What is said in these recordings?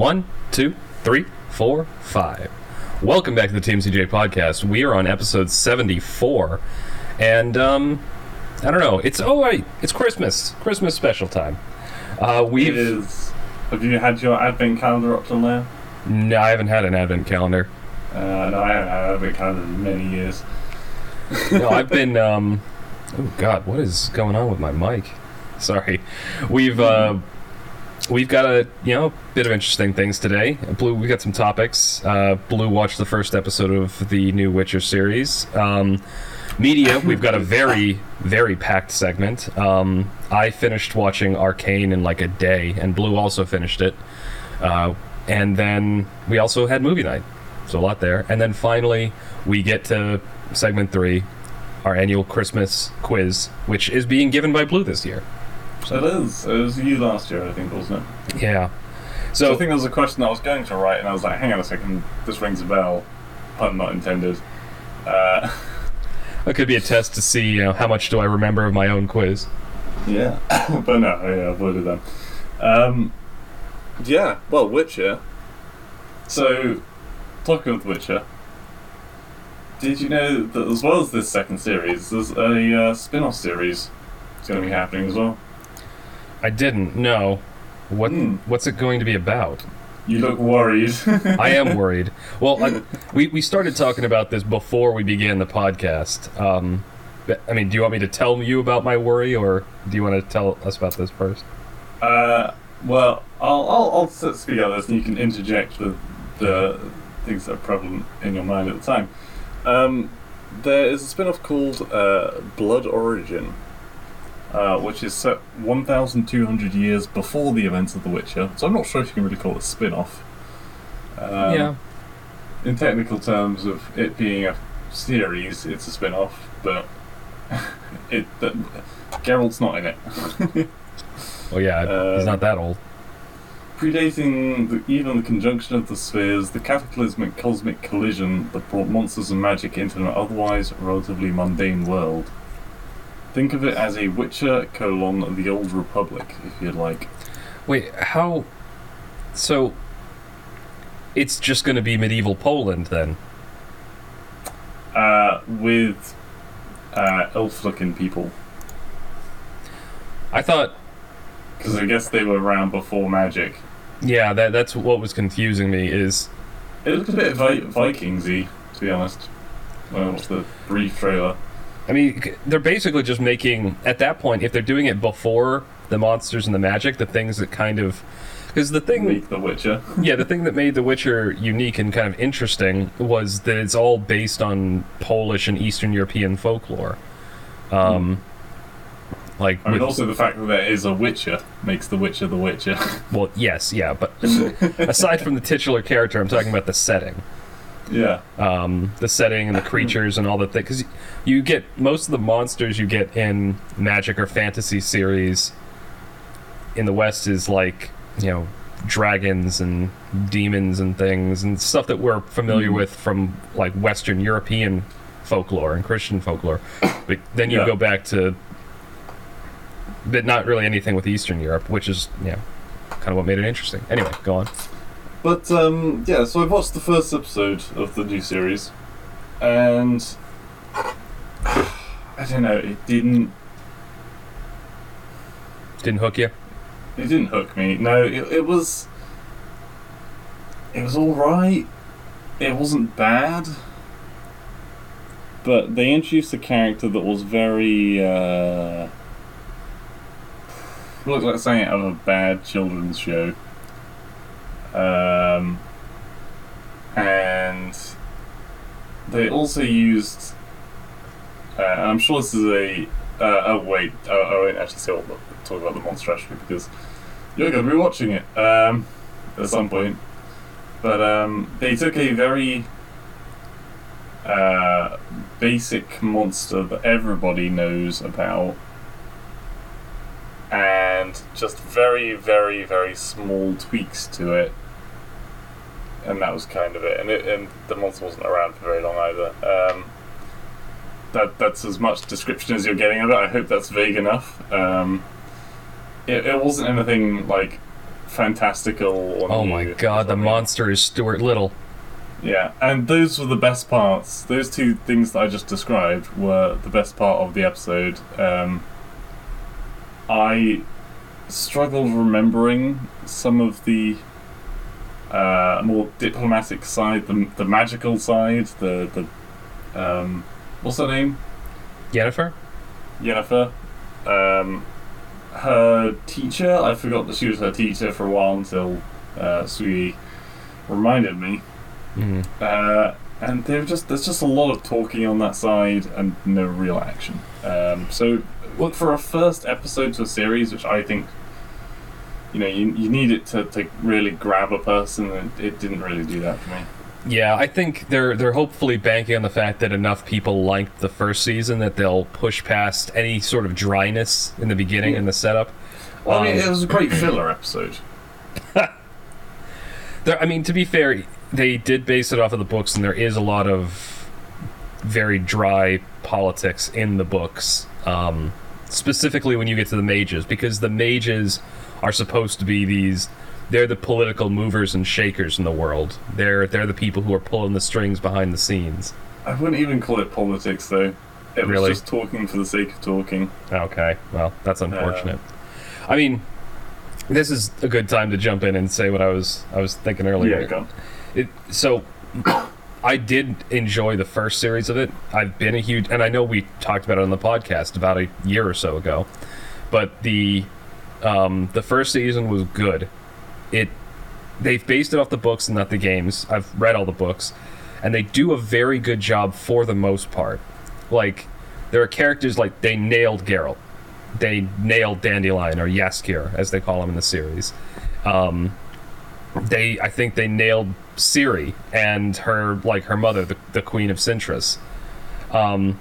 One, two, three, four, five. Welcome back to the Team CJ podcast. We are on episode 74. And, um, I don't know. It's, oh, wait, it's Christmas. Christmas special time. Uh, we've. is. Have you had your advent calendar up till now? No, I haven't had an advent calendar. Uh, no, I haven't had an advent calendar in many years. No, I've been, um, oh, God, what is going on with my mic? Sorry. We've, uh, we've got a, you know, bit of interesting things today. Blue, we got some topics. Uh, Blue watched the first episode of the new Witcher series. Um, media, we've got a very, very packed segment. Um, I finished watching Arcane in like a day, and Blue also finished it. Uh, and then we also had movie night. So a lot there. And then finally, we get to segment three, our annual Christmas quiz, which is being given by Blue this year. It is. It was you last year, I think, wasn't it? Yeah. So So I think there was a question I was going to write, and I was like, hang on a second, this rings a bell. Pun not intended. Uh, that could be a test to see, you know, how much do I remember of my own quiz. yeah. but no, yeah, I avoided them. Um, yeah, well, Witcher. So, talking of Witcher, did you know that as well as this second series, there's a uh, spin off series that's going to be happening as well? I didn't know. What Hmm. what's it going to be about? You look worried. I am worried. Well, I, we we started talking about this before we began the podcast. Um, but, I mean, do you want me to tell you about my worry, or do you want to tell us about this first? Uh, well, I'll, I'll, I'll speak out this and you can interject with the things that are prevalent in your mind at the time. Um, there is a spin off called uh, Blood Origin, uh, which is set 1,200 years before the events of The Witcher, so I'm not sure if you can really call it a spin off. Um, yeah. In technical terms of it being a series, it's a spin off, but it that, Geralt's not in it. Well, yeah. he's um, not that old. Predating the, even the conjunction of the spheres, the cataclysmic cosmic collision that brought monsters and magic into an otherwise relatively mundane world. Think of it as a Witcher colon the Old Republic, if you'd like. Wait, how? So, it's just going to be medieval Poland then? Uh, with uh, elf-looking people, I thought, because I guess they were around before magic. yeah, that that's what was confusing me. Is It looked a bit Vi- Vikingsy, to be honest. When I watched the brief trailer. I mean, they're basically just making at that point, if they're doing it before the monsters and the magic, the things that kind of because the thing Make the Witcher. yeah, the thing that made The Witcher unique and kind of interesting was that it's all based on Polish and Eastern European folklore. Um, like, I mean, with- also the fact that there is a Witcher makes the Witcher the Witcher. well, yes, yeah, but aside from the titular character, I'm talking about the setting, yeah. um, the setting and the creatures and all the things. Because you get most of the monsters you get in magic or fantasy series in the West is like you know dragons and demons and things and stuff that we're familiar Mhm. with from like Western European folklore and Christian folklore. But then you Yeah. go back to, but not really anything with Eastern Europe, which is yeah, kind of what made it interesting. Anyway, go on. But um, yeah, so I watched the first episode of the new series, and I don't know, it didn't Didn't hook you? it didn't hook me. No, it, it was it was all right. It wasn't bad, but they introduced a character that was very uh, looked like something out of a bad children's show. Um, and they also used. Uh, I'm sure this is a. Uh, oh wait, I, I won't actually say what talk about the monstrosity because you're going to be watching it um, at some point. But um, they took a very uh, basic monster that everybody knows about and just very, very, very small tweaks to it. And that was kind of it. And, it, and the monster wasn't around for very long either. Um, that that's as much description as you're getting of it. I hope that's vague enough. Um, it, it wasn't anything like fantastical. Or Oh my god, the monster is Stuart Little. Yeah, and those were the best parts. Those two things that I just described were the best part of the episode. Um, I struggled remembering some of the uh, more diplomatic side, the, the magical side, the the um, what's her name? Yennefer? Yennefer. Um, her teacher, I forgot that she was her teacher for a while until uh, Sui reminded me. Mm. Uh, and there just there's just a lot of talking on that side and no real action. Um, so Well- for a first episode to a series, which I think you know you, you need it to, to really grab a person, and it didn't really do that for me. Yeah, I think they're they're hopefully banking on the fact that enough people liked the first season that they'll push past any sort of dryness in the beginning and the setup. Well, I mean, Um, it was a great filler episode. There, I mean, to be fair, they did base it off of the books, and there is a lot of very dry politics in the books. Um, specifically, when you get to the mages, because the mages are supposed to be these. They're the political movers and shakers in the world. They're they're the people who are pulling the strings behind the scenes. I wouldn't even call it politics though. It was Really? just talking for the sake of talking. Okay, well, that's unfortunate. I mean, this is a good time to jump in and say what I was I was thinking earlier. Yeah, go. It, so I did enjoy the first series of it. I've been a huge, and I know we talked about it on the podcast about a year or so ago, but the um, the first season was good. It they've based it off the books and not the games. I've read all the books, and they do a very good job for the most part. Like there are characters like they nailed Geralt, they nailed Dandelion or Jaskier as they call him in the series. Um, they I think they nailed Ciri and her like her mother, the, the Queen of Cintras. Um,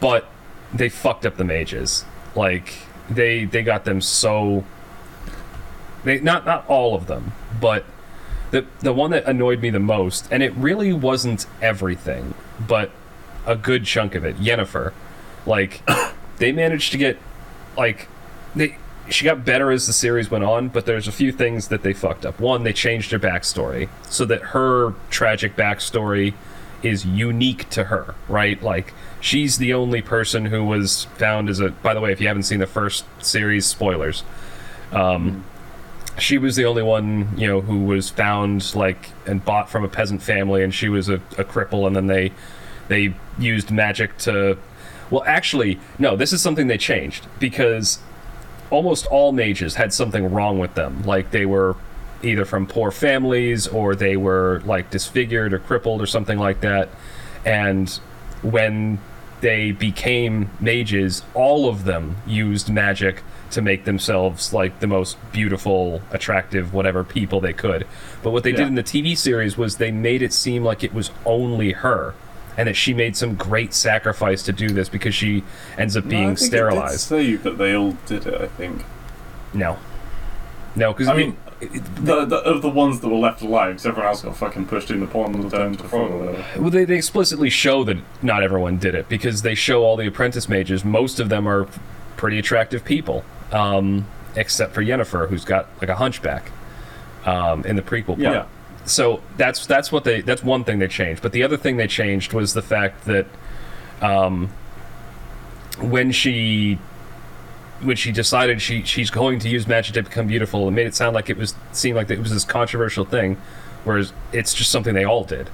but they fucked up the mages. Like they they got them so they not not all of them, but the the one that annoyed me the most, and it really wasn't everything, but a good chunk of it, Yennefer. Like they managed to get like they she got better as the series went on, but there's a few things that they fucked up. One, they changed her backstory so that her tragic backstory is unique to her, right? Like she's the only person who was found as a. By the way, if you haven't seen the first series, spoilers. Um, she was the only one, you know, who was found like and bought from a peasant family, and she was a, a cripple, and then they they used magic to. Well, actually, no. This is something they changed because almost all mages had something wrong with them. Like they were either from poor families or they were like disfigured or crippled or something like that. And when they became mages, all of them used magic to make themselves like the most beautiful, attractive, whatever people they could. But what they Yeah. did in the TV series was they made it seem like it was only her. And that she made some great sacrifice to do this because she ends up No, I being think sterilized. It say that they all did it. I think. No. No, because I mean, the, the, of the ones that were left alive, 'cause everyone else got fucking pushed in the pond and turned to frog or whatever. well, they, they explicitly show that not everyone did it because they show all the apprentice mages. Most of them are pretty attractive people, um, except for Yennefer, who's got like a hunchback um, in the prequel. Part. Yeah. So that's that's what they that's one thing they changed. But the other thing they changed was the fact that um, when she when she decided she she's going to use magic to become beautiful, it made it sound like it was seemed like it was this controversial thing, whereas it's just something they all did.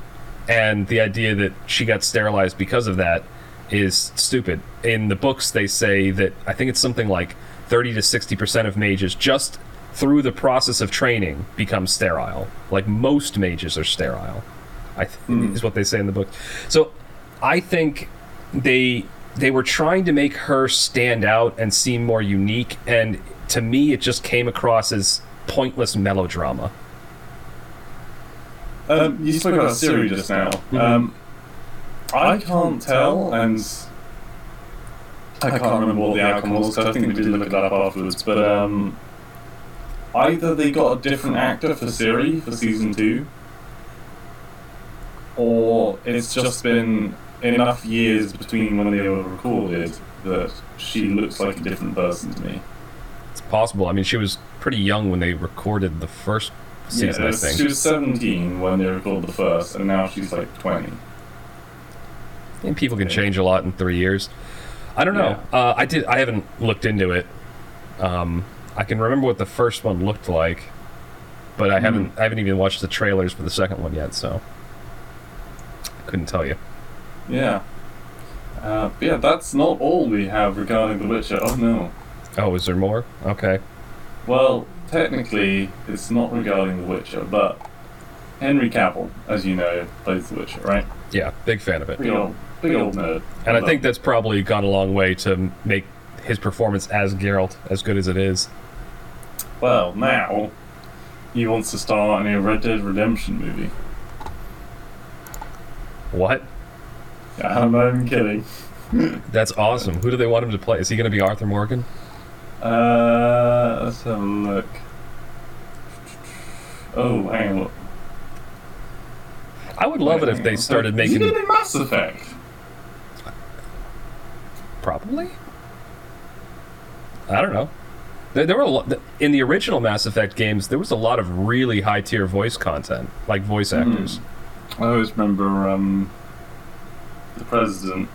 And the idea that she got sterilized because of that is stupid. In the books, they say that I think it's something like 30 to 60 percent of mages just through the process of training become sterile. Like most mages are sterile. I th- is what they say in the book. So I think they they were trying to make her stand out and seem more unique, and to me, it just came across as pointless melodrama. Um, you spoke about Ciri just now. Um, I can't tell, and I can't remember what the outcome was because I think we did look it up afterwards. But um, either they got a different actor for Ciri for season two, or it's just been enough years between when they were recorded that she looks like a different person to me. It's possible. I mean, she was pretty young when they recorded the first season, yeah, I think. she was 17 when they recorded the first, and now she's like 20. And people can change a lot in three years. I don't know. Uh, I did. I haven't looked into it. Um, I can remember what the first one looked like, but I haven't. I haven't even watched the trailers for the second one yet, so I couldn't tell you. Yeah. Uh, yeah, that's not all we have regarding The Witcher. Oh no. Oh, is there more? Okay. Well, technically, it's not regarding The Witcher, but Henry Cavill, as you know, plays The Witcher, right? Yeah, big fan of it. Big old, big old nerd. And I think that's probably gone a long way to make his performance as Geralt as good as it is. Well, now he wants to star in a Red Dead Redemption movie. What? I'm not even kidding. That's awesome. Who do they want him to play? Is he going to be Arthur Morgan? Uh, let's have a look. Oh, hang on. I would love it if they started making. He did in Mass Effect. Probably. I don't know. There, there were a lot in the original Mass Effect games. There was a lot of really high tier voice content, like voice actors. I always remember um, the president,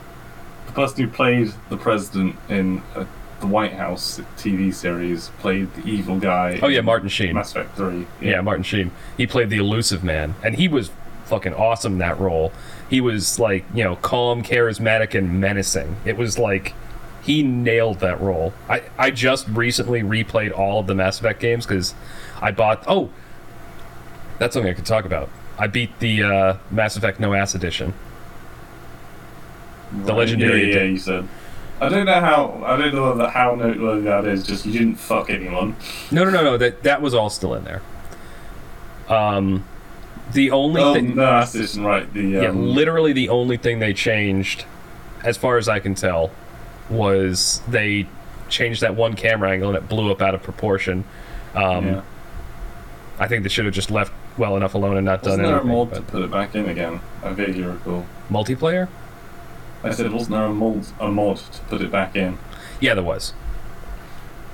the person who played the president in uh, the White House TV series, played the evil guy. Oh yeah, Martin Sheen. Mass Effect Three. Yeah, Martin Sheen. He played the Illusive Man, and he was fucking awesome in that role. He was like, you know, calm, charismatic, and menacing. It was like he nailed that role. I I just recently replayed all of the Mass Effect games because I bought. Oh, that's something I could talk about. I beat the uh, Mass Effect No Ass Edition. The Right, legendary Yeah, yeah, you said. I don't know how. I don't know that how noteworthy that is. Just you didn't fuck anyone. No, no, no, no. That that was all still in there. Um, the only Oh thing. no, that's just right. The Yeah, um, literally the only thing they changed, as far as I can tell, was they changed that one camera angle and it blew up out of proportion. Um, yeah. I think they should have just left well enough alone and not Wasn't done there a anything. mod to put it back in again? I vaguely recall. multiplayer? I said, wasn't there a mod, a mod to put it back in? Yeah, there was.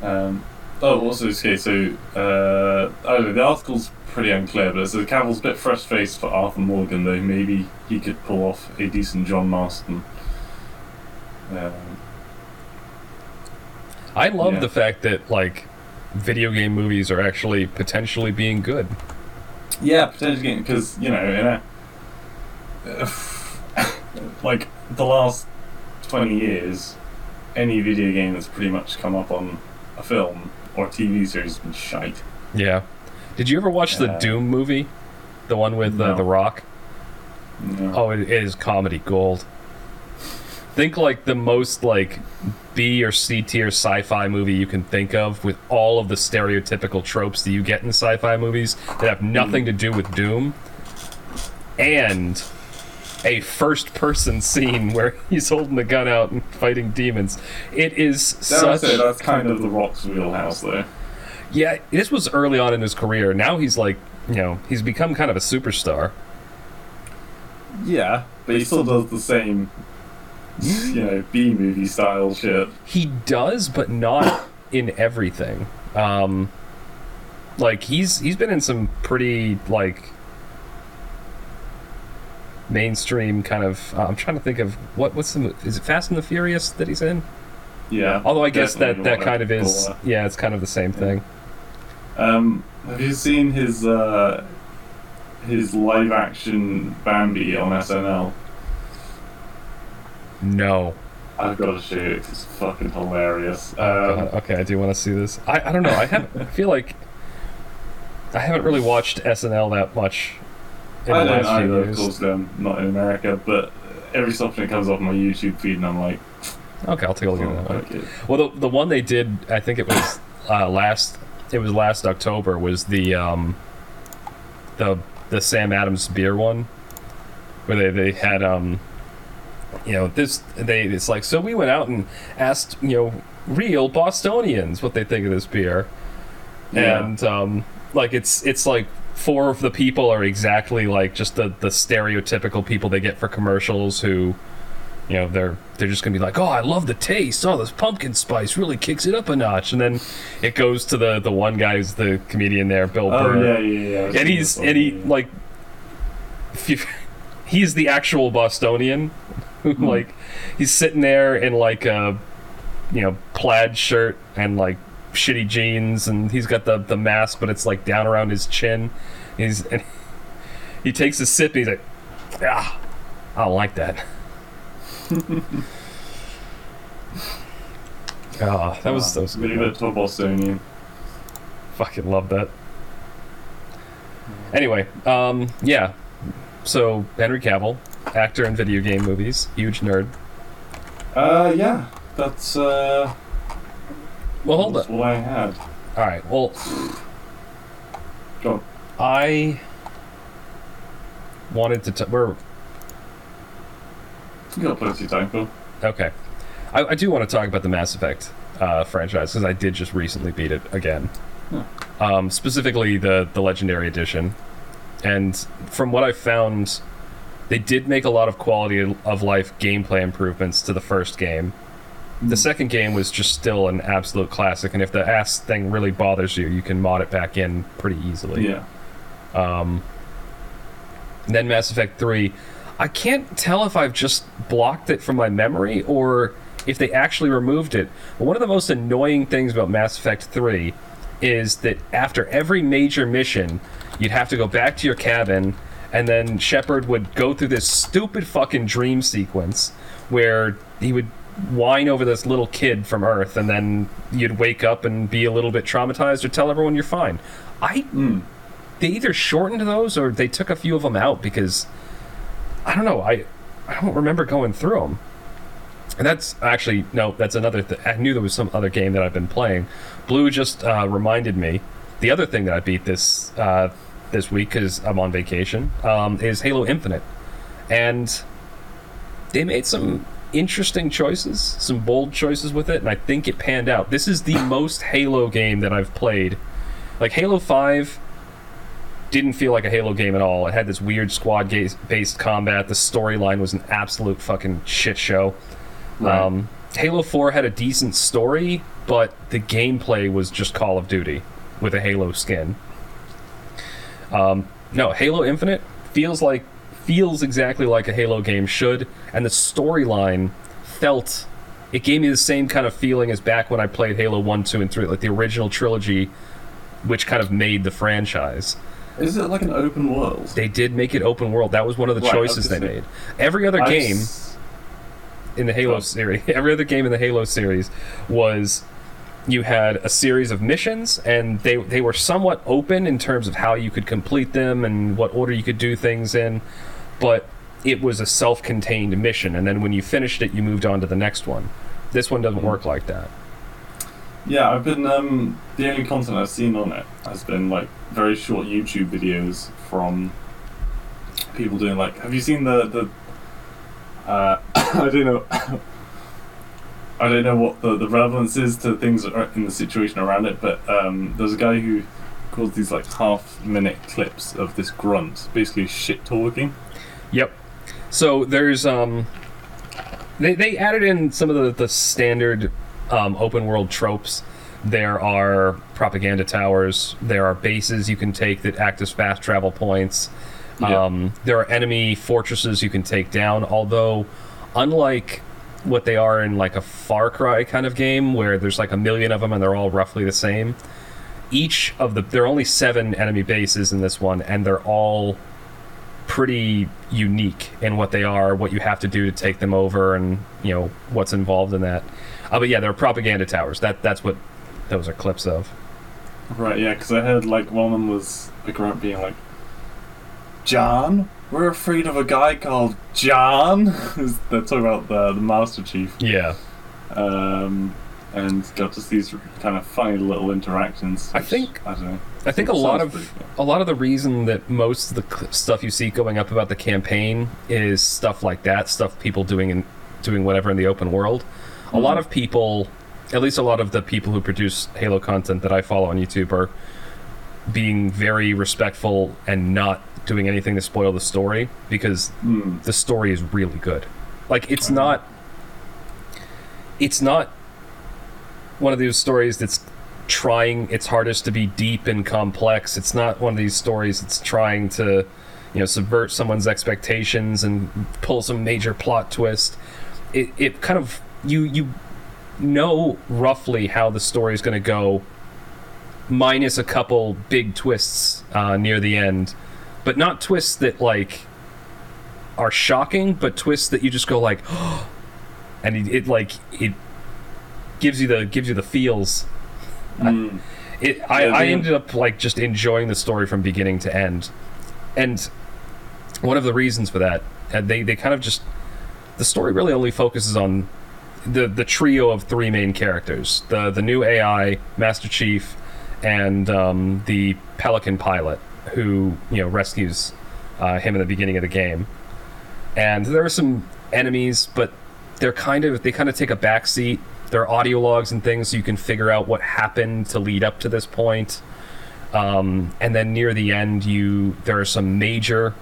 Um, oh, also, okay, so, uh, I don't know, the article's pretty unclear, but it says Cavill's a bit fresh faced for Arthur Morgan, though maybe he could pull off a decent John Marston. Um, I love Yeah. the fact that like video game movies are actually potentially being good. yeah, potentially, because, you know, in a. like, the last 20 years, any video game that's pretty much come up on a film or a TV series has been shite. Yeah. Did you ever watch the Uh, Doom movie? The one with uh, no. The Rock? No. Oh, it is comedy gold. Think like the most like B or C tier sci-fi movie you can think of, with all of the stereotypical tropes that you get in sci-fi movies that have nothing to do with Doom, and a first-person scene where he's holding the gun out and fighting demons. It is Dare such. say, that's kind of the Rock's wheelhouse, though. Yeah, this was early on in his career. Now he's like, you know, he's become kind of a superstar. Yeah, but he still does the same, you know, B movie style shit. He does, but not in everything. Um, like he's he's been in some pretty like mainstream kind of. Uh, I'm trying to think of what what's the is it Fast and the Furious that he's in? Yeah. Although I guess that that kind of is yeah, it's kind of the same thing. Um, have you seen his uh, his live action Bambi on SNL? No. I've got to. 'cause It's fucking hilarious. Um, okay, I do want to see this. I, I don't know. I have I feel like I haven't really watched SNL that much in I the don't last few either, of course. I'm not in America, but every so often it comes off my YouTube feed, and I'm like, Okay, I'll take a look at that. one. okay. Well, the, the one they did, I think it was uh, last. It was last October. Was the um, the the Sam Adams beer one, where they they had um, you know this they it's like so we went out and asked you know real Bostonians what they think of this beer, Yeah. and um, like it's it's like four of the people are exactly like just the the stereotypical people they get for commercials who you know they're they're just gonna be like, oh, I love the taste. Oh, this pumpkin spice really kicks it up a notch. And then it goes to the the one guy who's the comedian there, Bill Oh Burr. yeah, yeah, yeah. And he's and he like he's the actual Bostonian like he's sitting there in like a you know plaid shirt and like shitty jeans and he's got the the mask but it's like down around his chin he's and he takes a sip and he's like ah I don't like that Ah, that was that was good. To a Bostonian. Fucking love that. Anyway, um, yeah. So Henry Cavill, actor in video game movies, huge nerd. Uh, yeah, that's uh, Well, hold that's on. what I had. All right. Well, Go. I wanted to. T- we're You got plenty of time, Phil. okay. I, I do want to talk about the Mass Effect uh, franchise because I did just recently beat it again. Um, specifically the the Legendary Edition, and from what I found, they did make a lot of quality of life gameplay improvements to the first game. The hmm. second game was just still an absolute classic, and if the ass thing really bothers you, you can mod it back in pretty easily. Yeah. Um, and then Mass Effect 3, I can't tell if I've just blocked it from my memory or if they actually removed it. But one of the most annoying things about Mass Effect 3 is that after every major mission, you'd have to go back to your cabin, and then Shepard would go through this stupid fucking dream sequence where he would whine over this little kid from Earth, and then you'd wake up and be a little bit traumatized or tell everyone you're fine. I Mm. they either shortened those or they took a few of them out because I don't know. I I don't remember going through them. And that's actually no. That's another. Th- I knew there was some other game that I've been playing. Blue just uh, reminded me. The other thing that I beat this uh, this week because I'm on vacation um, is Halo Infinite, and they made some interesting choices, some bold choices with it, and I think it panned out. This is the most Halo game that I've played. Like Halo Five didn't feel like a Halo game at all. It had this weird squad based combat. The storyline was an absolute fucking shit show. Right. Um, Halo 4 had a decent story, but the gameplay was just Call of Duty with a Halo skin. Um, no, Halo Infinite feels like feels exactly like a Halo game should, and the storyline felt it gave me the same kind of feeling as back when I played Halo 1, 2, and 3, like the original trilogy, which kind of made the franchise. Is it like an open world? They did make it open world. That was one of the Right, choices they made. Every other I've game s- in the Halo on. series, every other game in the Halo series was you had a series of missions and they they were somewhat open in terms of how you could complete them and what order you could do things in, but it was a self-contained mission and then when you finished it you moved on to the next one. This one doesn't work like that. Yeah, I've been um the only content I've seen on it has been like very short YouTube videos from people doing like have you seen the the uh I don't know I don't know what the, the relevance is to things in the situation around it, but um, there's a guy who calls these like half minute clips of this grunt, basically shit talking. Yep. So there's um they they added in some of the, the standard um, open world tropes. There are propaganda towers. There are bases you can take that act as fast travel points. Yeah. Um, there are enemy fortresses you can take down. Although, unlike what they are in like a Far Cry kind of game, where there's like a million of them and they're all roughly the same, each of the there are only seven enemy bases in this one, and they're all pretty unique in what they are, what you have to do to take them over, and you know what's involved in that. Uh, but yeah, they're propaganda towers. That that's what those are clips of. Right, yeah, because I heard like one of them was a grunt being like, John, we're afraid of a guy called John. They're talking about the, the Master Chief. Yeah, Um, and got just these kind of funny little interactions. I think- I don't know. I think a lot of good. a lot of the reason that most of the stuff you see going up about the campaign is stuff like that, stuff people doing in doing whatever in the open world. A lot of people, at least a lot of the people who produce Halo content that I follow on YouTube, are being very respectful and not doing anything to spoil the story because Hmm. the story is really good. Like it's not it's not one of those stories that's trying its hardest to be deep and complex. It's not one of these stories that's trying to, you know, subvert someone's expectations and pull some major plot twist. It it kind of you you know roughly how the story is going to go minus a couple big twists uh, near the end, but not twists that like are shocking, but twists that you just go like, and it, it like it gives you the gives you the feels. Mm. It I, Yeah, I ended up like just enjoying the story from beginning to end, and one of the reasons for that, they they kind of just the story really only focuses on the the trio of three main characters the the new AI Master Chief and um, the Pelican pilot who you know rescues uh, him in the beginning of the game. And there are some enemies but they're kind of they kind of take a back seat there are audio logs and things so you can figure out what happened to lead up to this point. Um, and then near the end you there are some major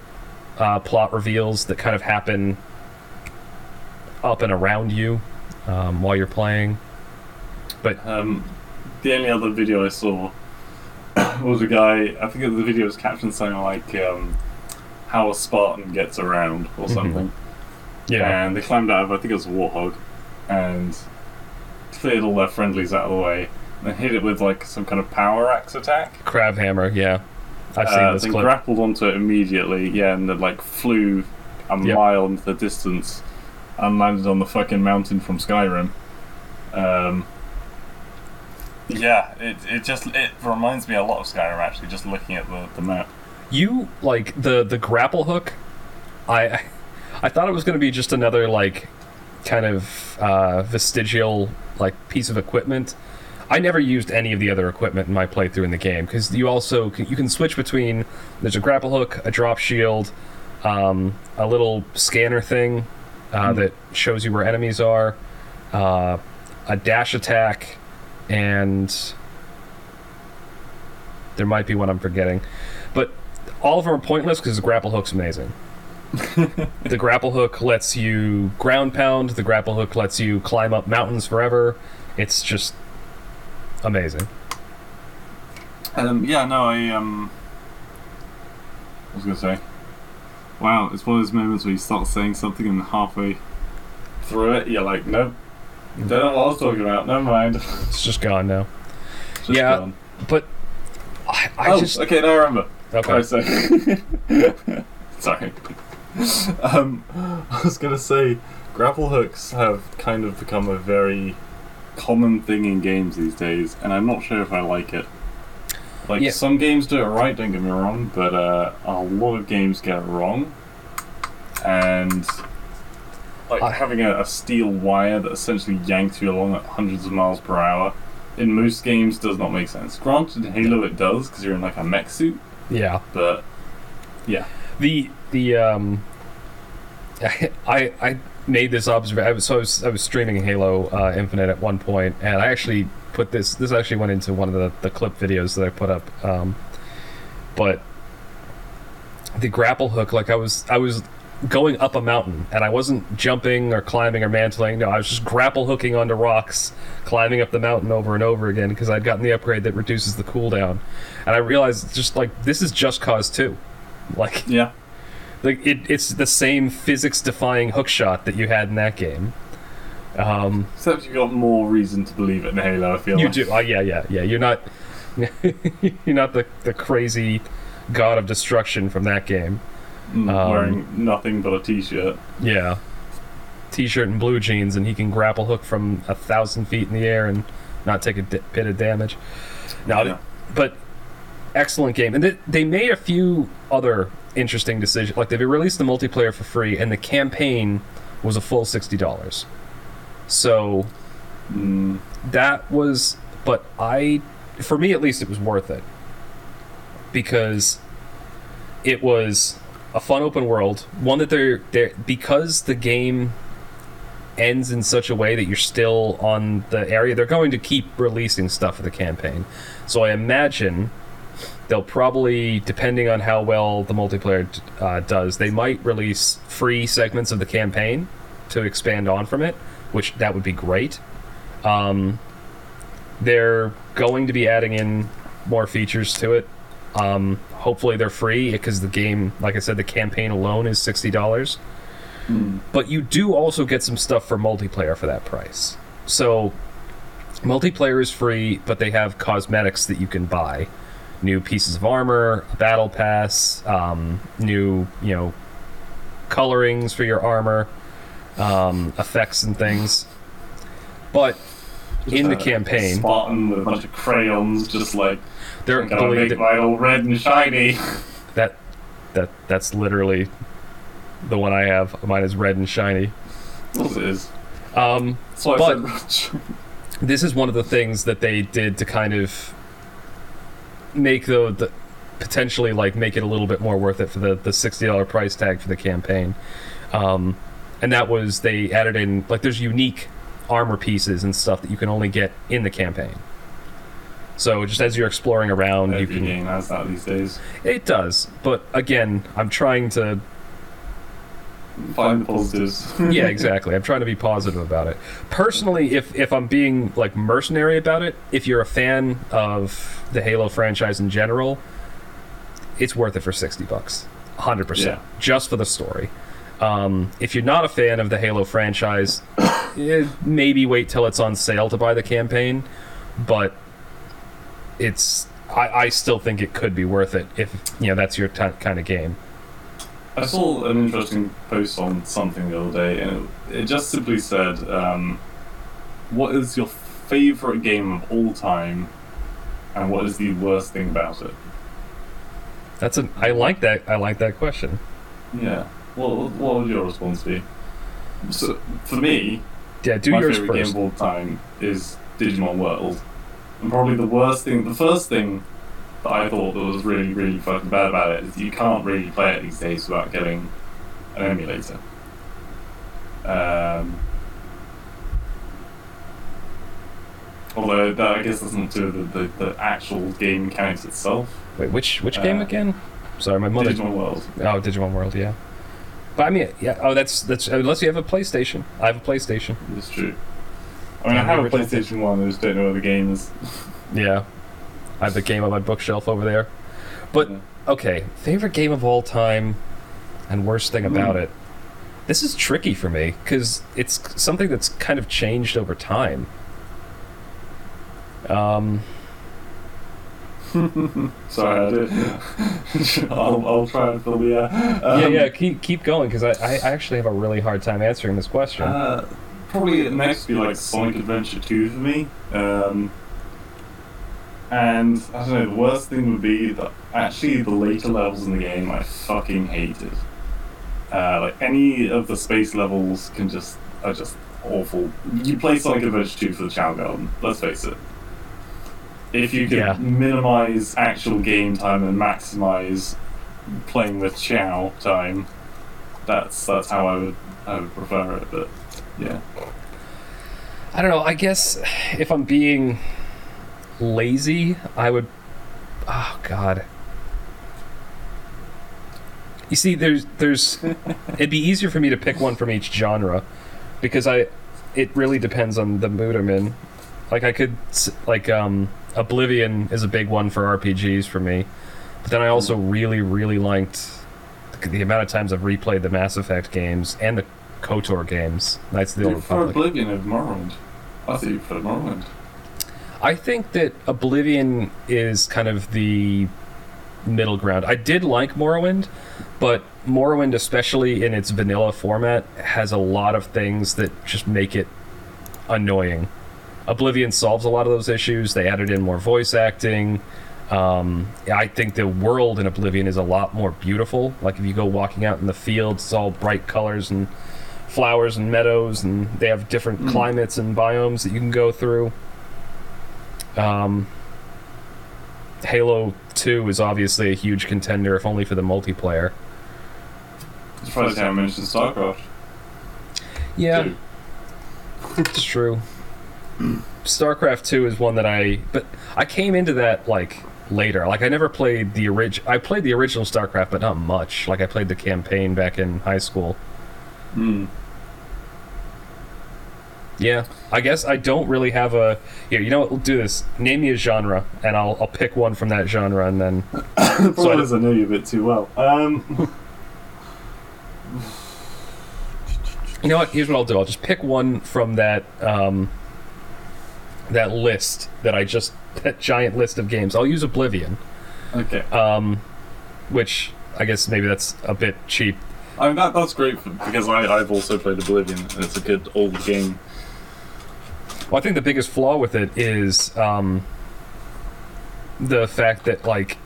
uh, plot reveals that kind of happen up and around you um, while you're playing. Um, the only other video I saw was a guy. I think the video was captioned something like um, "How a Spartan Gets Around" or Mhm. something. yeah And they climbed out of I think it was a warthog, and cleared all their friendlies out of the way, and then hit it with like some kind of power axe attack. crab hammer yeah i've seen uh, this then clip grappled onto it immediately, yeah, and then like flew a Yep. mile into the distance and landed on the fucking mountain from Skyrim. Um, yeah, it, it just it reminds me a lot of Skyrim actually, just looking at the, the map. you like the the grapple hook i i thought it was going to be just another like kind of uh, vestigial like piece of equipment i never used any of the other equipment in my playthrough in the game because you also can, you can switch between there's a grapple hook a drop shield um, a little scanner thing uh, that shows you where enemies are uh, a dash attack and there might be one i'm forgetting but all of them are pointless because the grapple hook's amazing. the grapple hook lets you ground pound. The grapple hook lets you climb up mountains forever. It's just amazing. Um, yeah, no, I um, I was gonna say, wow, it's one of those moments where you start saying something and halfway through it, you're like, nope, don't know what I was talking about. Never mind. It's just gone now. Just Yeah, gone. But I, I oh, just okay, now I remember. okay. I say. Sorry. Um, I was gonna say, grapple hooks have kind of become a very common thing in games these days, and I'm not sure if I like it. Like Yeah. some games do it right, don't get me wrong, but uh, a lot of games get it wrong, and like I- having a, a steel wire that essentially yanks you along at hundreds of miles per hour. In most games, does not make sense. Granted, in Halo it does because you're in like a mech suit, Yeah. but yeah. The the um. I I made this observation. I was, so I was I was streaming Halo uh, Infinite at one point, and I actually put this. This actually went into one of the the clip videos that I put up. Um, but the grapple hook, like I was I was going up a mountain, and I wasn't jumping or climbing or mantling. No, I was just grapple hooking onto rocks, climbing up the mountain over and over again because I'd gotten the upgrade that reduces the cooldown, and I realized just like this is Just Cause two, like Yeah. like it, it's the same physics-defying hook shot that you had in that game. Um, Except you got more reason to believe it in Halo. I feel you like. do, uh, yeah, yeah, yeah. You're not, you're not the the crazy god of destruction from that game. Mm, Um, wearing nothing but a t-shirt. Yeah, t-shirt and blue jeans, and he can grapple hook from a thousand feet in the air and not take a di- bit of damage. Now, Yeah. but excellent game, and they, they made a few other interesting decisions. Like they released the multiplayer for free, and the campaign was a full sixty dollars. So Mm, that was, but I, for me at least, it was worth it because it was a fun open world. One that they're they because the game ends in such a way that you're still on the area. They're going to keep releasing stuff for the campaign, so I imagine they'll probably, depending on how well the multiplayer uh, does, they might release free segments of the campaign to expand on from it, which that would be great. Um, they're going to be adding in more features to it. Um, hopefully they're free because the game, like I said, the campaign alone is sixty dollars. But you do also get some stuff for multiplayer for that price. So multiplayer is free, but they have cosmetics that you can buy, new pieces of armor, a battle pass, um, new you know colorings for your armor, um, effects and things. But in the Uh, campaign, Spartan with a bunch of crayons, just like they're gonna make my all red and shiny. that that that's literally the one I have. Mine is red and shiny. It is. Um, But- this is one of the things that they did to kind of make the, the potentially like make it a little bit more worth it for the the sixty dollar price tag for the campaign, um, and that was they added in like there's unique armor pieces and stuff that you can only get in the campaign. So just as you're exploring around, you can game has that these days. it does, but again, I'm trying to Find the positives. yeah, exactly. I'm trying to be positive about it. Personally, if if I'm being like mercenary about it, if you're a fan of the Halo franchise in general, it's worth it for 60 bucks. 100%. Just for the story. Um, if you're not a fan of the Halo franchise, eh, maybe wait till it's on sale to buy the campaign, but it's I, I still think it could be worth it if you know that's your t- kind of game. I saw an interesting post on something the other day, and it, it just simply said, um, "What is your favorite game of all time, and what is the worst thing about it?" That's a I like that I like that question. Yeah. What What would your response be? So, for me, Yeah, do my yours favorite first. game of all time is Digimon World, and probably the worst thing, the first thing that I thought that was really, really fucking bad about it is you can't really play it these days without getting an emulator. Um, although that I guess doesn't do the, the, the actual game mechanics itself. Wait, which which game Uh, again? Sorry, my mother. Digimon World. Oh, Digimon World, yeah. But I mean, yeah. Oh, that's that's unless you have a PlayStation. I have a PlayStation. It's true. I mean, I have a PlayStation One. I just don't know where the game is. Yeah, I have the game on my bookshelf over there. But Yeah. okay, favorite game of all time, and worst thing about Hmm. it. This is tricky for me because it's something that's kind of changed over time. Um, Sorry, I did. I'll, I'll try and fill the air. yeah, Um, yeah. Keep keep going because I, I actually have a really hard time answering this question. Uh, probably next would be like Sonic Adventure 2 for me. Um, and I don't know, the worst thing would be that actually the later levels in the game I fucking hated. Uh, like any of the space levels can just are just awful. You play Sonic Adventure 2 for the Chao Garden, let's face it. If you could Yeah. minimize actual game time and maximize playing with Chao time, that's that's how I would I would prefer it. But yeah, I don't know. I guess if I'm being lazy, I would. Oh God. You see, there's there's. it'd be easier for me to pick one from each genre, because I, it really depends on the mood I'm in. Like I could like um Oblivion is a big one for RPGs for me, but then I also really really liked the, the amount of times I've replayed the Mass Effect games and the KOTOR games. Knights of the Old Republic. Oblivion over Morrowind. I thought you preferred Morrowind. I think that Oblivion is kind of the middle ground. I did like Morrowind, but Morrowind, especially in its vanilla format, has a lot of things that just make it annoying. Oblivion solves a lot of those issues. They added in more voice acting. Um, I think the world in Oblivion is a lot more beautiful. Like if you go walking out in the fields, it's all bright colors and flowers and meadows, and they have different Mm. climates and biomes that you can go through. Um, Halo 2 is obviously a huge contender, if only for the multiplayer. Surprised you haven't mentioned StarCraft. Yeah, it's true. StarCraft 2 is one that I. But I came into that, like, later. Like, I never played the original. I played the original StarCraft, but not much. Like, I played the campaign back in high school. Hmm. Yeah, I guess I don't really have a. Here, you know what? We'll do this. Name me a genre, and I'll I'll pick one from that genre, and then. I is, I know you a bit too well. Um, You know what? Here's what I'll do. I'll just pick one from that um, that list that I just that giant list of games. I'll use Oblivion, okay. um, which I guess maybe that's a bit cheap. I mean, that, that's great for, because I, I've also played Oblivion, and it's a good old game. Well, I think the biggest flaw with it is um, the fact that like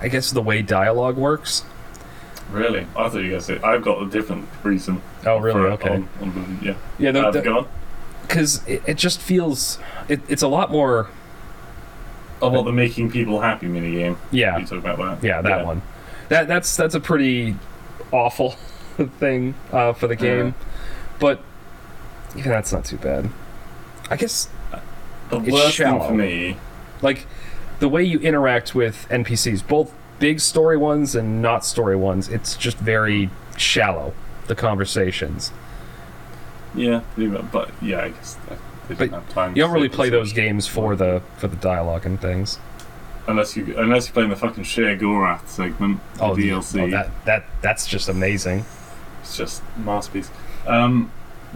I guess the way dialogue works. Really? I thought you guys said I've got a different reason. Oh, really? Okay. On, on yeah. Yeah, the, Uh, the, because it, it just feels it, it's a lot more Oh, what the making people happy minigame. yeah You talk about that. yeah that one that that's that's a pretty awful thing uh, for the game Yeah. but even that's not too bad i guess The It's worst shallow. thing for me. like the way you interact with npcs both big story ones and not story ones it's just very shallow the conversations Yeah, but yeah, I guess they But didn't have time. you don't really play those games for the for the dialogue and things unless you unless you're playing the fucking Sheogorath segment, the oh the- DLC. oh, that that that's just amazing It's just masterpiece. Um,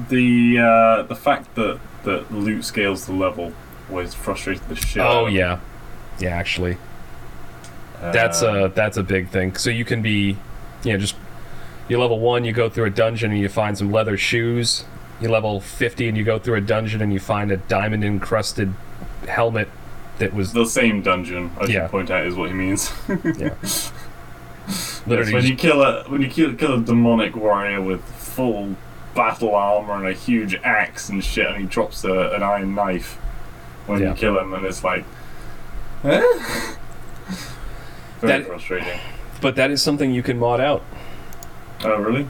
the uh, the fact that that loot scales the level was frustrating the shit. oh yeah yeah actually That's Uh, a that's a big thing. So you can be, you know, just you level one, you go through a dungeon and you find some leather shoes. You level fifty and you go through a dungeon and you find a diamond encrusted helmet that was the same dungeon. I Yeah. should point out is what he means. yeah. Literally when you kill a when you kill, kill a demonic warrior with full battle armor and a huge axe and shit, and he drops a, an iron knife when Yeah. you kill him, and it's like, eh? very That- frustrating. but that is something you can mod out. Oh really?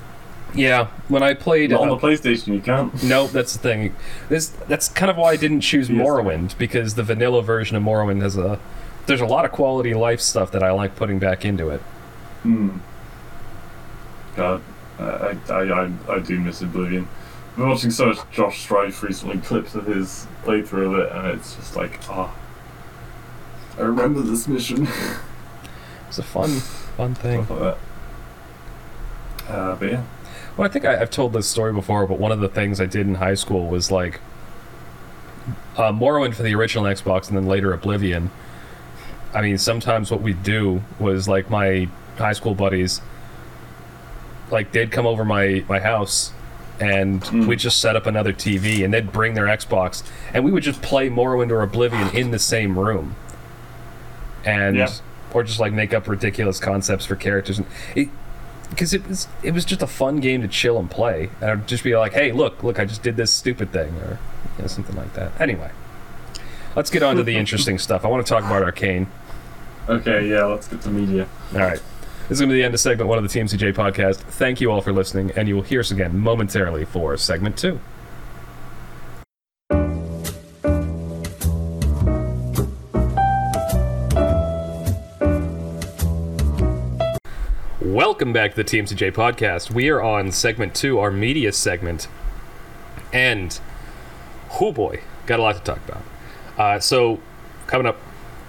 Yeah, when I played, Not on uh, the PlayStation, you can't. no, that's the thing. This that's kind of why I didn't choose Yes. Morrowind because the vanilla version of Morrowind has a there's a lot of quality life stuff that I like putting back into it. Hmm. God, I, I, I, I do miss Oblivion. I've been watching so much Josh Strife recently, clips of his playthrough of it, and it's just like, ah. I remember this mission. It's a fun fun thing. Stuff like that. Uh, but yeah. Well, I think I, I've told this story before, but one of the things I did in high school was like uh, Morrowind for the original Xbox and then later Oblivion. I mean, sometimes what we'd do was like my high school buddies, like they'd come over my, my house and Mm. we'd just set up another TV and they'd bring their Xbox and we would just play Morrowind or Oblivion in the same room. And Yeah. or just like make up ridiculous concepts for characters and it because it was it was just a fun game to chill and play. And I'd just be like, "Hey, look, look, I just did this stupid thing," or you know, something like that. Anyway, let's get on to the interesting stuff. I want to talk about Arcane. Okay, yeah, let's get to media. All right, this is going to be the end of segment one of the TMCJ podcast. Thank you all for listening, and you will hear us again momentarily for segment two. Welcome back to the TMCJ podcast. We are on segment two, our media segment, and oh boy, got a lot to talk about. Uh, so, coming up,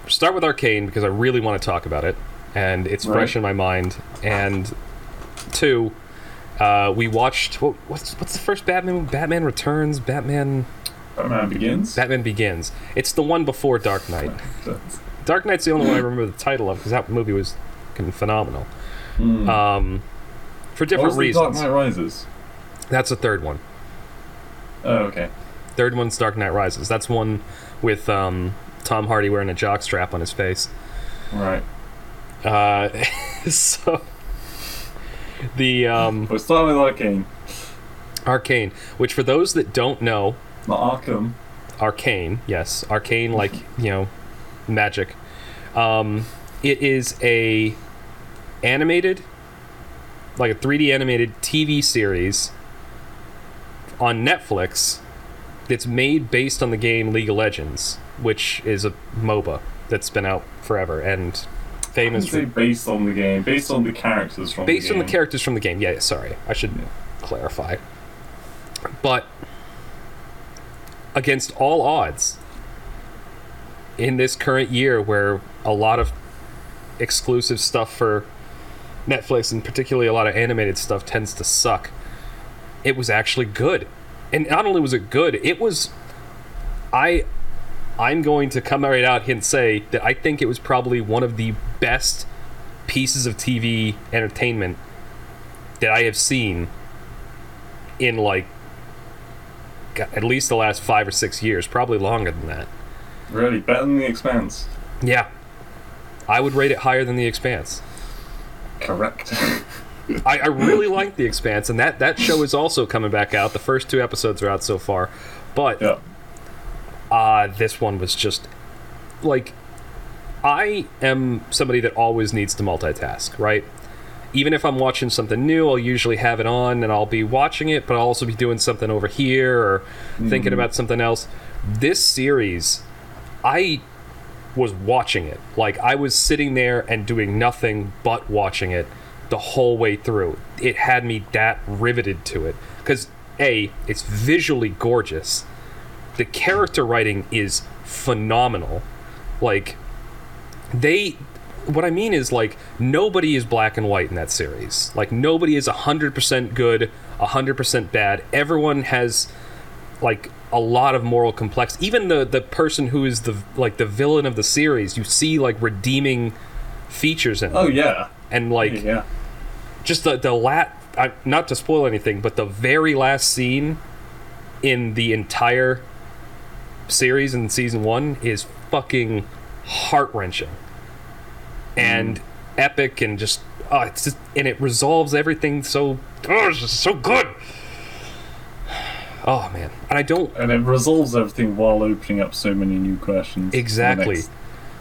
start with Arcane because I really want to talk about it, and it's Right. fresh in my mind. And two, uh, we watched what, what's what's the first Batman? Batman Returns, Batman Batman Begins. Batman Begins. It's the one before Dark Knight. Dark Knight's the only one I remember the title of because that movie was phenomenal. Hmm. Um, for different the Dark reasons. Knight Rises? That's the third one. Oh, okay. Third one's Dark Knight Rises. That's one with um, Tom Hardy wearing a jock strap on his face. Right. Uh, so the um, We'll start with Arcane. Arcane, which for those that don't know, Not Arkham. Arcane, yes, Arcane, like you know, magic. Um, it is a animated, like a 3D animated TV series on Netflix that's made based on the game League of Legends, which is a MOBA that's been out forever and famous Say based on the game, based on the characters from the game. based the on the characters from the game. Yeah, yeah, sorry, I should clarify. But against all odds in this current year where a lot of exclusive stuff for Netflix and particularly a lot of animated stuff tends to suck. It was actually good. And not only was it good, it was I I'm going to come right out and say that I think it was probably one of the best pieces of TV entertainment that I have seen in like at least the last 5 or 6 years, probably longer than that. Really, better than The Expanse. Yeah. I would rate it higher than The Expanse. Correct. I, I really like The Expanse, and that, that show is also coming back out. The first two episodes are out so far. But yeah. Uh, this one was just like I am somebody that always needs to multitask, right? Even if I'm watching something new, I'll usually have it on and I'll be watching it, but I'll also be doing something over here or thinking about something else. This series, I was watching it. Like I was sitting there and doing nothing but watching it the whole way through. It had me that riveted to it cuz A, it's visually gorgeous. The character writing is phenomenal. Like they what I mean is like nobody is black and white in that series. Like nobody is 100% good, 100% bad. Everyone has like a lot of moral complex. Even the the person who is the like the villain of the series, you see like redeeming features in. Oh them. yeah. And like Yeah. just the the lat I, not to spoil anything, but the very last scene in the entire series in season one is fucking heart wrenching and hmm. epic and just oh, it's just and it resolves everything so oh, it's just so good. Oh man, and I don't And it resolves everything while opening up so many new questions. exactly. next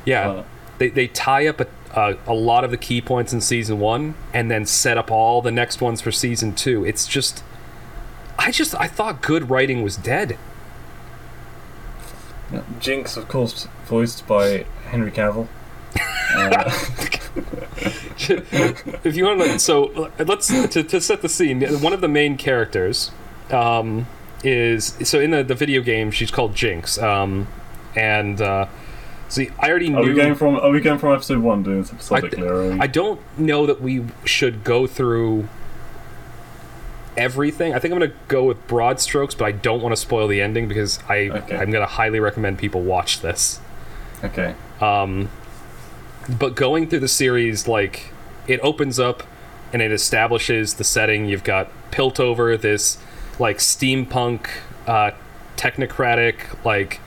Yeah, part. they they tie up a, a a lot of the key points in season one, and then set up all the next ones for season two. It's just, I just I thought good writing was dead. Yeah. Jinx, of course, voiced by Henry Cavill. Uh, if you want to, so let's to, to set the scene. One of the main characters um, is so in the, the video game. She's called Jinx, um, and uh, see, I already knew. are we going from Are we going from episode one doing this episodically? are I don't know that we should go through everything. I think I'm going to go with broad strokes, but I don't want to spoil the ending because I Okay. I'm going to highly recommend people watch this. okay. Um, but going through the series, like it opens up and it establishes the setting. You've got Piltover, this like steampunk, uh, technocratic, like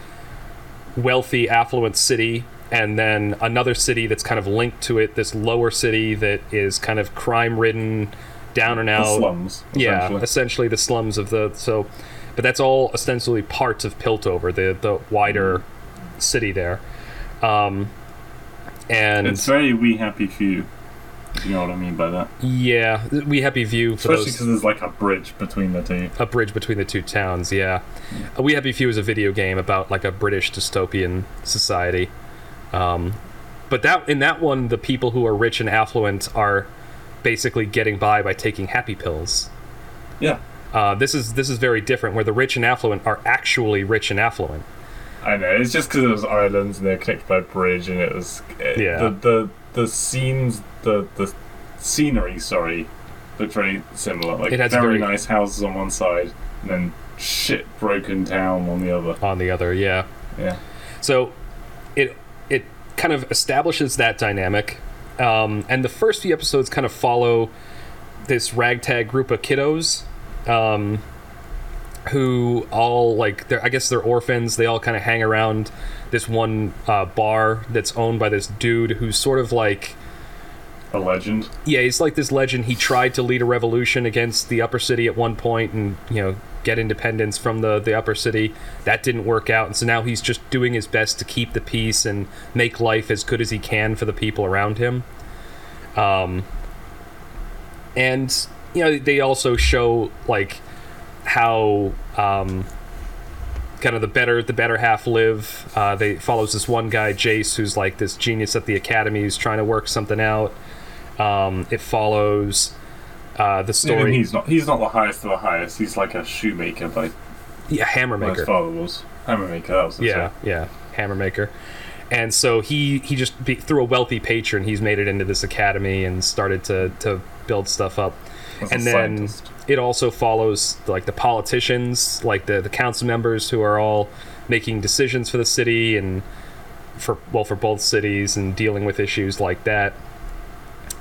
wealthy, affluent city, and then another city that's kind of linked to it. This lower city that is kind of crime-ridden, down and The out. slums. Yeah, essentially. essentially the slums of the so, but that's all ostensibly parts of Piltover, the the wider city there. Um, and It's very We Happy Few. You know what I mean by that. yeah, We Happy Few for Especially because there's like a bridge between the two. a bridge between the two towns. Yeah, Uh, we happy few is a video game about like a British dystopian society. Um, but that in that one, the people who are rich and affluent are basically getting by by taking happy pills. Yeah. Uh, this is this is very different, where the rich and affluent are actually rich and affluent. I know. It's just because it was islands and they're connected by a bridge, and it was it, Yeah. The the the scenes, the the scenery. Sorry, looked very similar. Like It has very, very- nice houses on one side, and then shit broken town on the other. On the other, yeah. Yeah. So it it kind of establishes that dynamic, um, and the first few episodes kind of follow this ragtag group of kiddos, um, who all like they're I guess they're orphans. They all kind of hang around this one uh, bar that's owned by this dude who's sort of like A legend. yeah, he's like this legend. He tried to lead a revolution against the upper city at one point and, you know, get independence from the, the upper city. That didn't work out. And so now he's just doing his best to keep the peace and make life as good as he can for the people around him. Um, and, you know, they also show, like, how. Um, kind of the better the better half live uh, they follows this one guy jace who's like this genius at the academy who's trying to work something out um, it follows uh, the story. he's not. He's not the highest of the highest. He's like a shoemaker, by Yeah, hammer my his father was. Hammermaker. That was Yeah, yeah, Hammermaker. And so he he just be, through a wealthy patron, he's made it into this academy and started to to build stuff up. As and then scientist. it also follows like the politicians, like the the council members who are all making decisions for the city and for well for both cities and dealing with issues like that.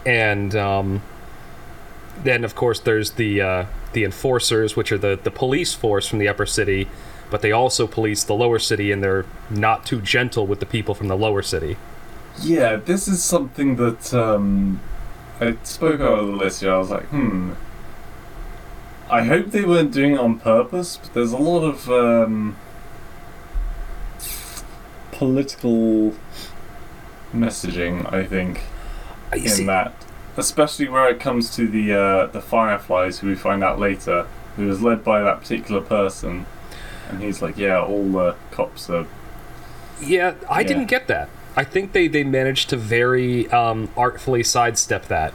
And um, then of course there's the uh, the enforcers, which are the the police force from the upper city, but they also police the lower city, and they're not too gentle with the people from the lower city. Yeah, this is something that um, I spoke out of the list here. I was like, hmm. I hope they weren't doing it on purpose, but there's a lot of um, political messaging. I think in that, especially where it comes to the uh, the Firelights, who we find out later, who is led by that particular person, and he's like, yeah, all the cops are Yeah, I Yeah. didn't get that. I think they, they managed to very um, artfully sidestep that.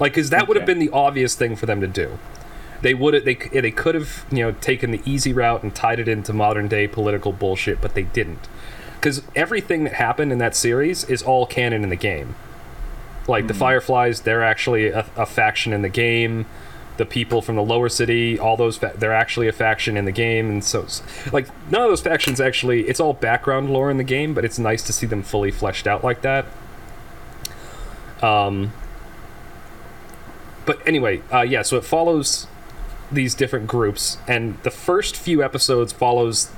Like, because that would have been the obvious thing for them to do. They would they they could have you know taken the easy route and tied it into modern day political bullshit, but they didn't. Because everything that happened in that series is all canon in the game. Like the Firelights, they're actually a, a faction in the game. The people from the lower city, all those, fa- they're actually a faction in the game, and so, like, none of those factions actually. It's all background lore in the game, but it's nice to see them fully fleshed out like that. Um. But anyway, uh, yeah. So it follows these different groups, and the first few episodes follows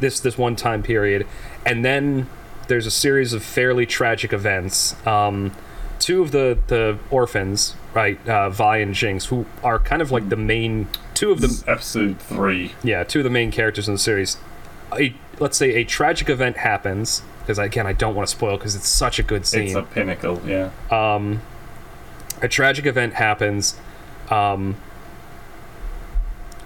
this this one time period, and then there's a series of fairly tragic events. Um, two of the the orphans, right, uh, Vi and Jinx, who are kind of like the main two of the episode three. yeah two of the main characters in the series. A, let's say a tragic event happens because again I don't want to spoil because it's such a good scene It's a pinnacle, yeah. um, a tragic event happens. Um,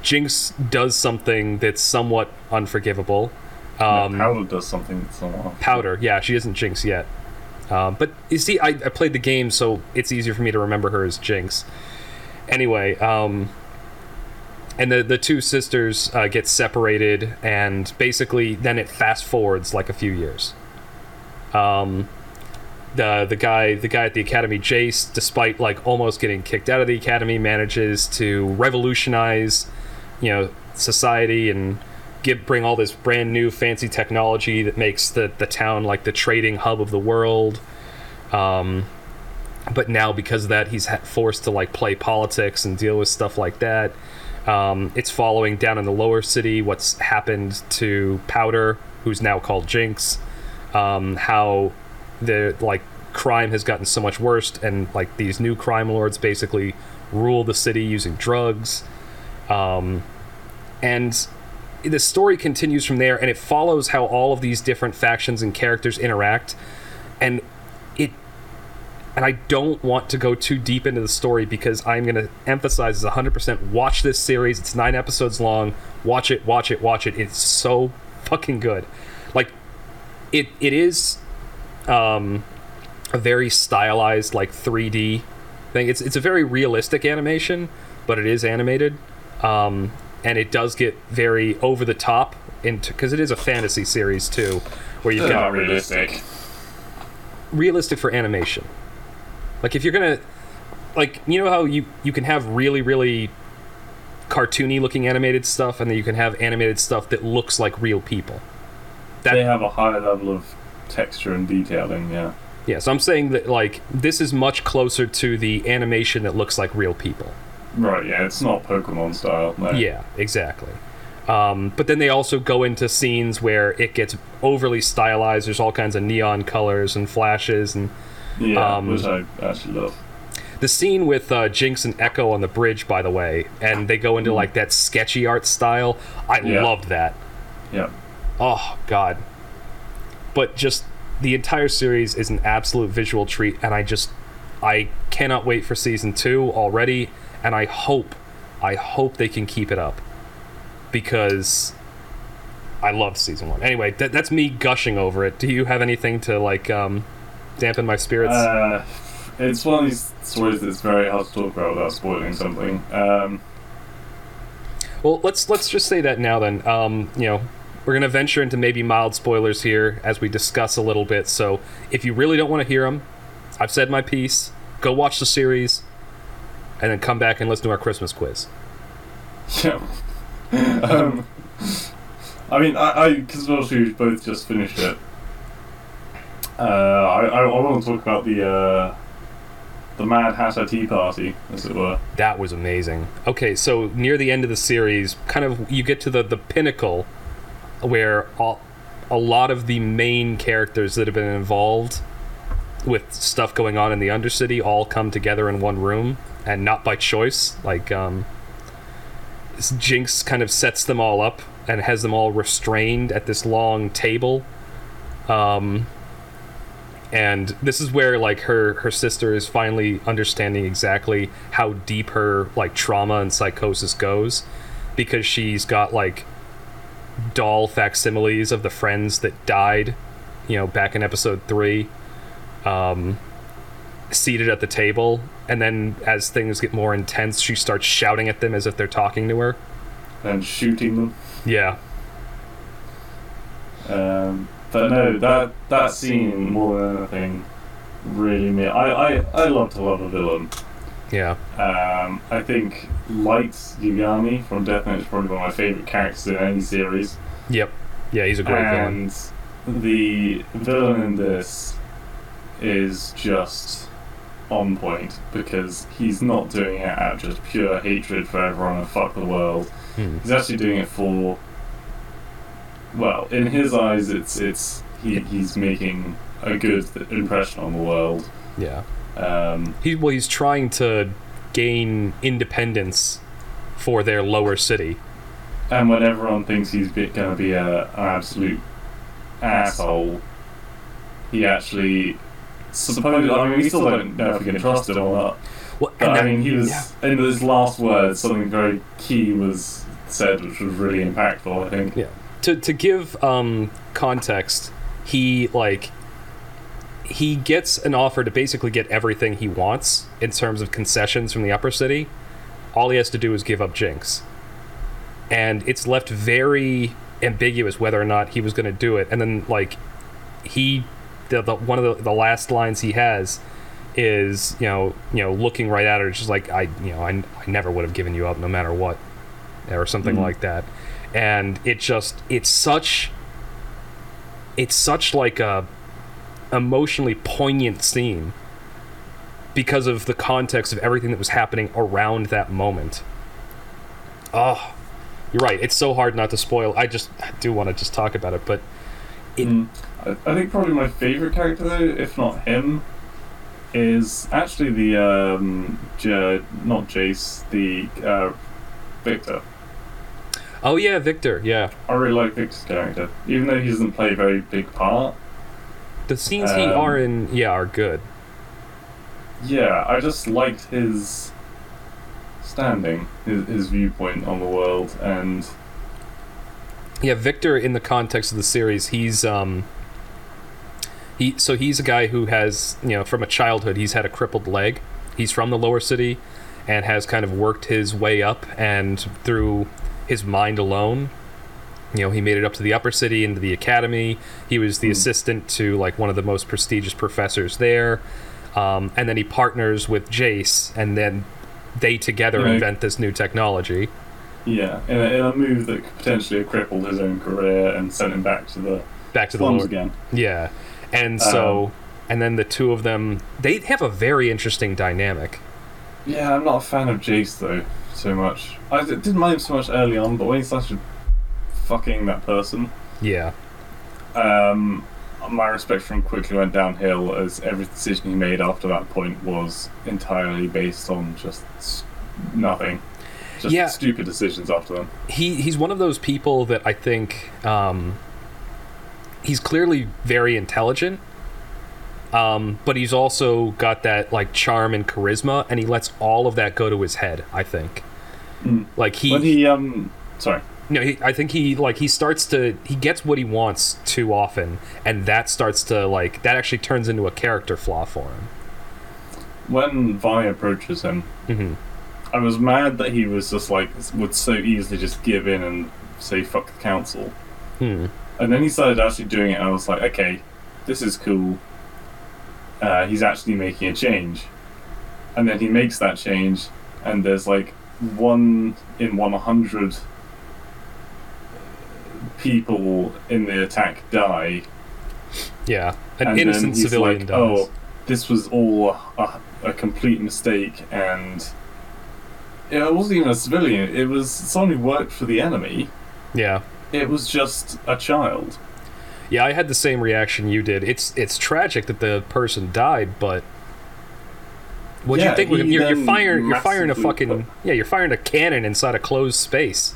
Jinx does something that's somewhat unforgivable. Um, Powder does something somewhat. Powder, yeah, she isn't Jinx yet. Um, but you see, I, I played the game, so it's easier for me to remember her as Jinx. Anyway, um, and the the two sisters uh, get separated, and basically, then it fast forwards like a few years. Um, the the guy the guy at the academy, Jace, despite like almost getting kicked out of the academy, manages to revolutionize, you know, society and give bring all this brand new fancy technology that makes the the town like the trading hub of the world. Um, but now because of that, he's forced to like play politics and deal with stuff like that. Um, it's following down in the lower city what's happened to Powder, who's now called Jinx. Um, how the like crime has gotten so much worse, and like these new crime lords basically rule the city using drugs. Um, and the story continues from there, and it follows how all of these different factions and characters interact, and it. And I don't want to go too deep into the story because I'm going to emphasize is 100% watch this series. It's nine episodes long. Watch it, watch it, watch it. It's so fucking good. Like, it it is um, a very stylized, like 3D thing. It's it's a very realistic animation, but it is animated, um, and it does get very over the top into because it is a fantasy series too, where you've They're got not realistic. realistic for animation. Like if you're gonna, like you know how you you can have really really cartoony looking animated stuff, and then you can have animated stuff that looks like real people. That They have a higher level of texture and detailing, yeah. yeah. So I'm saying that like this is much closer to the animation that looks like real people. Right, yeah, it's not Pokemon style. No. Yeah, exactly. Um, but then they also go into scenes where it gets overly stylized. There's all kinds of neon colors and flashes, and Yeah, Um, which I actually love. the scene with uh, Jinx and Ekko on the bridge, by the way, and they go into like that sketchy art style. I Yeah. loved that. Yeah. Oh God! But just the entire series is an absolute visual treat, and I just I cannot wait for season two already, and I hope I hope they can keep it up because I loved season one. Anyway, that, that's me gushing over it. Do you have anything to like um, dampen my spirits? Uh, it's one of these stories that's very hard to talk about without spoiling something. Um, Well, let's let's just say that now then. Um, you know, we're gonna venture into maybe mild spoilers here as we discuss a little bit. So if you really don't want to hear them, I've said my piece. Go watch the series, and then come back and listen to our Christmas quiz. Yeah. um, I mean, I because obviously we both just finished it. Uh, I, I, I want to talk about the uh, the Mad Hatter Tea Party, as it were. That was amazing. Okay, so near the end of the series, kind of you get to the the pinnacle where all, a lot of the main characters that have been involved with stuff going on in the Undercity all come together in one room, and not by choice. Like, um, Jinx kind of sets them all up and has them all restrained at this long table. Um, and this is where like her her sister is finally understanding exactly how deep her like trauma and psychosis goes because she's got like doll facsimiles of the friends that died you know back in episode 3 um seated at the table and then as things get more intense she starts shouting at them as if they're talking to her and shooting them. yeah Um, but no, that that scene more than anything really me. I I, I love to love a villain. yeah Um, I think Light Yagami from Death Note is probably one of my favorite characters in any series. yep yeah he's a great villain and the villain in this is just on point because he's not doing it out of just pure hatred for everyone and fuck the world. Hmm. He's actually doing it for well, in his eyes it's it's he, he's making a good impression on the world. yeah Um, He well, he's trying to gain independence for their lower city. and when everyone thinks he's going to be a, an absolute asshole, he actually supposedly. I mean, we still don't know if we can trust him or not. Well, But and I mean, he was yeah. in his last words. Something very key was said, which was really impactful. I think. Yeah. To to give um, context, he like he gets an offer to basically get everything he wants in terms of concessions from the upper city. All he has to do is give up Jinx, and it's left very ambiguous whether or not he was going to do it. And then like he, the, the one of the, the last lines he has is you know you know looking right at her, just like I you know I, I never would have given you up no matter what, or something Mhm. like that. And it just it's such it's such like a emotionally poignant scene because of the context of everything that was happening around that moment. Oh, you're right. It's so hard not to spoil. I just I do want to just talk about it, but It- Mm. I, I think probably my favorite character, though, if not him, is actually the um, J- not Jace, the uh, Viktor. oh yeah, Viktor. Yeah, I really like Viktor's character, even though he doesn't play a very big part. the scenes he Um, are in, yeah, are good. Yeah, I just liked his standing, his, his viewpoint on the world, and Yeah, Viktor in the context of the series, he's um he so he's a guy who has, you know, from a childhood he's had a crippled leg. He's from the lower city and has kind of worked his way up and through his mind alone, you know, he made it up to the upper city into the academy. He was the Hmm. assistant to like one of the most prestigious professors there. Um, and then he partners with Jace and then they together invent this new technology. yeah, in a, in a move that could potentially have crippled his own career and sent him back to the Back to the lower again. Yeah. And so, and then the two of them, they have a very interesting dynamic. Yeah, I'm not a fan of Jace though so much. I didn't mind him so much early on, but when he started fucking that person, Yeah. um, my respect for him quickly went downhill as every decision he made after that point was entirely based on just nothing. Just Yeah. stupid decisions after them. He he's one of those people that I think um, he's clearly very intelligent. Um, but he's also got that like charm and charisma, and he lets all of that go to his head. I think, Mm. like he, when he um, sorry, no, he, I think he like he starts to he gets what he wants too often, and that starts to like that actually turns into a character flaw for him. when Vi approaches him, hmm I was mad that he was just like would so easily just give in and say fuck the council. Hmm. And then he started actually doing it, and I was like, okay, this is cool. Uh, he's actually making a change. And then he makes that change, and there's like one in 100 people in the attack die. Yeah, an and innocent civilian like, dies. oh, this was all a, a complete mistake, and. It wasn't even a civilian, it was someone who worked for the enemy. Yeah, It was just a child. yeah. I had the same reaction you did. It's it's tragic that the person died, but what do Yeah, you think? You're, you're firing. You're firing a fucking yeah. You're firing a cannon inside a closed space.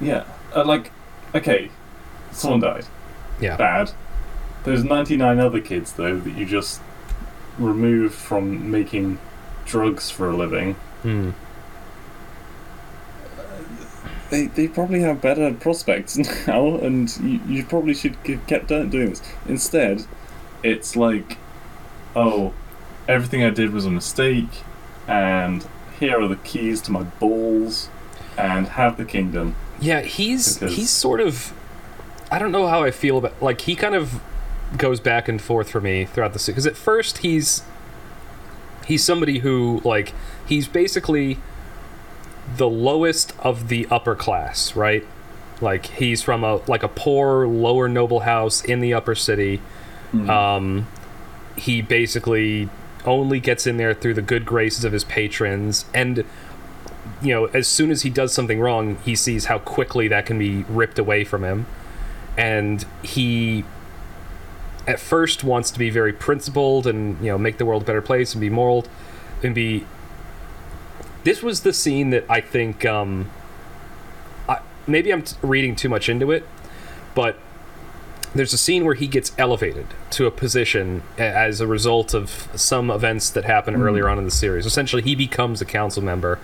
Yeah, uh, like, okay, someone died. Yeah. Bad. There's 99 other kids, though, that you just removed from making drugs for a living. Hmm. They, they probably have better prospects now, and you, you probably should have kept doing this. Instead, it's like, oh, everything I did was a mistake, and here are the keys to my balls, and have the kingdom. Yeah, he's Because- he's sort of. I don't know how I feel about like he kind of goes back and forth for me throughout the series. Because at first he's he's somebody who like he's basically the lowest of the upper class, right? Like he's from a like a poor lower noble house in the upper city. Um, he basically only gets in there through the good graces of his patrons, and you know, as soon as he does something wrong, he sees how quickly that can be ripped away from him, and he at first wants to be very principled and you know make the world a better place and be moral and be this was the scene that i think um I, maybe i'm t- reading too much into it but there's a scene where he gets elevated to a position a- as a result of some events that happen earlier on in the series. Essentially he becomes a council member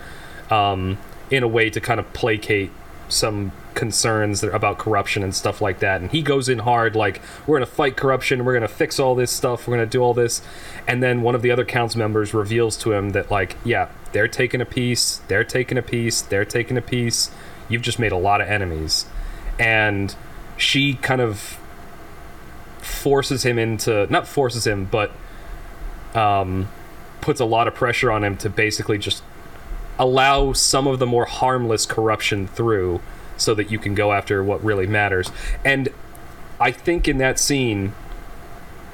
um, in a way to kind of placate some concerns about corruption and stuff like that. And he goes in hard, like, we're going to fight corruption, we're going to fix all this stuff, we're going to do all this. And then one of the other council members reveals to him that, like, yeah, they're taking a piece, they're taking a piece, they're taking a piece. You've just made a lot of enemies. And she kind of forces him into, not forces him, but um, puts a lot of pressure on him to basically just allow some of the more harmless corruption through so that you can go after what really matters. And I think in that scene,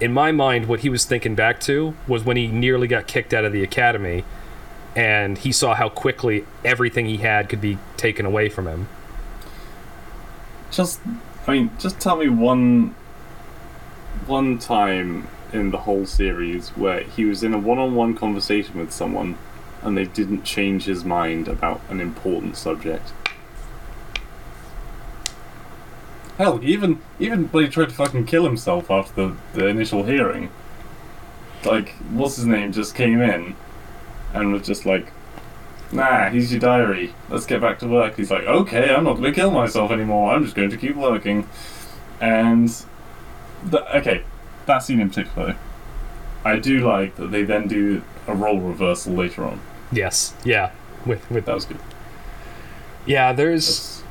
in my mind, what he was thinking back to was when he nearly got kicked out of the academy and he saw how quickly everything he had could be taken away from him. Just, I mean, just tell me one, one time in the whole series where he was in a one-on-one conversation with someone, and they didn't change his mind about an important subject. Hell, even even when he tried to fucking kill himself after the, the initial hearing, like what's his name just came in, and was just like, Nah, here's your diary. Let's get back to work. He's like, okay, I'm not going to kill myself anymore. I'm just going to keep working. And, the, okay, that scene in particular, I do like that they then do a role reversal later on. Yes. Yeah. With with That was good. Yeah, there's That's-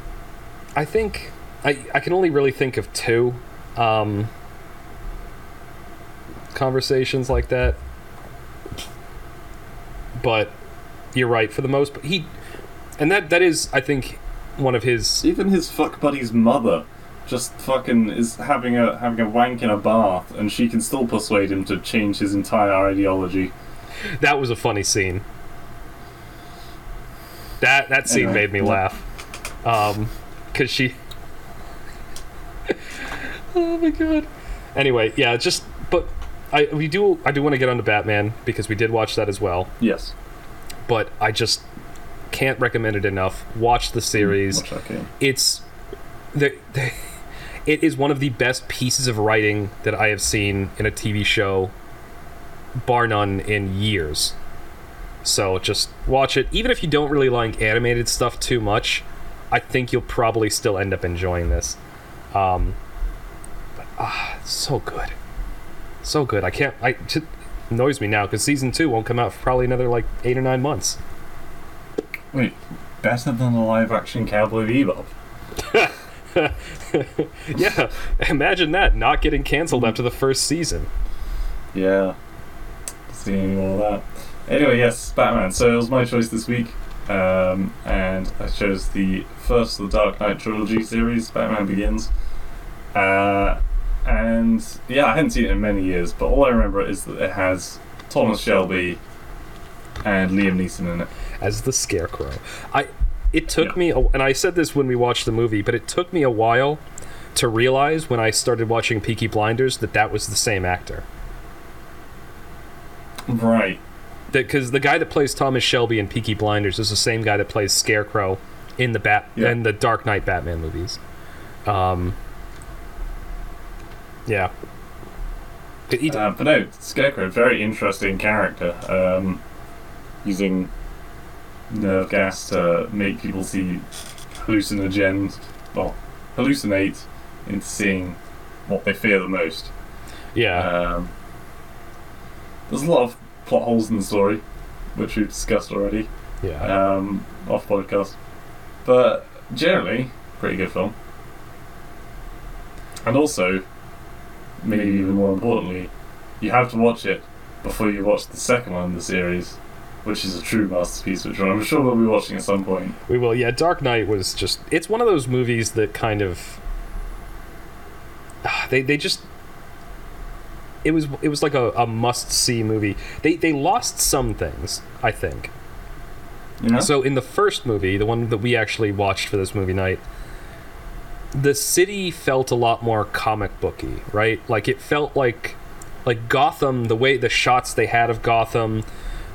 I think I I can only really think of two um, conversations like that. But you're right for the most. But he, and that that is I think one of his. Even his fuck buddy's mother just fucking is having a having a wank in a bath, and she can still persuade him to change his entire ideology. That was a funny scene. That that scene Anyway, made me laugh, um, cause she. oh my god. Anyway, yeah, just but I we do I do want to get onto Batman because we did watch that as well, Yes. but I just can't recommend it enough. Watch the series. Watch that. It's the, the it is one of the best pieces of writing that I have seen in a TV show, bar none, in years. So just watch it. Even if you don't really like animated stuff too much, I think you'll probably still end up enjoying this. Um, but ah, it's so good, so good. I can't. I it annoys me now because season two won't come out for probably another like eight or nine months. Wait, better than the live action Cowboy Bebop? yeah, imagine that not getting canceled after the first season. Yeah. See all that. Anyway, yes, Batman. So it was my choice this week. Um, and I chose the first of the Dark Knight trilogy series, Batman Begins. Uh, and yeah, I hadn't seen it in many years, but all I remember is that it has Thomas Shelby and Liam Neeson in it. as the Scarecrow. I it took Yeah. me, a, and I said this when we watched the movie, but it took me a while to realize when I started watching Peaky Blinders that that was the same actor. Right. Because the guy that plays Thomas Shelby in Peaky Blinders is the same guy that plays Scarecrow in the Bat Yeah. in the Dark Knight Batman movies. Um. Yeah. Uh, but no, Scarecrow, very interesting character. Um, using nerve gas to make people see hallucinogens, well, hallucinate into seeing what they fear the most. yeah. Um, there's a lot of plot holes in the story, which we've discussed already yeah. um, off podcast. But generally, pretty good film. And also, maybe even more importantly, you have to watch it before you watch the second one in the series, which is a true masterpiece, which I'm sure we'll be watching at some point. We will. Yeah, Dark Knight was just it's one of those movies that kind of Ah, they they just it was it was like a, a must see movie. They they lost some things, I think. You know? So in the first movie, the one that we actually watched for this movie night, the city felt a lot more comic booky, right? Like it felt like like Gotham, the way the shots they had of Gotham,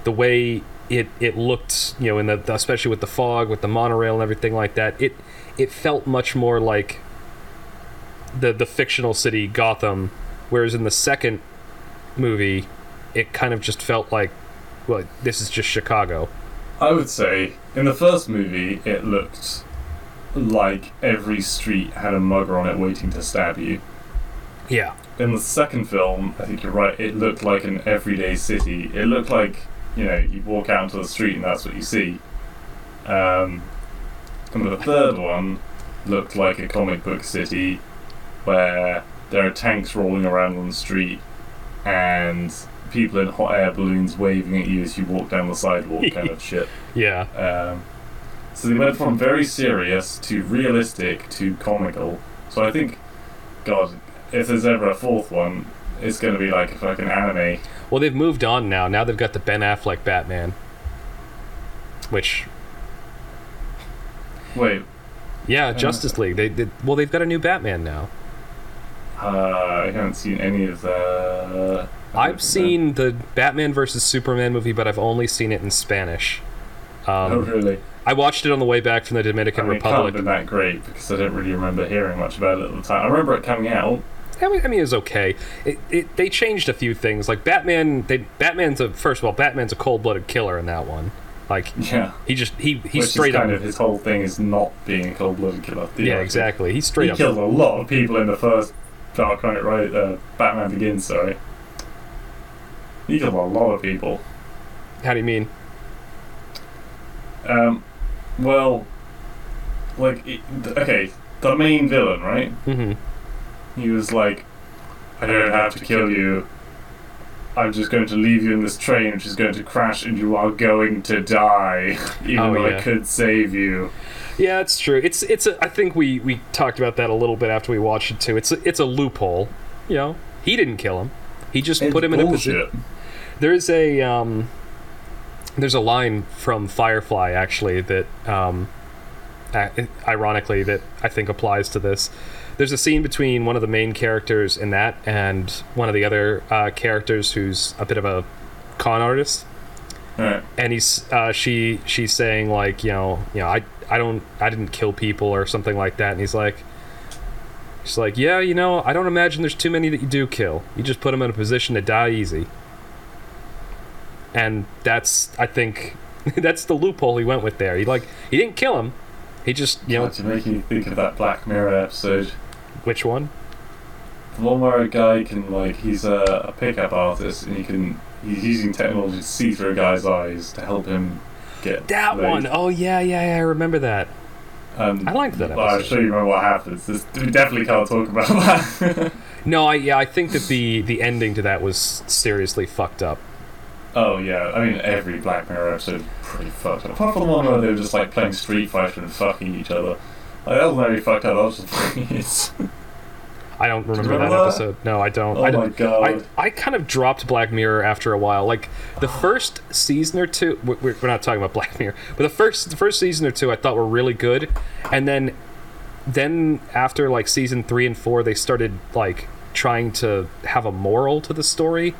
the way it it looked, you know, in the especially with the fog, with the monorail and everything like that, it it felt much more like the the fictional city Gotham, whereas in the second movie, it kind of just felt like, well, this is just Chicago. I would say in the first movie, it looked like every street had a mugger on it waiting to stab you. Yeah. In the second film, I think you're right, it looked like an everyday city. It looked like, you know, you walk out into the street and that's what you see. Um, and the third one looked like a comic book city where there are tanks rolling around on the street and people in hot air balloons waving at you as you walk down the sidewalk kind of shit. Yeah. Um, so they went from very serious to realistic to comical. So I think, God, if there's ever a fourth one, it's going to be like a fucking anime. Well, they've moved on now. Now they've got the Ben Affleck Batman. Which, Wait, yeah, Justice League. They, they well, they've got a new Batman now. Uh, I haven't seen any of the. I've seen the Batman versus Superman movie, but I've only seen it in Spanish. Oh, Um, really? I watched it on the way back from the I Dominican mean, it can't have Republic. been that great because I don't really remember hearing much about it at the time. I remember it coming out. I mean, I mean, it was okay. It, it, they changed a few things. Like Batman, they Batman's a first of all, Batman's a cold-blooded killer in that one. Like Yeah. he just he he Which straight is kind up. of his whole thing is not being a cold-blooded killer. yeah, exactly. He straight He up. killed a lot of people in the first Dark Knight, right? Uh, Batman Begins, sorry. He killed a lot of people. How do you mean? Um, well, like, it, okay, the main villain, right? hmm He was like, I don't have to kill you. I'm just going to leave you in this train, which is going to crash, and you are going to die, even Oh, though yeah. I could save you. Yeah, it's true. It's it's. A, I think we we talked about that a little bit after we watched it too. It's a, it's a loophole. You know, he didn't kill him. He just It's put him in a position. There's a um, there's a line from Firefly actually that um, ironically that I think applies to this. There's a scene between one of the main characters in that and one of the other uh, characters who's a bit of a con artist Alright. and he's uh, she she's saying like you know you know I I don't I didn't kill people or something like that. And he's like she's like yeah you know I don't imagine there's too many that you do kill. You just put them in a position to die easy. And that's I think that's the loophole he went with there. He like he didn't kill him. He just you know you're making me think of that Black Mirror episode. which one? The one where a guy can like he's a, a pickup artist and he can he's using technology to see through a guy's eyes to help him get that laid. one oh yeah yeah yeah I remember that And I liked that well, I'm episode. sure you remember what happens. This, we definitely can't talk about that. No, I yeah, I think that the the ending to that was seriously fucked up. oh yeah, I mean every Black Mirror episode is pretty fucked up. Apart from the one where they were just like playing Street Fighter and fucking each other. Like, that was very fucked up. That was just it's, I don't remember, remember that that? episode. No, I don't. Oh I my don't, God. I, I kind of dropped Black Mirror after a while. Like the first season or two, we- we're, we're not talking about Black Mirror, but the first the first season or two I thought were really good, and then then after like season three and four, they started like trying to have a moral to the story.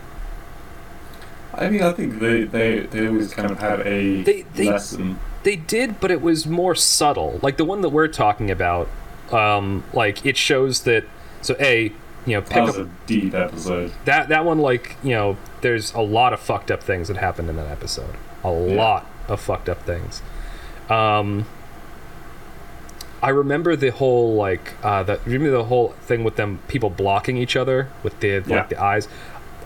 I mean, I think they, they, they always kind of had a They- they- lesson. They did, but it was more subtle. Like the one that we're talking about, um, like it shows that. So a, you know, pick That up a deep episode. that that one like you know there's a lot of fucked up things that happened in that episode. A lot of fucked up things. Um i remember the whole like uh the remember the whole thing with them people blocking each other with the Yeah. like the eyes?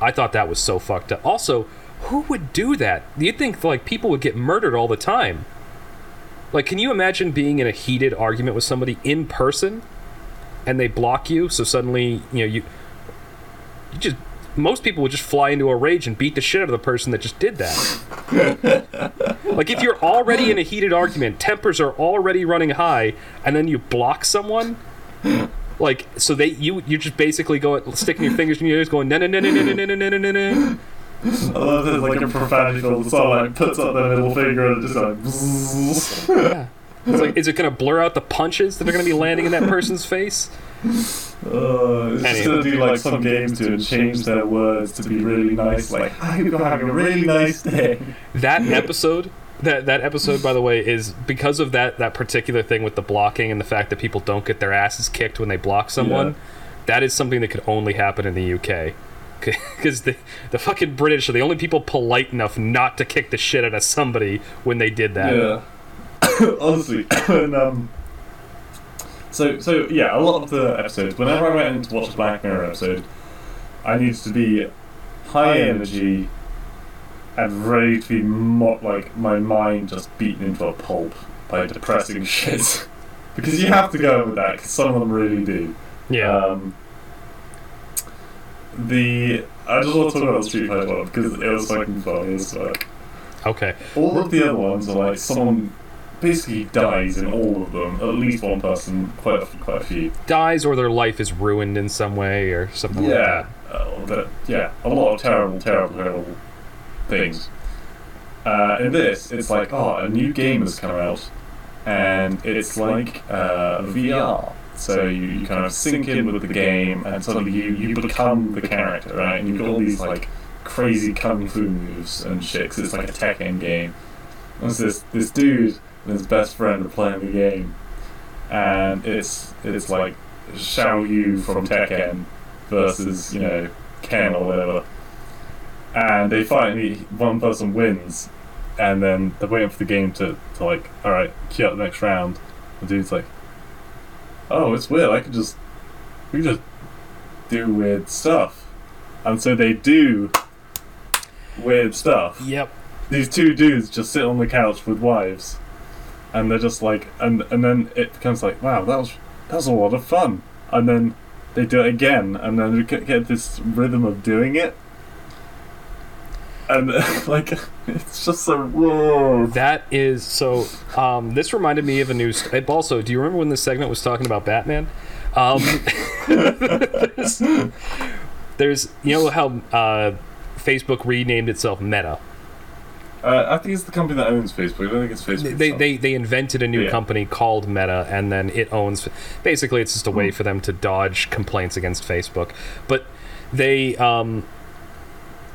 I thought that was so fucked up. Also who would do that? You'd think like people would get murdered all the time. Like can you imagine being in a heated argument with somebody in person and they block you so suddenly you know you you just most people would just fly into a rage and beat the shit out of the person that just did that. like if you're already in a heated argument, tempers are already running high, and then you block someone, like so they you you just basically go sticking your fingers in your ears, going no no no no no no no no no no no. I love this, like a profanity filled song, like puts up their middle finger and just like. Yeah. It's like, is it going to blur out the punches that are going to be landing in that person's face? Uh, it's Anyway. gonna do like some games to change their words to be really nice. Like, I hope you're having a really nice day. That episode, that that episode, by the way, is because of that that particular thing with the blocking and the fact that people don't get their asses kicked when they block someone. Yeah. That is something that could only happen in the UK. Because the, the fucking British are the only people polite enough not to kick the shit out of somebody when they did that. Yeah. Honestly, and, um, so so yeah, a lot of the episodes. Whenever I went in to watch a Black Mirror episode, I needed to be high energy and ready to be mo- like my mind just beaten into a pulp by depressing shit. because you have to go with that. Because some of them really do. Yeah. Um, the I just want to talk about the Street Fighter one because it was fucking funny as fuck. okay. All of the other ones are like someone basically dies in all of them. At least one person, quite a, quite a few. Dies or their life is ruined in some way or something like Yeah, uh, but yeah, a lot of terrible, terrible, terrible things. Uh, in this, it's like, oh, a new game has come out, and it's like uh, VR. So you, you kind of sink in with the game, and suddenly you, you become the character, right? And you've got all these like crazy kung fu moves and shit. 'cause it's like a Tekken game. It's this this dude and his best friend are playing the game, and it's it's like Xiao Yu from Tekken versus you know Ken or whatever, and they finally one person wins, and then they're waiting for the game to, to like all right queue up the next round. The dude's like, oh it's weird I can just we can just do weird stuff, and so they do weird stuff. Yep. these two dudes just sit on the couch with wives, and they're just like, and and then it becomes like, wow, that was that was a lot of fun, and then they do it again, and then you get this rhythm of doing it, and like it's just so whoa. That is so. Um, this reminded me of a news. uh, Also, do you remember when this segment was talking about Batman? Um, there's, there's, you know how uh, Facebook renamed itself Meta. Uh, I think it's the company that owns Facebook. I don't think it's Facebook. They, itself. they they invented a new Yeah. company called Meta, and then it owns. Basically, it's just a way for them to dodge complaints against Facebook. But they um,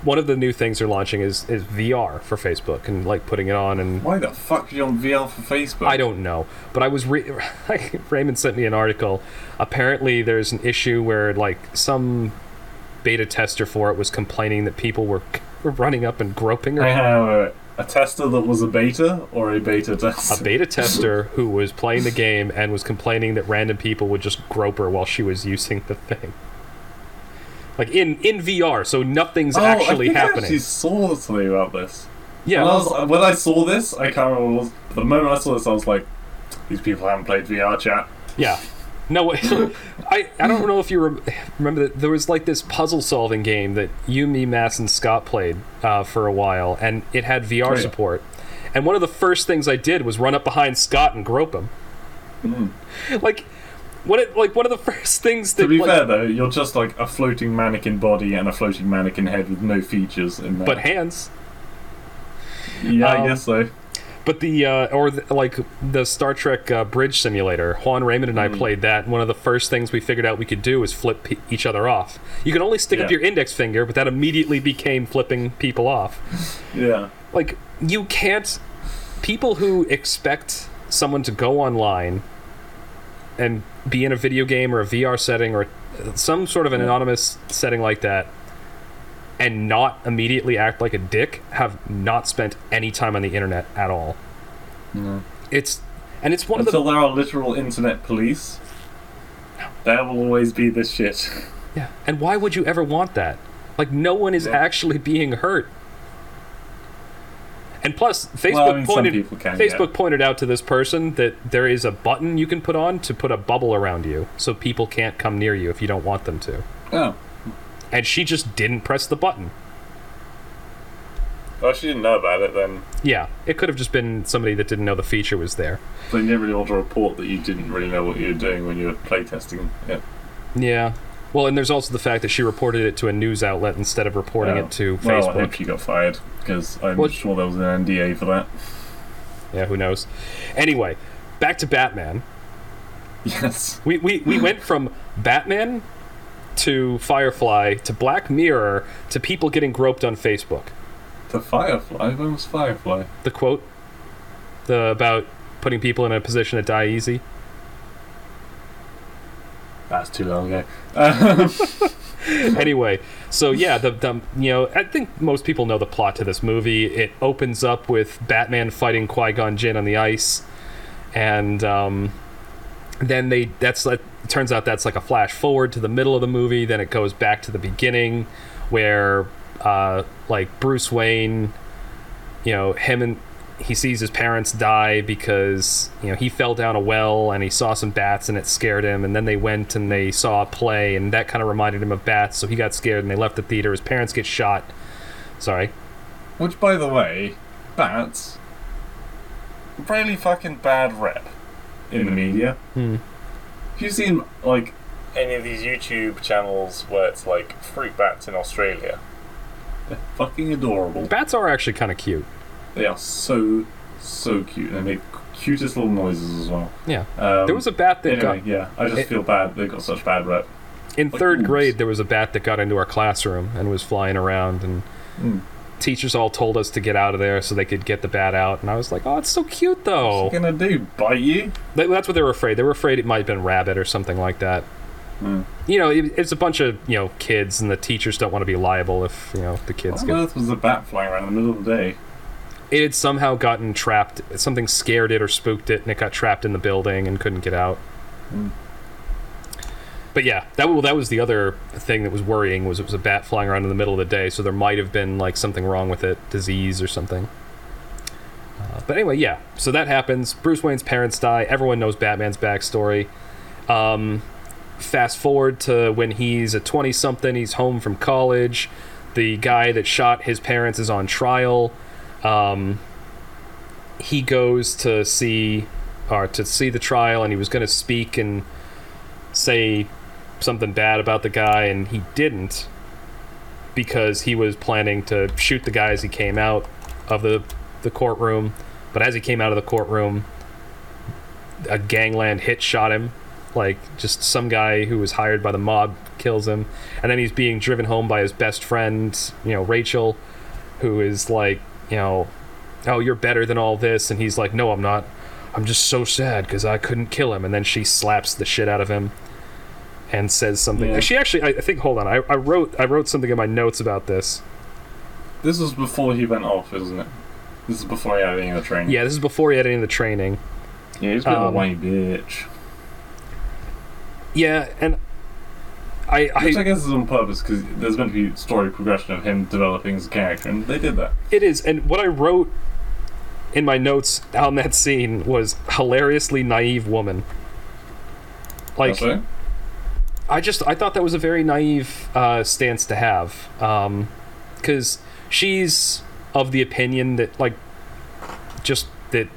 one of the new things they're launching is is VR for Facebook and like putting it on and Why the fuck are you on VR for Facebook? I don't know, but I was re- Raymond sent me an article. Apparently, there's an issue where like some beta tester for it was complaining that people were, were running up and groping her. I have a, a tester that was a beta or a beta tester? A beta tester who was playing the game and was complaining that random people would just grope her while she was using the thing. Like in in VR, so nothing's Oh, actually I think I happening. actually saw something about this. yeah, When I, was, when I saw this, I can't remember. What was, the moment I saw this, I was like, These people haven't played VR chat. Yeah. No, I, I don't know if you rem- remember that there was like this puzzle solving game that you, me, Mass, and Scott played uh, for a while, and it had VR Oh, yeah. support. And one of the first things I did was run up behind Scott and grope him. Mm. Like, what? It, like one of the first things that. To be like, fair though, you're just like a floating mannequin body and a floating mannequin head with no features in there. but hands. yeah, um, I guess so. But the uh, or the, like the Star Trek uh, bridge simulator, Juan Raymond and I Mm. played that. And one of the first things we figured out we could do is flip pe- each other off. You can only stick up your index finger, but that immediately became flipping people off. Yeah. Like you can't. People who expect someone to go online and be in a video game or a VR setting or some sort of an anonymous setting like that and not immediately act like a dick have not spent any time on the internet at all. No. It's and it's one of the Until there are literal internet police, there will always be this shit. yeah. And why would you ever want that? Like no one is Yeah. actually being hurt. And plus, Facebook well, I mean, pointed. Facebook pointed out to this person that there is a button you can put on to put a bubble around you, so people can't come near you if you don't want them to. Oh. And she just didn't press the button. Well, she didn't know about it, then Yeah, it could have just been somebody that didn't know the feature was there. you didn't really want to report that you didn't really know what you were doing when you were playtesting it. Yeah. Well, and there's also the fact that she reported it to a news outlet instead of reporting Yeah. it to Well, I Facebook. hope she got fired because I'm Well- sure there was an NDA for that. Yeah, who knows? Anyway, back to Batman. Yes. We, we, we went from Batman to Firefly to Black Mirror to people getting groped on Facebook. To Firefly? When was Firefly? The quote the about putting people in a position to die easy. That's too long ago. Um, anyway, so yeah, the, the you know I think most people know the plot to this movie. It opens up with Batman fighting Qui Gon Jinn on the ice, and um, then they that's like it turns out that's like a flash forward to the middle of the movie. Then it goes back to the beginning, where uh, like Bruce Wayne, you know him and he sees his parents die because you know he fell down a well and he saw some bats and it scared him and then they went and they saw a play and that kind of reminded him of bats so he got scared and they left the theater his parents get shot sorry which, by the way, bats. Really fucking bad rep in the media. Hmm. Have you seen, like, any of these YouTube channels where it's like fruit bats in Australia? They're fucking adorable. bats are actually kind of cute They are so, so cute. They make cutest little noises as well. yeah Um, there was a bat that Anyway, got yeah, I just it- feel bad they got such bad rep. in like third oops. grade there was a bat that got into our classroom and was flying around and Mm. Teachers all told us to get out of there so they could get the bat out and i was like oh it's so cute though What's it gonna do? Bite you? That- That's what they were afraid. They were afraid it might have been rabbit or something like that. Hmm. You know, it, it's a bunch of you know kids, and the teachers don't want to be liable if you know the What kids on get. earth was a bat flying around in the middle of the day? It had somehow gotten trapped. Something scared it or spooked it, and it got trapped in the building and couldn't get out. Hmm. But yeah, that well, that was the other thing that was worrying was it was a bat flying around in the middle of the day, so there might have been like something wrong with it, disease or something. Uh, but anyway, yeah. So that happens. Bruce Wayne's parents die. Everyone knows Batman's backstory. Um, fast forward to when he's a 20 something, he's home from college. The guy that shot his parents is on trial. Um, he goes to see or to see the trial and he was going to speak and say something bad about the guy and he didn't because he was planning to shoot the guy as he came out of the the courtroom. But as he came out of the courtroom a gangland hit shot him. Like just some guy who was hired by the mob kills him. And then he's being driven home by his best friend you know Rachel who is like you know oh you're better than all this. And he's like no I'm not. I'm just so sad because I couldn't kill him. And then she slaps the shit out of him and says something Yeah. she actually I, I think hold on I, I wrote I wrote something in my notes about this This was before he went off, isn't it? This is before he had any of the training. yeah this is before he had any of the training Yeah, he's of Um, a whiny bitch. yeah and I, I, Which I guess is on purpose because there's meant to be story progression of him developing as a character, and they did that. it is and what I wrote in my notes on that scene was hilariously naive woman. Like? I just I thought that was a very naive uh, stance to have, because she's of the opinion that like just that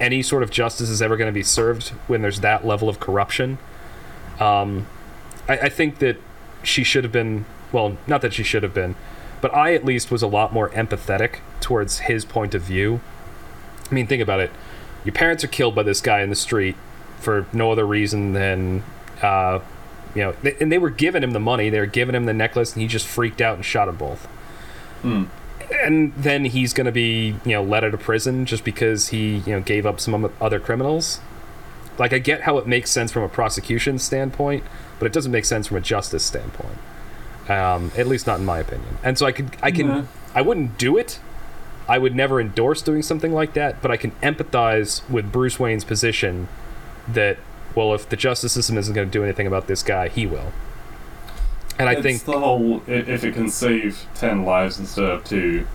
any sort of justice is ever going to be served when there's that level of corruption. Um, I, I think that she should have been well, not that she should have been, but I at least was a lot more empathetic towards his point of view. I mean, think about it. Your parents are killed by this guy in the street for no other reason than, uh, you know, th- and they were giving him the money, they were giving him the necklace, and he just freaked out and shot them both. Hmm. And then he's going to be, you know, let out of prison just because he, you know, gave up some other criminals. Like, I get how it makes sense from a prosecution standpoint, but it doesn't make sense from a justice standpoint. Um, at least not in my opinion. And so I could, I can, Yeah. I wouldn't do it. I would never endorse doing something like that, but I can empathize with Bruce Wayne's position that, well, if the justice system isn't going to do anything about this guy, he will. And I it's think, the whole if it can save ten lives instead of two,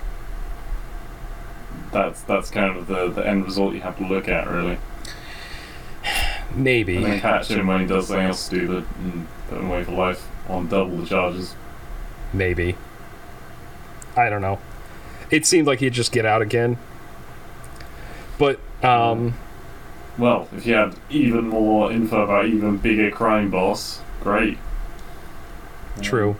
that's that's kind of the, the end result you have to look at really. maybe. And then catch him when he does something else stupid and put him away for life on double the charges. Maybe. I don't know. It seemed like he'd just get out again. But, um, Well, if you had even more info about even bigger crime boss, great. true.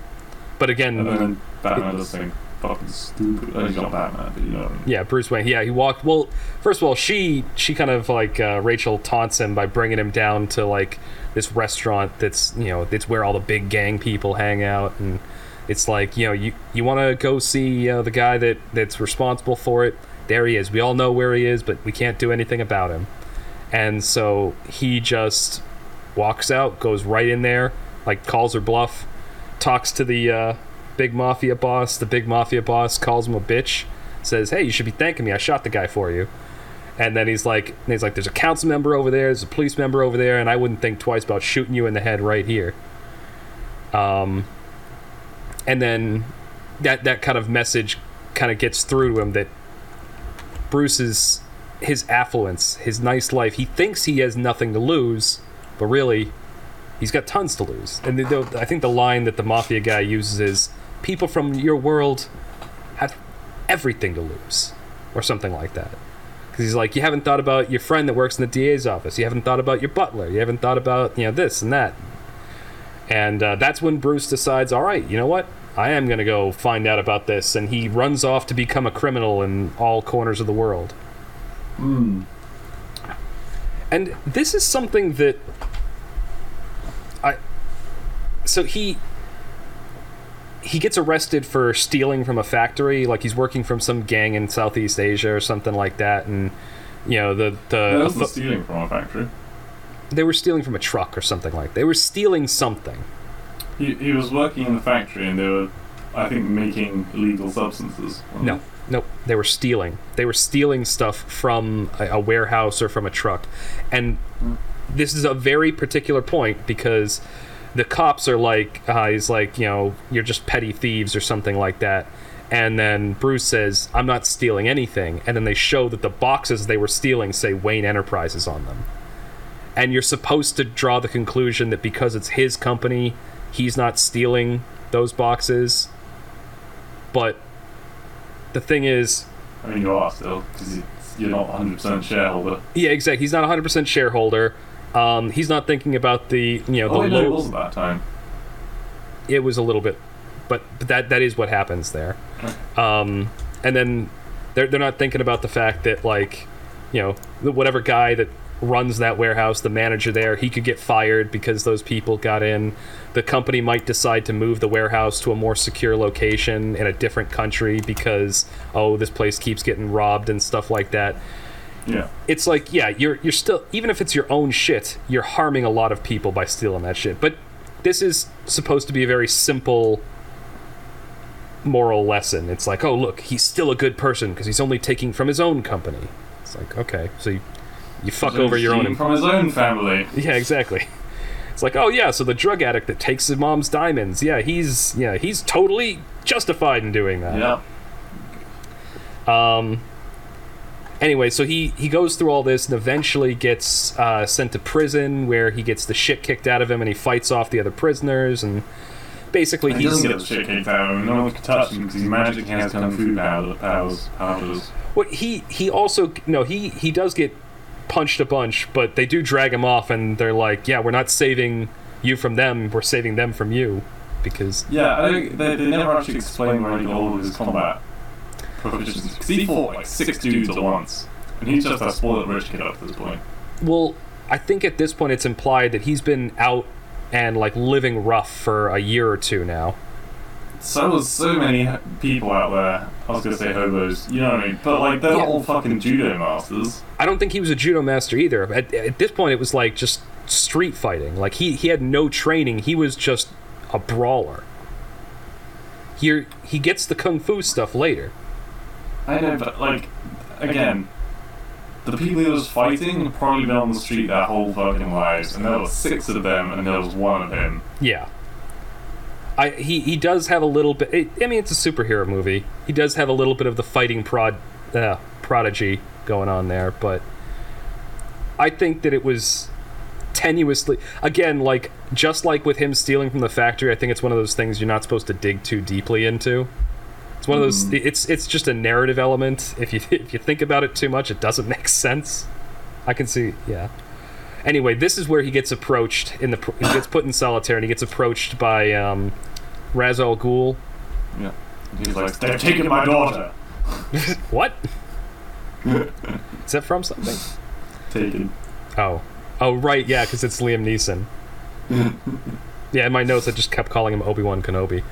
But again, And then Batman does something fucking stupid. Uh, he's not Batman, but you know what I mean. Yeah, Bruce Wayne. Yeah, he walked. Well, first of all, she she kind of like uh, Rachel taunts him by bringing him down to like this restaurant that's you know it's where all the big gang people hang out, and it's like you know you you want to go see uh, the guy that that's responsible for it. There he is. We all know where he is, but we can't do anything about him. And so he just walks out, goes right in there, like calls her bluff, talks to the uh, big mafia boss. The big mafia boss calls him a bitch, says, "Hey, you should be thanking me. I shot the guy for you." And then he's like, he's like, "There's a council member over there. There's a police member over there, and I wouldn't think twice about shooting you in the head right here." Um, and then that that kind of message kind of gets through to him that Bruce's his affluence, his nice life. He thinks he has nothing to lose, but really, he's got tons to lose. And the, the, I think the line that the mafia guy uses is, "People from your world have everything to lose," or something like that. Because he's like, you haven't thought about your friend that works in the DA's office. You haven't thought about your butler. You haven't thought about you know this and that. And uh, that's when Bruce decides, all right, you know what? I am going to go find out about this. And he runs off to become a criminal in all corners of the world. Hmm. And this is something that I so he he gets arrested for stealing from a factory like he's working from some gang in Southeast Asia or something like that and you know the the wasn't stealing from a factory. they were stealing from a truck or something like That. they were stealing something He, he was working in the factory and they were, I think, making illegal substances. No, nope. They were stealing. They were stealing stuff from a, a warehouse or from a truck, and this is a very particular point because the cops are like, uh, he's like, you know, you're just petty thieves or something like that. And then Bruce says, I'm not stealing anything. And then they show that the boxes they were stealing say Wayne Enterprises on them. And you're supposed to draw the conclusion that because it's his company, he's not stealing those boxes. But the thing is, I mean, you are still, because you're not 100% shareholder. yeah, exactly. He's not 100% shareholder. Um, he's not thinking about the, you know, the Oh, know it low. was at that time. it was a little bit, but, but that that is what happens there. Um, and then they're they're not thinking about the fact that like, you know, whatever guy that runs that warehouse, the manager there, he could get fired because those people got in. The company might decide to move the warehouse to a more secure location in a different country because oh, this place keeps getting robbed and stuff like that Yeah. it's like yeah you're you're still even if it's your own shit you're harming a lot of people by stealing that shit but this is supposed to be a very simple moral lesson it's like oh look he's still a good person because he's only taking from his own company it's like okay so you, you fuck So over your own em- from his own family. yeah exactly it's like oh yeah so the drug addict that takes his mom's diamonds yeah he's yeah he's totally justified in doing that Yeah. um, anyway, so he he goes through all this and eventually gets uh, sent to prison where he gets the shit kicked out of him and he fights off the other prisoners and basically He he's doesn't get the shit kicked out of him. No one can touch him because he magically has kung fu power- powers. powers. Well, he he also no he he does get punched a bunch, but they do drag him off, and they're like, "Yeah, we're not saving you from them. We're saving them from you," because Yeah, I think they, they never actually explain where he got all of his combat proficiency. Because he fought like six dudes at once. And he's just a spoiled rich kid up to this point. well, I think at this point it's implied that he's been out and like living rough for a year or two now. So there's so many people out there. I was gonna say hobos, you know what I mean? But like, they're Yeah. all fucking judo masters. I don't think he was a judo master either. At, at this point, it was like just street fighting. Like he he had no training. He was just a brawler. Here he gets the kung fu stuff later. I know, but like, again, the people he was fighting had probably been on the street their whole fucking lives, and there were six of them, and there was one of him. Yeah. I he he does have a little bit. It, I mean, it's a superhero movie. He does have a little bit of the fighting prod uh, prodigy going on there, but I think that it was tenuously again like just like with him stealing from the factory. I think it's one of those things you're not supposed to dig too deeply into. It's one of those. It's it's just a narrative element. If you if you think about it too much, it doesn't make sense. I can see. Yeah. Anyway, this is where he gets approached in the. pr- He gets put in solitary and he gets approached by um, Ra's al Ghul. Yeah. And he's like, they're taking my daughter. What? is that from something? Taken. Oh, oh right, yeah, because it's Liam Neeson. yeah, in my notes I just kept calling him Obi Wan Kenobi.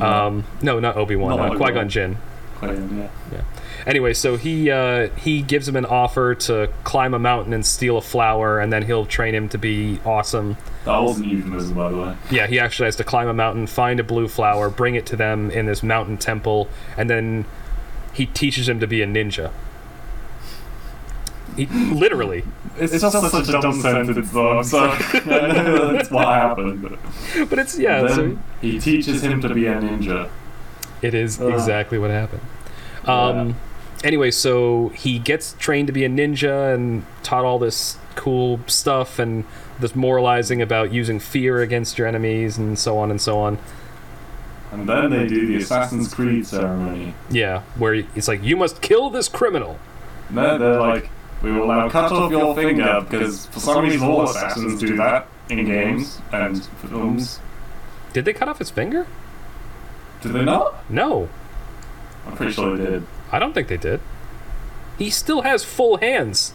Um, no, not Obi Wan. Not Uh, Obi-Wan. Qui Gon Jinn. Claim, yeah. Anyway, so he uh, he gives him an offer to climb a mountain and steal a flower, and then he'll train him to be awesome. That wasn't euphemism, by the way. Yeah, he actually has to climb a mountain, find a blue flower, bring it to them in this mountain temple, and then he teaches him to be a ninja. He literally, It's, just, such, a dumb sentence, though. I'm sorry. I know that's what happened. But but it's yeah, so he teaches him to be a ninja. it is Uh, exactly what happened. Um, anyway, so he gets trained to be a ninja and taught all this cool stuff and this moralizing about using fear against your enemies and so on and so on. And then they do the Assassin's Creed ceremony. Yeah, where it's like you must kill this criminal. And then they're like, we will now cut off your finger because for some reason all assassins do that in games and films. Did they cut off his finger? Did they not? No, I'm pretty sure they did. I don't think they did. He still has full hands.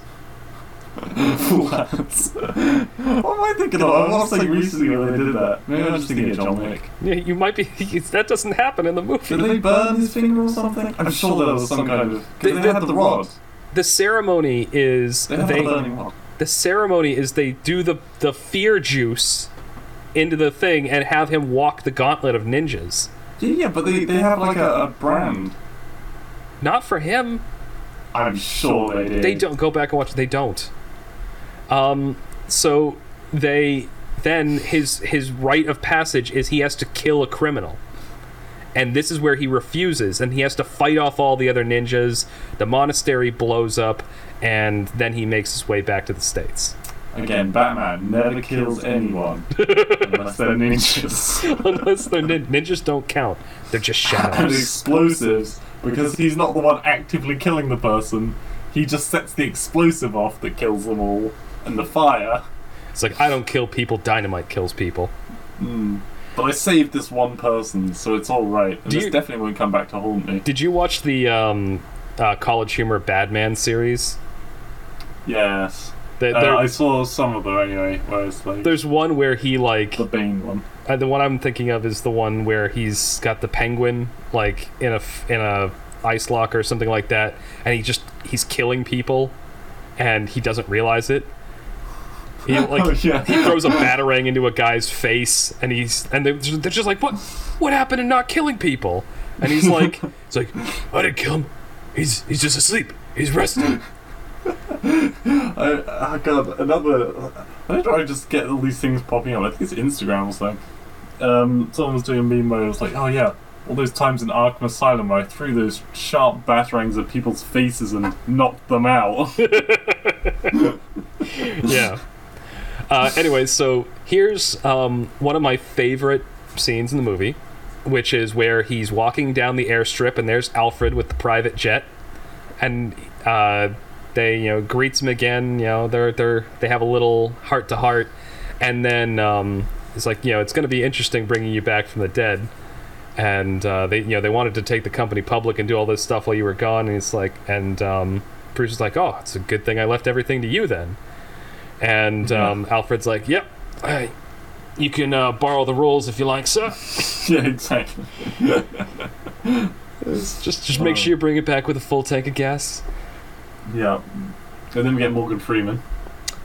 Full hands. What am I thinking of? I watched like recently where they did that. Maybe I'm just thinking of John Wick. Yeah, You might be. That doesn't happen in the movie. Did movie. they burn his finger or something? I'm sure there was some kind of. They- they- they, had the rod. The ceremony is They had they. the burning. The ceremony is they do the the fear juice into the thing and have him walk the gauntlet of ninjas. Yeah, yeah, but they, they have like a, a brand. Not for him. I'm sure they did. They don't go back and watch. They don't. Um. So they then his his rite of passage is he has to kill a criminal, and this is where he refuses, and he has to fight off all the other ninjas. The monastery blows up, and then he makes his way back to the states. Again, Batman never kills anyone unless they're ninjas. Unless they're nin- ninjas don't count. They're just and shadows. explosives, because he's not the one actively killing the person. He just sets the explosive off that kills them all, and the fire. It's like I don't kill people. Dynamite kills people. But I saved this one person, so it's all right. And Do this you- definitely won't come back to haunt me. Did you watch the um, uh, College Humor Badman series? Yes. The- Uh, I saw some of them anyway, where it's like there's one where he like the Bane one. uh, the one I'm thinking of is the one where he's got the penguin like in a in a ice locker or something like that, and he just he's killing people, and he doesn't realize it. He like Oh, yeah. he throws a batarang into a guy's face, and he's and they're, they're just like, what what happened to not killing people? And he's like, it's like I didn't kill him. He's he's just asleep. He's resting. I, oh god, another. Why do I just get all these things popping up? I think it's Instagram or something. Um, someone was doing a meme where it was like, oh yeah, all those times in Arkham Asylum where I threw those sharp batarangs at people's faces and knocked them out. yeah. Uh, anyway, so here's um, one of my favorite scenes in the movie, which is where he's walking down the airstrip and there's Alfred with the private jet, and uh, they you know greets him again. You know they're they're they have a little heart to heart, and then um, it's like you know it's going to be interesting bringing you back from the dead. And uh, they, you know, they wanted to take the company public and do all this stuff while you were gone. And it's like, and um, Bruce is like, "Oh, it's a good thing I left everything to you then." And Yeah. um, Alfred's like, "Yep, hey, you can uh, borrow the rolls if you like, sir. yeah, exactly. Just just make sure you bring it back with a full tank of gas." Yeah. And then we get Morgan Freeman.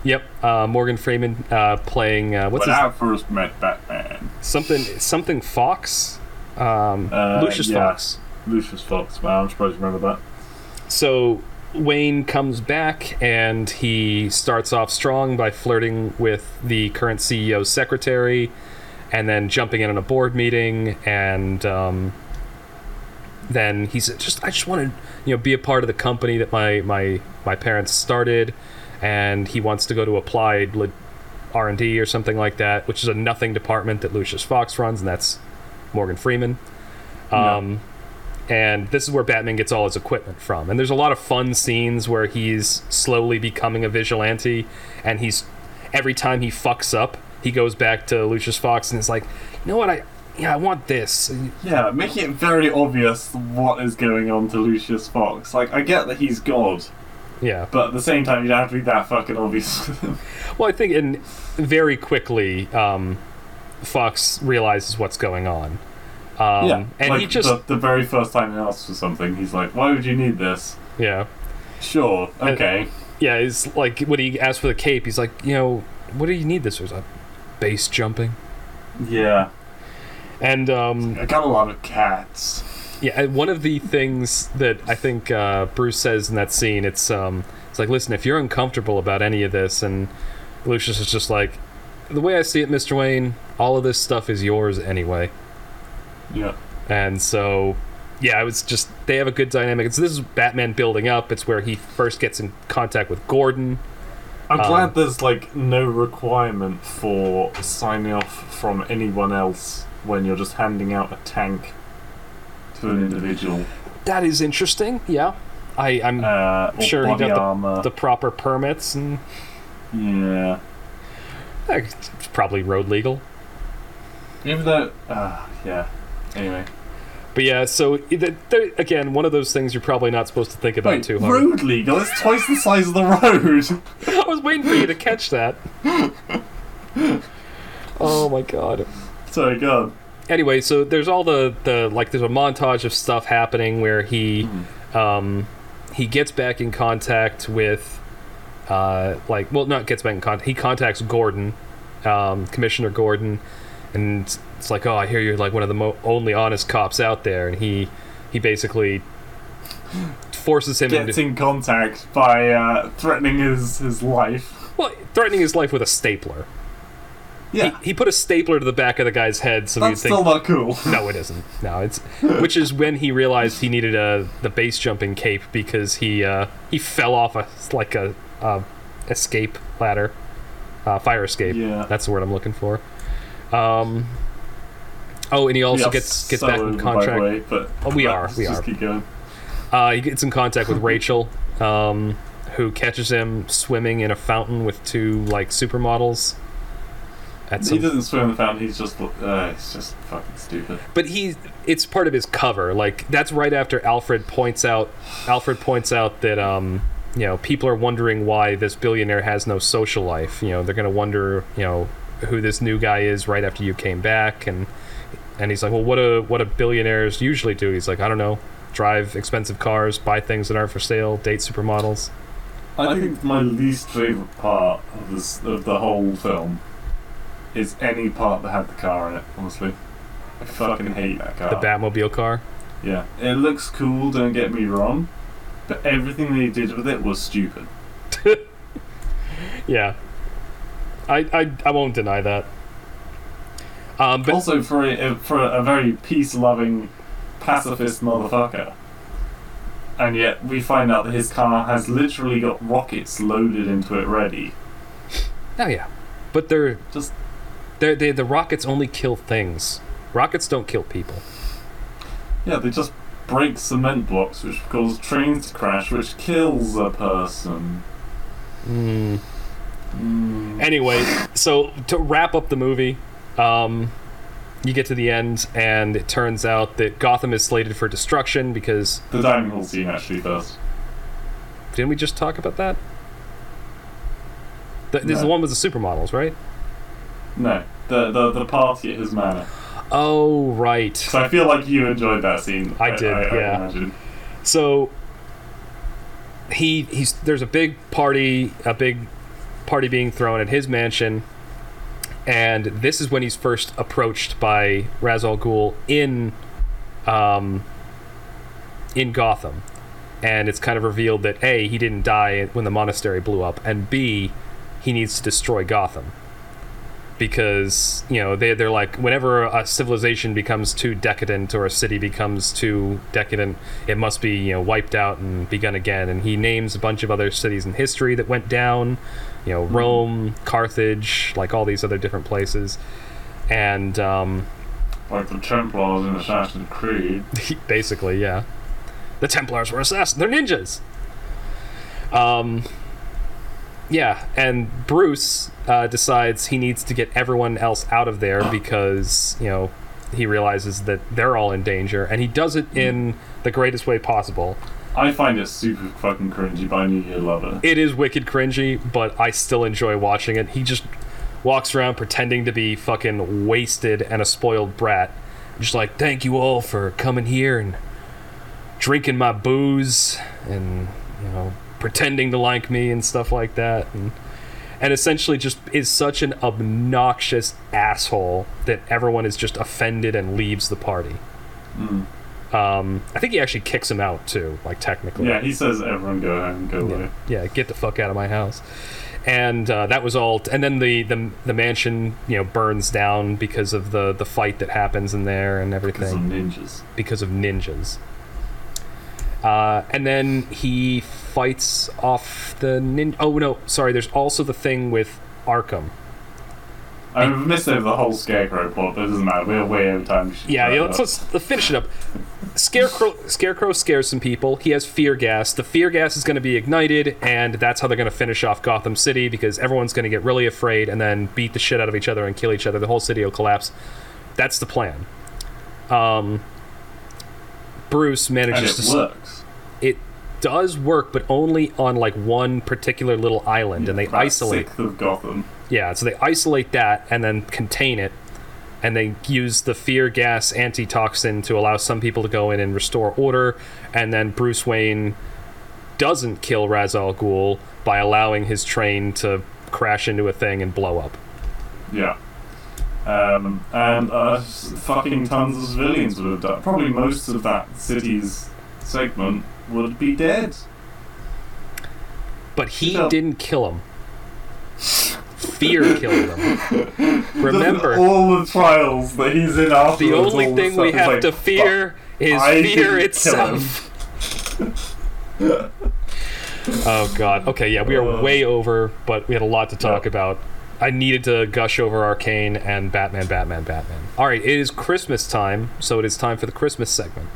Yep, uh, Morgan Freeman uh, playing uh, what's when his I first met Batman, something something Fox, um, Uh, Lucius yeah. Fox. Lucius Fox. Wow, I'm surprised you remember that. So Wayne comes back and he starts off strong by flirting with the current CEO's secretary, and then jumping in on a board meeting, and um, then he's just I just want to you know be a part of the company that my my my parents started, and he wants to go to applied R and D or something like that, which is a nothing department that Lucius Fox runs, and that's Morgan Freeman. Um, and this is where Batman gets all his equipment from. And there's a lot of fun scenes where he's slowly becoming a vigilante, and he's every time he fucks up, he goes back to Lucius Fox and is like, you know what, I yeah, I want this. Yeah, making it very obvious what is going on to Lucius Fox. Like, I get that he's God, Yeah. but at the same time, you don't have to be that fucking obvious. Well, I think and very quickly, um, Fox realizes what's going on. Um, yeah, and like he just the, the very first time he asks for something, he's like, "Why would you need this?" yeah. Sure, okay. Yeah, it's like when he asks for the cape, he's like, you know, what do you need this for? He's like, base jumping. Yeah, And um, I got a lot of cats. Yeah, one of the things that I think uh, Bruce says in that scene, it's um, it's like, listen, if you're uncomfortable about any of this, and Lucius is just like, the way I see it, Mr. Wayne, all of this stuff is yours anyway, Yeah, and so. Yeah, it was just they have a good dynamic. It's this is Batman building up. It's where he first gets in contact with Gordon. I'm Um, glad there's like no requirement for signing off from anyone else when you're just handing out a tank to an individual. That is interesting. Yeah, I, I'm Uh, Sure, he got the- the proper permits and yeah. eh, it's probably road legal. Even though, uh, yeah. Anyway, But yeah, so again, one of those things you're probably not supposed to think about wait, too hard. road legal? It's twice the size of the road. I was waiting for you to catch that. oh my god. Sorry, God. Anyway, so there's all the the like there's a montage of stuff happening where he um he gets back in contact with uh like well not gets back in contact he contacts Gordon um Commissioner Gordon and it's like oh I hear you're like one of the mo- only honest cops out there and he he basically forces him Gets into in contact by uh, threatening his, his life. well threatening his life with a stapler Yeah, he, he put a stapler to the back of the guy's head so that's you'd think still not cool. No, it isn't. No, it's which is when he realized he needed a the base jumping cape because he uh, he fell off a like a uh, escape ladder, uh, fire escape. Yeah. That's the word I'm looking for. Um. Oh, and he also Yeah, gets gets so back in over, by the contract. way, but Oh, we are, we just are. keep going. Uh, he gets in contact with Rachel, um, who catches him swimming in a fountain with two like supermodels. At He some doesn't swim in the fountain. He's just uh, it's just fucking stupid. but he it's part of his cover like that's right after alfred points out alfred points out that um you know people are wondering why this billionaire has no social life you know they're going to wonder you know who this new guy is right after you came back and and he's like well what do what do billionaires usually do he's like i don't know drive expensive cars buy things that aren't for sale date supermodels I think my least favorite part of this of the whole film is any part that had the car in it. Honestly, I fucking hate that car. the batmobile car Yeah, it looks cool. Don't get me wrong, but everything they did with it was stupid. yeah i i, I won't deny that um but also, for a, for a very peace-loving pacifist motherfucker. And yet we find out that his car has literally got rockets loaded into it ready. Oh yeah, but they're Just they're, they the rockets only kill things. Rockets don't kill people. yeah, they just break cement blocks, which cause trains to crash, which kills a person. Mm. Mm. Anyway, so to wrap up the movie, um, you get to the end, and it turns out that Gotham is slated for destruction because The dining hall scene actually does. didn't we just talk about that? The, This is the one with the supermodels, right? No, the the, the party at his manor. Oh, right. So I feel like you enjoyed that scene. I did, I, yeah. imagine. So he he's there's a big party, a big party being thrown at his mansion, and this is when he's first approached by Ra's al Ghul in um in Gotham. And it's kind of revealed that A, he didn't die when the monastery blew up, and B, he needs to destroy Gotham. Because, you know, they, they're like, whenever a civilization becomes too decadent or a city becomes too decadent, it must be, you know, wiped out and begun again. And he names a bunch of other cities in history that went down, you know, Rome, Carthage, like all these other different places. And, um, Like the Templars in Assassin's Creed. basically, yeah. The Templars were assassins. They're ninjas. Um, yeah, and Bruce uh, decides he needs to get everyone else out of there because you know he realizes that they're all in danger, and he does it in the greatest way possible. I find it super fucking cringy, but I knew you'd love it. It is wicked cringy, but I still enjoy watching it. He just walks around pretending to be fucking wasted and a spoiled brat. Just like, thank you all for coming here and drinking my booze and, you know, pretending to like me and stuff like that. And, and essentially just is such an obnoxious asshole that everyone is just offended and leaves the party. Mm. Um, I think he actually kicks him out too, like technically. Yeah, he says everyone go home, go away. yeah, get the fuck out of my house. And uh, that was all. and then the, the the mansion, you know, burns down because of the the fight that happens in there and everything. Because of ninjas. because of ninjas. Uh, and then he fights off the nin. Oh no, sorry. There's also the thing with Arkham. I mean, we've missed over the whole Scarecrow plot, but it doesn't matter. We're way over time. Yeah, yeah let's, let's, let's finish it up. Scarecrow, Scarecrow scares some people. He has fear gas. The fear gas is going to be ignited, and that's how they're going to finish off Gotham City because everyone's going to get really afraid and then beat the shit out of each other and kill each other. The whole city will collapse. That's the plan. Um, Bruce manages to. works. It does work, but only on like one particular little island, and they isolate. Sixth of Gotham. Yeah, so they isolate that and then contain it, and they use the fear gas antitoxin to allow some people to go in and restore order, and then Bruce Wayne doesn't kill Ra's al Ghul by allowing his train to crash into a thing and blow up. Yeah. Um, and uh, fucking tons of civilians would have died. Probably most of that city's segment would be dead. But he No. didn't kill him. Fear killed him. Remember, all the trials that he's in afterwards. the only all the thing we have like, to fear is I fear itself. oh god. Okay, yeah, we are Uh. way over, but we had a lot to talk Yeah. about. I needed to gush over Arcane and Batman, Batman, Batman. All right, it is Christmas time, so it is time for the Christmas segment.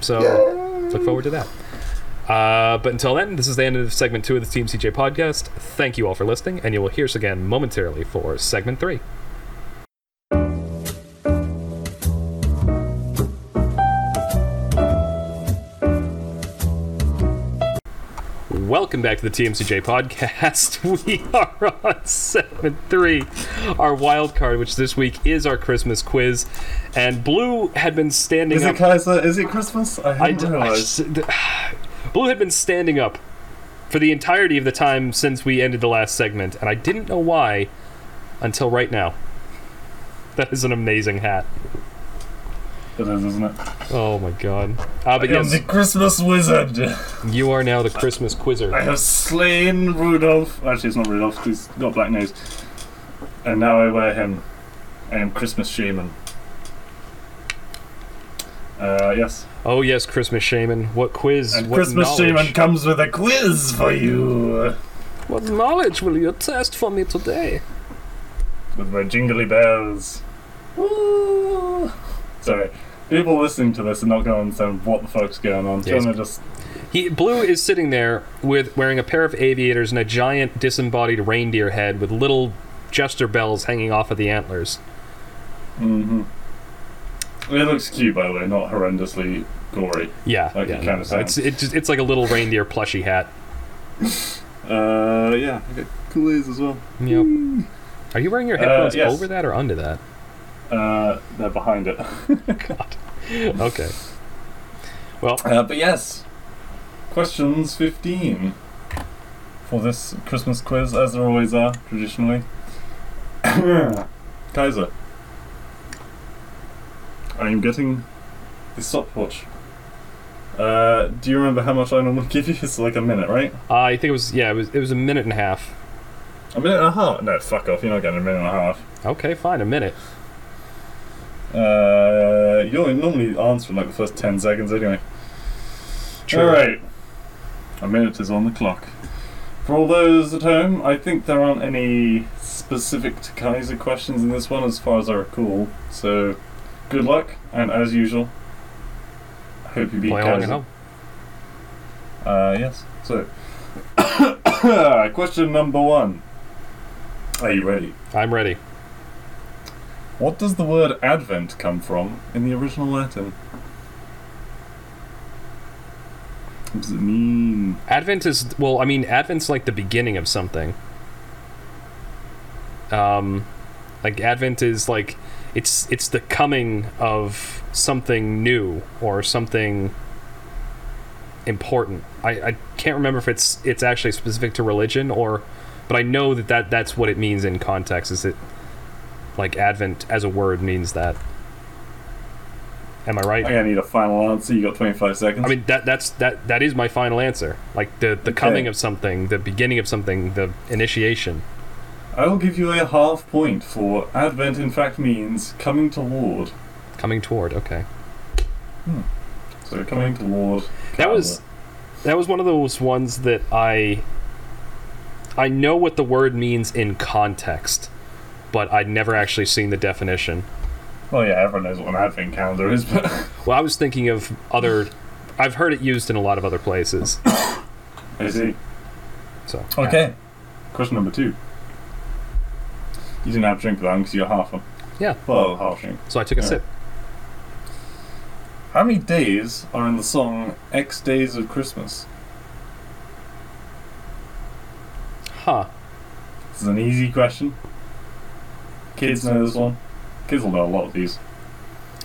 So look forward to that. Uh, but until then, this is the end of segment two of the Team CJ podcast. Thank you all for listening, and you will hear us again momentarily for segment three. Welcome back to the TMCJ podcast. We are on segment three, our wild card, which this week is our Christmas quiz. And Blue had been standing Is up. it Kaiser? Is it Christmas? I I d- I just- Blue had been standing up for the entirety of the time since we ended the last segment, and I didn't know why until right now. That is an amazing hat. It is, isn't it? Oh my god. Uh, but I am yes, the Christmas wizard. you are now the Christmas quizzer. I have slain Rudolph. Actually, it's not Rudolph. He's got a black nose. And now I wear him. I am Christmas shaman. Uh, yes. Oh yes, Christmas shaman. What quiz? And what Christmas knowledge, Shaman comes with a quiz for you. What knowledge will you test for me today? With my jingly bells. Woo! Sorry. People listening to this are not going to understand what the fuck's going on. Yes. To just. He Blue is sitting there with wearing a pair of aviators and a giant disembodied reindeer head with little jester bells hanging off of the antlers. Mm-hmm. It looks cute, by the way, not horrendously gory. Yeah, Like it yeah. no, sounds. it's it just, it's like a little reindeer plushy hat. Uh, yeah. I got cool ears as well. Yep. Are you wearing your Uh, headphones yes. over that or under that? Uh, they're behind it. God. Okay. Well, Uh, but yes, questions 15 for this Christmas quiz, as there always are, traditionally. Kaiser. I am getting the stopwatch. Uh, do you remember how much I normally give you? It's like a minute, right? uh, I think it was yeah, it was it was a minute and a half. A minute and a half? No, fuck off, you're not getting a minute and a half. Okay, fine, a minute. Uh, you only normally answer in like the first 10 seconds anyway. True. Alright. A minute is on the clock. For all those at home, I think there aren't any specific to Kaiser questions in this one as far as I recall. So, good luck, and as usual, I hope you beat Play along at Kaiser. home. Uh, yes. So, question number one. Are you ready? I'm ready. What does the word Advent come from in the original Latin? What does it mean? Advent is well, I mean, Advent's like the beginning of something. Um, like Advent is like it's it's the coming of something new or something important. I, I can't remember if it's it's actually specific to religion or, but I know that, that that's what it means in context. Is it like Advent as a word means that? Am I right? I need a final answer. You got 25 seconds. I mean that that's that that is my final answer. Like the the Okay. coming of something, the beginning of something, the initiation. I will give you a half point for Advent, in fact, means coming toward. Coming toward. Okay. Hmm. So, coming toward. That was that was one of those ones that I I know what the word means in context, but I'd never actually seen the definition. Well, yeah, everyone knows what an Advent calendar is, but. Well, I was thinking of other I've heard it used in a lot of other places. I see. So Okay. Question number two. You didn't have to drink that one because you're half a. Yeah. Well, half drink. So I took a Yeah. sip. How many days are in the song X Days of Christmas? Huh. This is an easy question. Kids know this one. Kids will know a lot of these.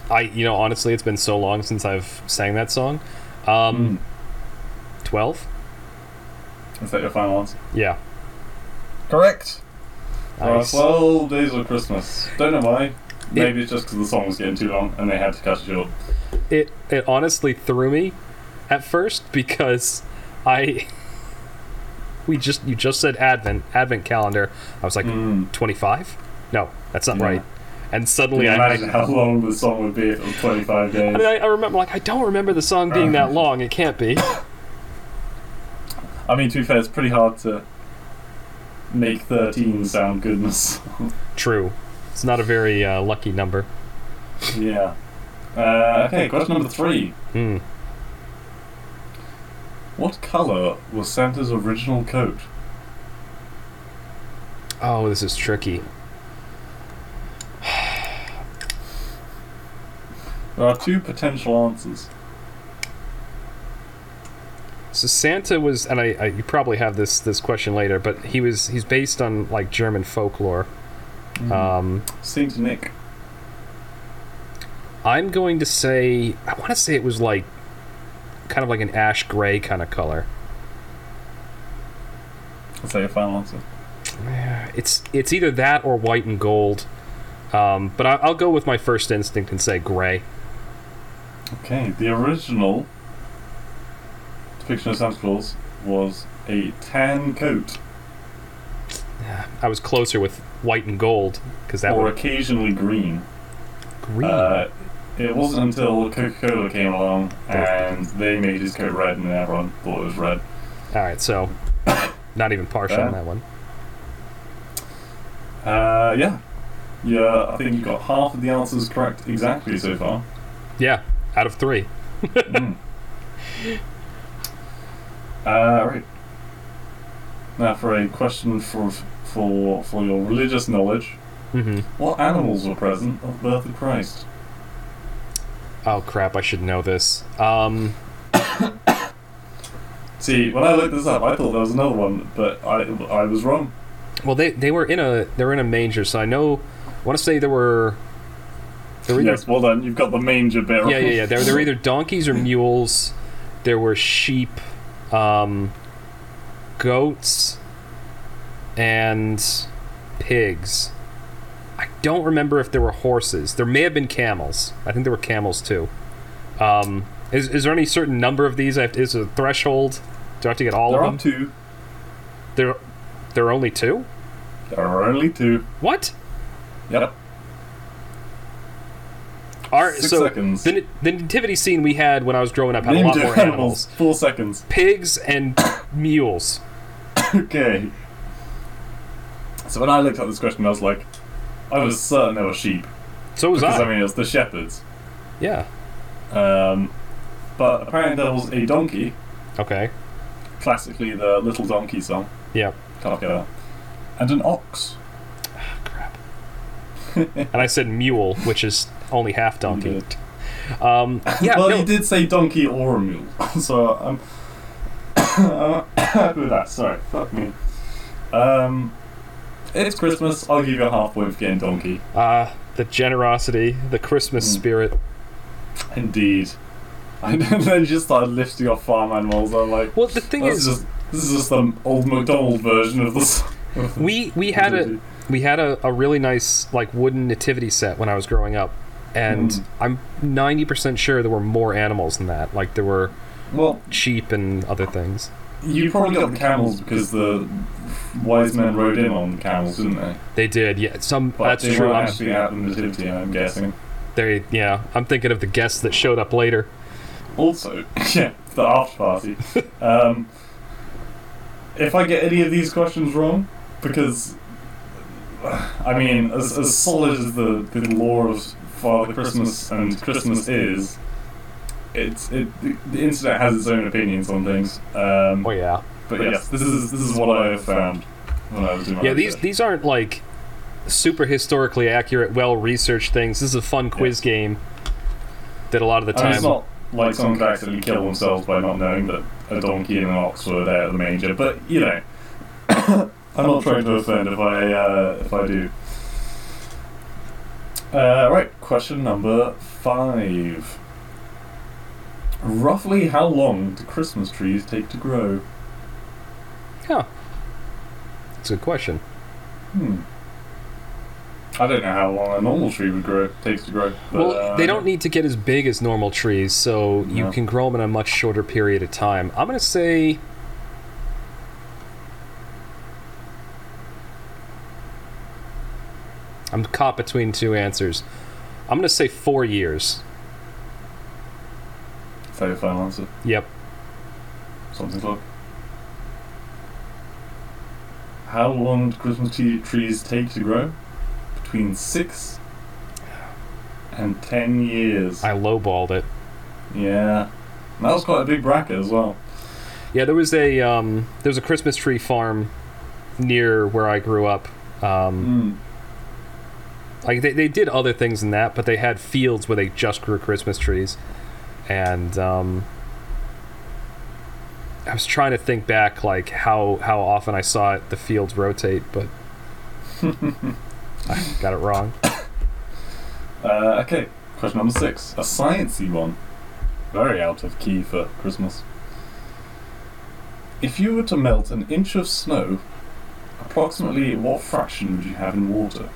I you know honestly it's been so long since I've sang that song. Um Mm. 12? Is that your final answer? Yeah. Correct. Nice. Uh, 12 Days of Christmas. Don't know why. Maybe it's just because the song was getting too long and they had to cut it short. it it honestly threw me at first because I we just you just said advent advent calendar. I was like Mm. 25? No, that's not Yeah. right. And Can suddenly you I, imagine how long the song would be if it was 25 days? I, mean, I, I remember like I don't remember the song being that long. It can't be. I mean, to be fair, it's pretty hard to make 13 sound goodness. True. It's not a very uh, lucky number. yeah. Uh, okay, question number three. Hmm. What colour was Santa's original coat? Oh, this is tricky. There are two potential answers. So Santa was, and I, I you probably have this this question later, but he was he's based on like German folklore. Um, Saint Nick. I'm going to say I want to say it was like kind of like an ash gray kind of color. Is that your final answer? It's it's either that or white and gold. Um, but I, I'll go with my first instinct and say gray. Okay, the original depiction of Santa Claus was a tan coat, I was closer with white and gold because that or would occasionally green. green. Uh, it wasn't until Coca Cola came along and they made his coat red, and everyone thought it was red. All right, so not even partial on Uh, that one. Uh, yeah. Yeah, I think you got half of the answers correct exactly so far. Yeah, out of three. Mm. Uh, right. Now for a question for for for your religious knowledge. Mm-hmm. What animals were present at the birth of Christ? Oh crap! I should know this. Um, See, when I looked this up, I thought there was another one, but I I was wrong. well, they they were in a they were in a manger, so I know. I want to say there were. There either, Yes, well done. You've got the manger bit. yeah, yeah, yeah. There, there were either donkeys or mules. There were sheep, um, goats, and pigs. I don't remember if there were horses. There may have been camels. I think there were camels too. Um, is, is there any certain number of these? I have to, is there a threshold? Do I have to get all There of are them? two. There, there are only two. There are only two. What? Yep. Our, Six so seconds. the, the nativity scene we had when I was growing up had Name a lot more animals. Full seconds. Pigs and mules. Okay. So when I looked at this question, I was like, I was certain there were sheep So was because I. I mean it was the shepherds. yeah. Um, but apparently there was a donkey, Okay. classically the little donkey song. Yeah. Can't get that. And an ox. Crap. and I said mule, which is only half donkey. Um, yeah. well, no, you did say donkey or a mule, so I'm I'm happy with that. Sorry, fuck me. Um, it's Christmas. I'll give you a half point for getting donkey. uh, the generosity, the Christmas Mm. spirit. Indeed. And then you just started lifting off farm animals. I'm like, Well, the thing is just this is just the old McDonald version of this. we we had a we had a, a really nice like wooden nativity set when I was growing up, and Mm. I'm ninety percent sure there were more animals than that. Like there were Well, sheep and other things. you probably got the camels because the wise men rode in on camels, didn't they? They did, yeah. Some But that's they true. weren't I'm, actually at the nativity, I'm guessing. they, yeah, I'm thinking of the guests that showed up later. Also, yeah, the after party. um, if I get any of these questions wrong, because I mean, as, as solid as the, the lore of Father Christmas and Christmas is, it's it the, the internet has its own opinions on things. Um, Oh yeah, but yes, this is this is what I have found when I was doing my yeah. These research. these aren't like super historically accurate, well researched things. This is a fun quiz game that a lot of the I mean, time. it's not like someone could accidentally kill themselves by not knowing that a donkey and an ox were there at the manger, but you know, I'm not trying to offend if I uh, if I do. Uh, right, question number five. Roughly how long do Christmas trees take to grow? Huh. It's a good question. Hmm. I don't know how long a normal tree would grow takes to grow. But, Well, uh, they don't need to get as big as normal trees, so you can grow them in a much shorter period of time. I'm gonna say. I'm caught between two answers. I'm gonna say four years. Say your final answer. Yep. Something like. How long do Christmas tree- trees take to grow? Between six and ten years. I lowballed it. yeah, that was quite a big bracket as well. Yeah, there was a um, there was a Christmas tree farm near where I grew up. Um, Mm. Like they, they did other things than that, but they had fields where they just grew Christmas trees. And um, I was trying to think back, like how how often I saw it, the fields rotate, but I got it wrong. Uh, okay, question number six, a sciencey one, very out of key for Christmas. If you were to melt an inch of snow, approximately what fraction would you have in water?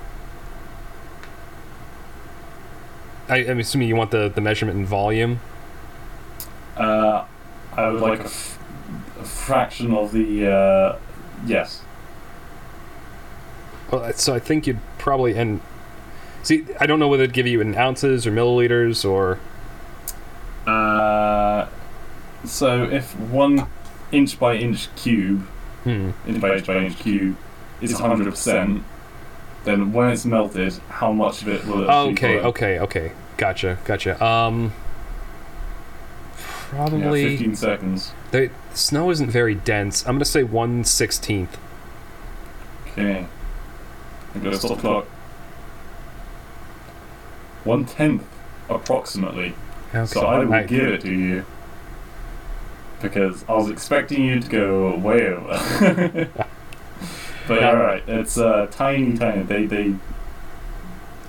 I, I'm assuming you want the, the measurement in volume. Uh, I would like a, f- a fraction of the. Uh, yes. Well, so I think you'd probably and See, I don't know whether it'd give you in ounces or milliliters or. Uh, so if one inch by inch cube, Hmm. inch by inch by inch cube, is 100%, then when it's melted, how much of it will it Okay, okay, okay. Gotcha, gotcha. Um. Yeah, Probably. 15 seconds. the snow isn't very dense. I'm gonna say one sixteenth. Okay. I'm gonna stop clock. One tenth, approximately. Okay. So I will I- give it to you. Because I was expecting you to go way over. but No. alright, it's uh, tiny, tiny. They, they.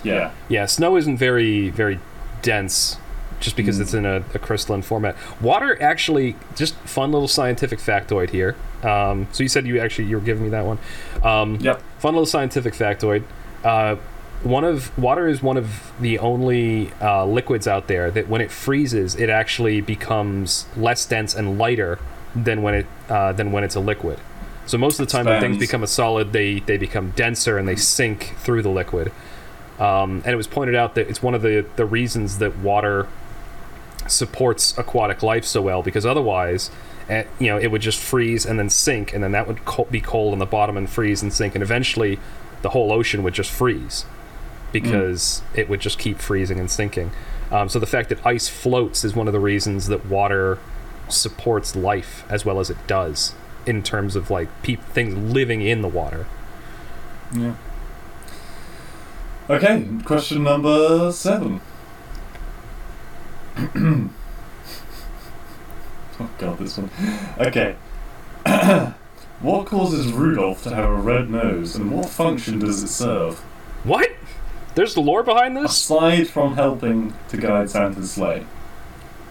Yeah. Yeah, snow isn't very very dense just because Mm. it's in a, a crystalline format. Water actually just fun little scientific factoid here. Um, so you said you actually you were giving me that one. Um, Yep. Fun little scientific factoid. Uh, one of water is one of the only uh, liquids out there that when it freezes, it actually becomes less dense and lighter than when it uh, than when it's a liquid. So most of the time, when things become a solid, they they become denser and they sink through the liquid. Um, and it was pointed out that it's one of the the reasons that water supports aquatic life so well because otherwise eh, you know it would just freeze and then sink and then that would co- be cold on the bottom and freeze and sink and eventually the whole ocean would just freeze because it would just keep freezing and sinking. Um, so the fact that ice floats is one of the reasons that water supports life as well as it does in terms of like peop things living in the water. Yeah. Okay, question number seven. oh god, this one. Okay. what causes Rudolph to have a red nose, and what function does it serve? what there's the lore behind this Aside from helping to guide Santa's sleigh.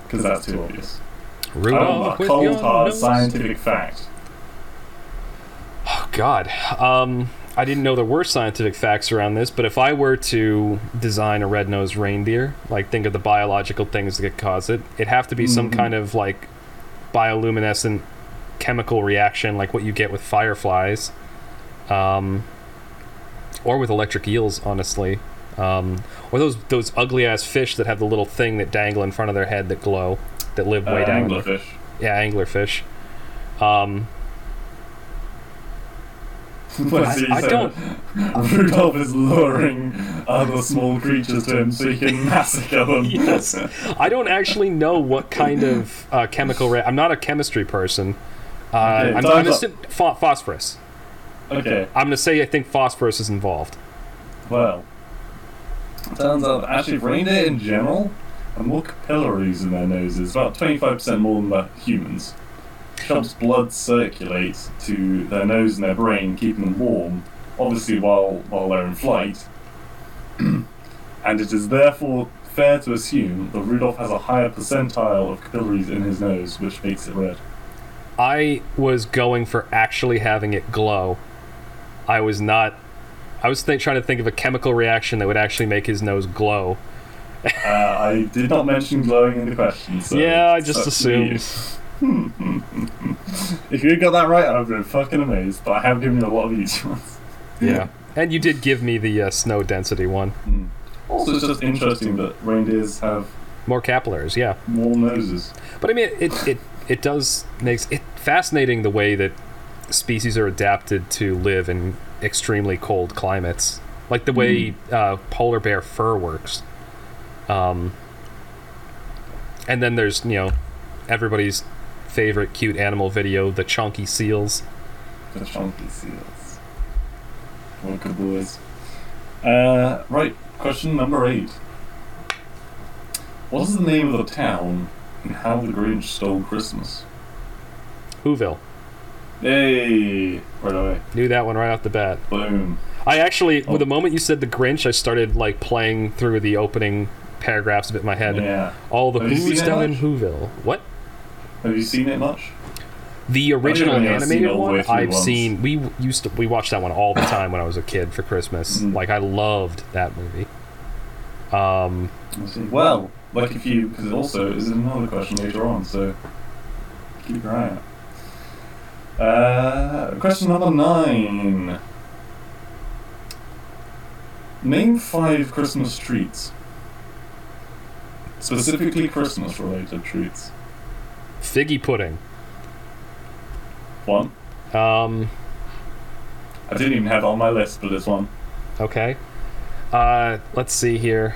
Because that's too obvious. Rudolph a cold hard nose. scientific fact. Oh, God. Um, I didn't know there were scientific facts around this, but if I were to design a red-nosed reindeer, like think of the biological things that could cause it, it'd have to be some Mhm. kind of like bioluminescent chemical reaction, like what you get with fireflies, um, or with electric eels, honestly, um, or those those ugly ass fish that have the little thing that dangle in front of their head that glow, that live way Uh, down. anglerfish. Yeah, anglerfish. Um, When I- I don't- Rudolph is luring other small creatures to him so he can massacre them. yes. I don't actually know what kind of uh, chemical. Re- I'm not a chemistry person. Uh, Okay, I'm, I'm pho- phosphorus. Okay, I'm gonna say I think phosphorus is involved. well. Turns out actually reindeer in general have more capillaries in their noses, about 25% more than the humans. Helps blood circulate to their nose and their brain, keeping them warm, obviously while, while they're in flight. and it is therefore fair to assume that Rudolph has a higher percentile of capillaries in his nose, which makes it red. I was going for actually having it glow. I was not. I was think, trying to think of a chemical reaction that would actually make his nose glow. Uh, I did not mention glowing in the question, so. yeah, I just it's up to you. assumed. If you got that right, I'd have been fucking amazed, but I have given you a lot of easy ones. Yeah, and you did give me the uh, snow density one. Also, it's just interesting that reindeers have More capillaries, yeah. warm noses. But I mean, it it it does makes it fascinating the way that species are adapted to live in extremely cold climates, like the way uh, polar bear fur works. Um, and then there's you know everybody's favorite cute animal video, the chunky seals. The chunky seals. What good boys. Uh, right, question number eight. What is the name of the town in How the Grinch Stole Christmas? Whoville Hey! Right away. knew that one right off the bat. Boom. I actually, Oh. with the moment you said the Grinch, I started like playing through the opening paragraphs of it in my head. Yeah. All the Have who's down in? Whoville. What? Have you seen it much? The original animated it all the way one, I've once. seen. We used to we watched that one all the time when I was a kid for Christmas. Mm. Like I loved that movie. Um, Well, like if you, because it also is another question later on, so keep your eye out. Uh, question number nine. Name five Christmas treats. Specifically Christmas related treats. Figgy pudding. One. Um, I didn't even have it on my list, but it's one. okay. Uh, let's see here.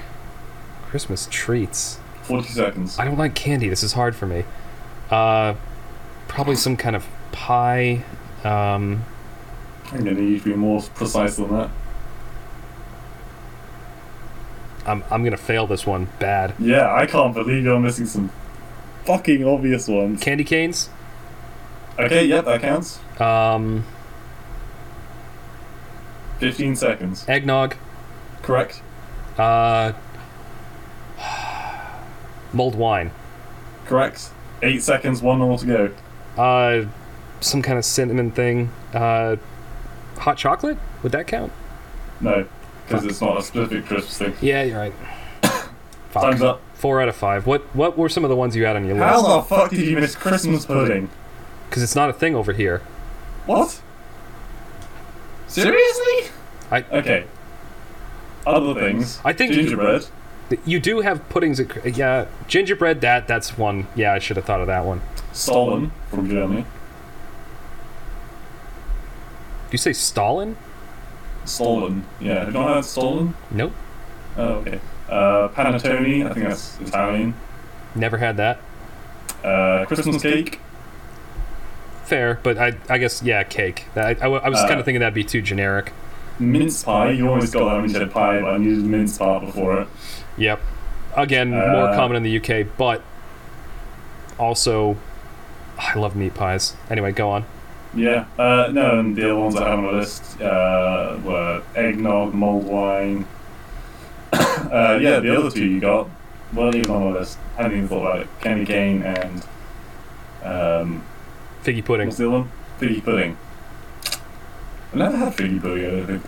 Christmas treats. 40 seconds. I don't like candy. This is hard for me. Uh, probably some kind of pie. Um, I'm going to need to be more precise than that. I'm I'm gonna fail this one bad. Yeah, I can't believe you're missing some fucking obvious ones. Candy canes. Okay, yep, that counts. Um, 15 seconds. eggnog. Correct. Uh, mulled wine. Correct. 8 seconds, one more to go. Uh, some kind of cinnamon thing. Uh, hot chocolate. Would that count? No, because it's not a specific Christmas thing. Yeah, you're right. Time's up. Four out of five. What What were some of the ones you had on your How list? How the fuck did you miss Christmas pudding? Because it's not a thing over here. What? Seriously? I- Okay. Other things. I think- gingerbread. You do have puddings. At, yeah, gingerbread. That that's one. Yeah, I should have thought of that one. Stollen from Germany. Do you say Stalin? Stolen. Yeah. Have you not heard stolen? Nope. Oh, okay. Uh, panettone. I think that's Italian. Never had that. Uh, Christmas cake. Fair, but I I guess yeah, cake. I, I, I was Uh, kind of thinking that'd be too generic. Mince pie. You always got that when you said pie, but I needed mince pie before it. Yep. Again, more Uh, common in the UK, but also I love meat pies. Anyway, go on. Yeah. Uh, no, and the other ones I have on my list uh, were eggnog, mulled wine. Uh, yeah, the other two you got weren't even on my list. hadn't even thought about it. Candy cane and um, Figgy pudding. what's the other one? Figgy pudding. I never had figgy pudding. I don't think.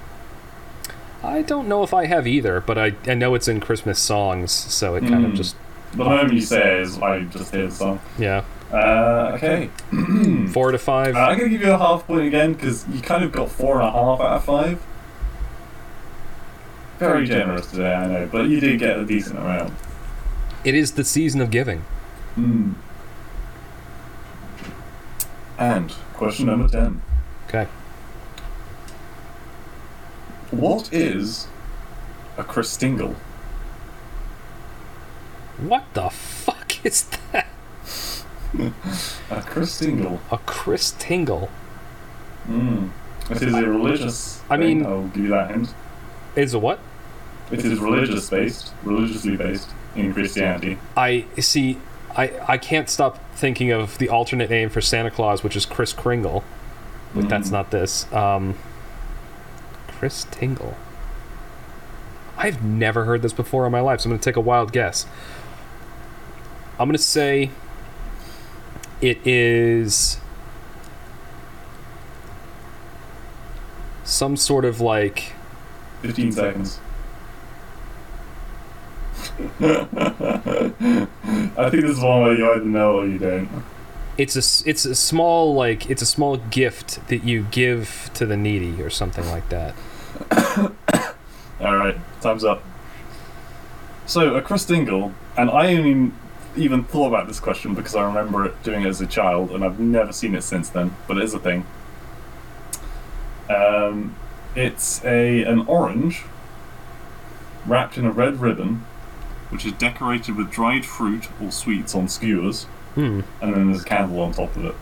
I don't know if I have either, but I, I know it's in Christmas songs, so it kind of Mm. just The moment you say it is, I just hear the song. yeah. Uh, okay. Four to five. Uh, I'm gonna give you a half point again because you kind of got four and a half out of five. Very generous today, I know, but you did get a decent amount. it is the season of giving. Hmm. And question number ten: Okay. What is a Christingle? What the fuck is that? A Christingle. A Chris Tingle. Hmm. It is a religious. I thing, mean- I'll give you that hint. Is a what? It is religious based, religiously based in Christianity. I see. I I can't stop thinking of the alternate name for Santa Claus, which is Kris Kringle, but that's Mhm. not this. Um, Chris Tingle. I've never heard this before in my life, so I'm going to take a wild guess. I'm going to say it is some sort of like 15 seconds. I think this is one where you either know or you don't. it's a it's a small like it's a small gift that you give to the needy or something like that. Alright, time's up. So, a Christingle, and I only even thought about this question because I remember it doing it as a child, and I've never seen it since then, but it is a thing. Um, it's a an orange wrapped in a red ribbon, which is decorated with dried fruit or sweets on skewers, Hmm. and then there's a candle on top of it.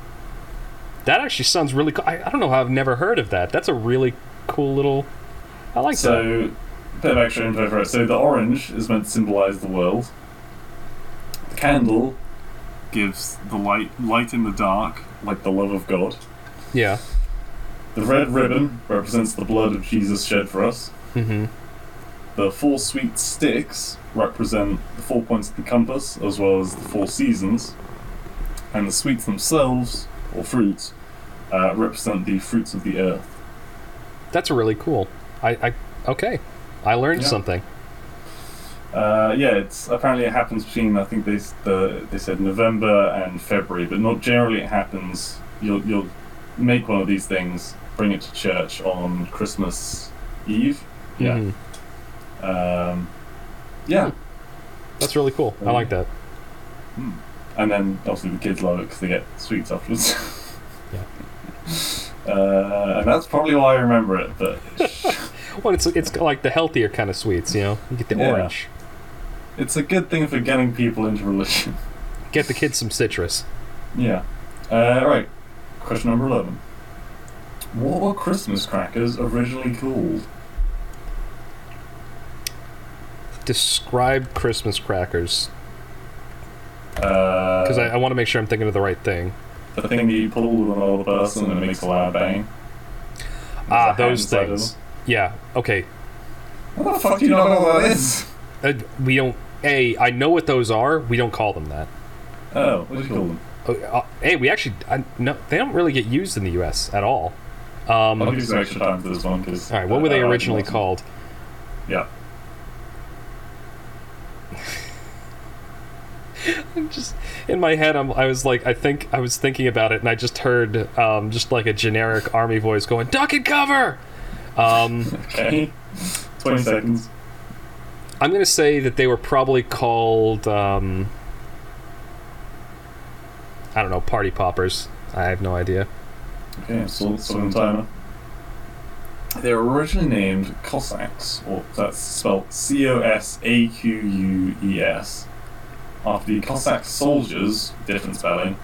That actually sounds really cool. I, I don't know how I've never heard of that. That's a really cool little. I like that. So, bit of extra info for it. So, the orange is meant to symbolize the world. The candle gives the light, light in the dark, like the love of God. Yeah. The red ribbon represents the blood of Jesus shed for us. Mm-hmm. The four sweet sticks represent the four points of the compass, as well as the four seasons. And the sweets themselves, or fruits, uh, represent the fruits of the earth. That's really cool. I, I okay. I learned Yeah. something. Uh, yeah, it's apparently it happens between I think they the they said November and February, but not generally. It happens. You'll you'll make one of these things, bring it to church on Christmas Eve. Yeah, Mhm. Um, yeah, That's really cool. I like that. and then obviously the kids love it because they get sweets afterwards. Yeah. Uh, and that's probably why I remember it. But Well, it's it's like the healthier kind of sweets, you know. You get the Yeah. orange. it's a good thing for getting people into religion. Get the kids some citrus. yeah. Uh, right. Question number eleven. What were Christmas crackers originally called? Describe Christmas crackers Because because I, I want to make sure I'm thinking of the right thing. the thing that you pull with an older person and it makes a loud bang. Ah, those things. Yeah. Okay. What the fuck do you know what that is? Uh, we don't. A. I know what those are. We don't call them that. Oh, what do you call them? Uh, uh, hey, we actually. I, no, they don't really get used in the U.S. at all. Um, I'll give you some extra time for this one because. all right. What were they originally called? Yeah. I'm just in my head. I'm, I was like, I think I was thinking about it, and I just heard um, just like a generic army voice going, "Duck and cover." Um, Okay. Twenty seconds. I'm gonna say that they were probably called. Um, I don't know, party poppers. I have no idea. Okay, so Southern timer. They were originally named Cossacks, or that's spelled C O S A Q U E S, after the Cossack soldiers, different spelling,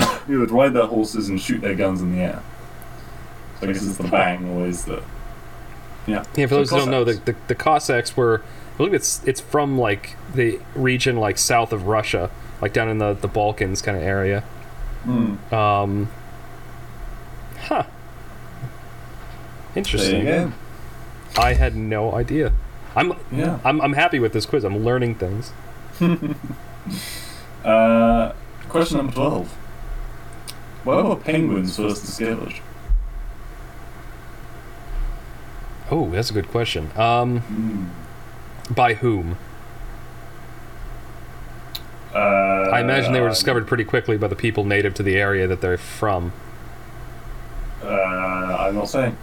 who would ride their horses and shoot their guns in the air. So I guess it's the bang always that. Yeah. Yeah, for those who don't know, the, Cossacks. the the Cossacks were. I believe it's it's from like the region like south of Russia, like down in the the Balkans kind of area. Hmm. Um, huh. There Interesting. you go. I had no idea. I'm, Yeah. I'm I'm happy with this quiz. I'm learning things. Uh, question number 12. Where were penguins first discovered? Oh, that's a good question. Um, Hmm. by whom? Uh, I imagine they were discovered pretty quickly by the people native to the area that they're from. Uh, I'm not saying.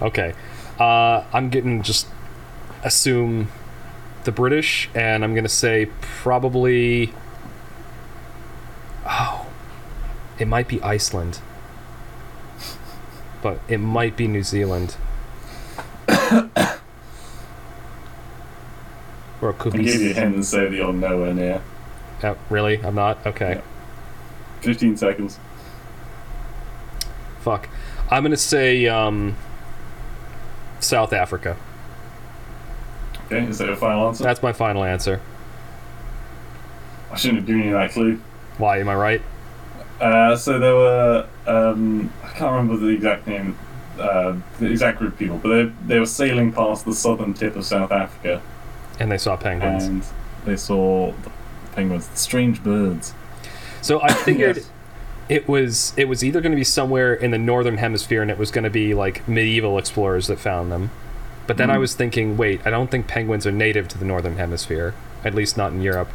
Okay. Uh, I'm getting just assume the British, and I'm gonna say probably. Oh, it might be Iceland, but it might be New Zealand, or it could I be. give you a hint and say that you're nowhere near. Oh, really? I'm not. Okay. 15 seconds. Fuck. I'm gonna say um, South Africa. Okay, is that your final answer? That's my final answer. I shouldn't have given you that clue. Why? Am I right? Uh, so there were, um, I can't remember the exact name, uh, the exact group of people, but they, they were sailing past the southern tip of South Africa And they saw penguins. and they saw the penguins, the strange birds. So I figured Yes. it was it was either going to be somewhere in the northern hemisphere, and it was going to be like medieval explorers that found them. But then I Mhm. was thinking, wait, I don't think penguins are native to the northern hemisphere, at least not in Europe.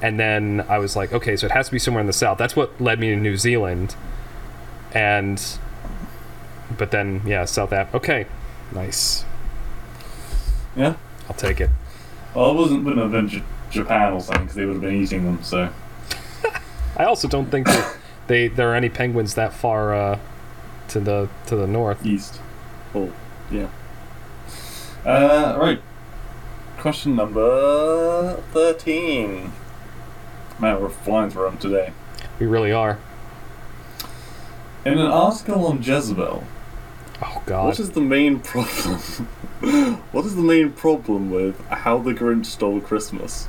And then I was like, okay, so it has to be somewhere in the south. That's what led me to New Zealand. And but then yeah, South Africa. Okay, nice. Yeah? I'll take it. Well, it wasn't, wouldn't have been J- Japan or something because they would have been eating them, so. I also don't think that they there are any penguins that far uh, to the to the north. East. Oh, yeah. Uh, right. Question number 13. Man, we're flying through them today. We really are. In an article on Jezebel, Oh God. what is the main problem? what is the main problem with how the Grinch stole Christmas?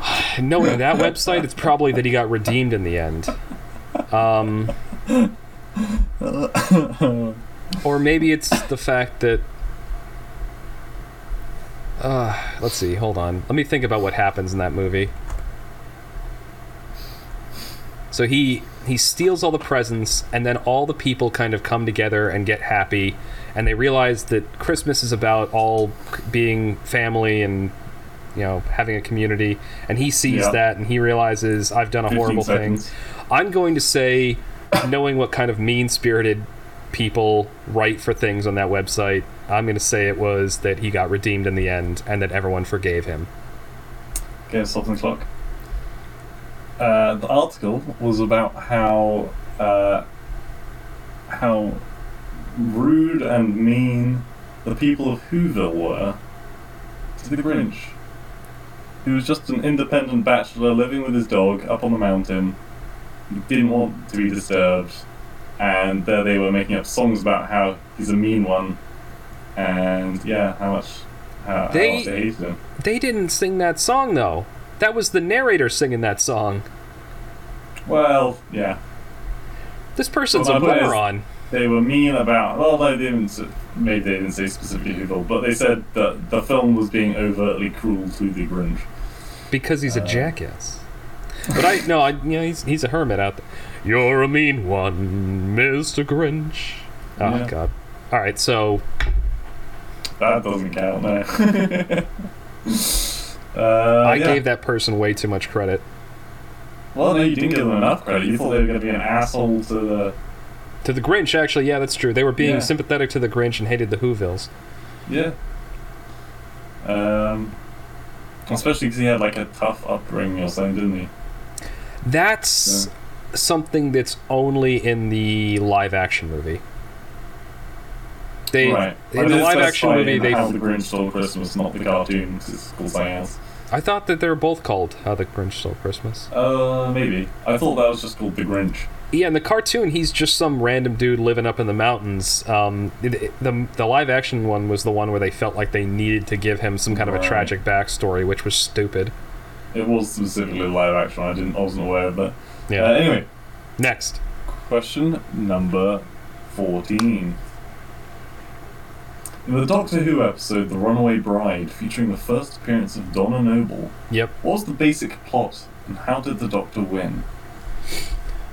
Knowing that website, it's probably that he got redeemed in the end. Um, or maybe it's the fact that. Uh, let's see. Hold on. Let me think about what happens in that movie. So he he steals all the presents, and then all the people kind of come together and get happy, and they realize that Christmas is about all being family and you know having a community. And he sees Yeah. that, and he realizes I've done a 15 horrible thing. I'm going to say, knowing what kind of mean spirited people write for things on that website, I'm going to say it was that he got redeemed in the end and that everyone forgave him. Okay, the clock. Uh, the article was about how uh, how rude and mean the people of Whoville were to the Grinch, who was just an independent bachelor living with his dog up on the mountain. He didn't want to be disturbed, and there they were making up songs about how he's a mean one, and yeah, how much how, how They- much they hated him. They didn't sing that song though. That was the narrator singing that song. Well, yeah, This person's Well, a moron. they were mean about. Well, they didn't. Maybe they didn't say specifically Whoville, but they said that the film was being overtly cruel to the Grinch. Because he's a Uh, jackass. But I no, I you know he's he's a hermit out there. You're a mean one, Mr. Grinch. Oh Yeah. god. All right, so That doesn't count, no. uh, I yeah. gave that person way too much credit. Well, no, you didn't give them enough credit. You thought they were going to be an asshole to the. To the Grinch, actually, yeah, that's true. They were being Yeah. sympathetic to the Grinch and hated the Whovilles. Yeah. Um. Especially because he had like a tough upbringing or something, didn't he? That's something that's only in the live action movie. They right. in the live action movie they How the Grinch Stole Christmas, not the cartoon, because it's called something else. I thought that they were both called How the Grinch Stole Christmas. Uh, maybe. I thought that was just called The Grinch. Yeah, in the cartoon, he's just some random dude living up in the mountains. Um, the, the the live action one was the one where they felt like they needed to give him some kind of a tragic backstory, which was stupid. It was specifically live action. I didn't. I wasn't aware of that. Yeah. Uh, anyway, Next, question number fourteen. In the Doctor Who episode "The Runaway Bride," featuring the first appearance of Donna Noble, yep. what was the basic plot, and how did the Doctor win?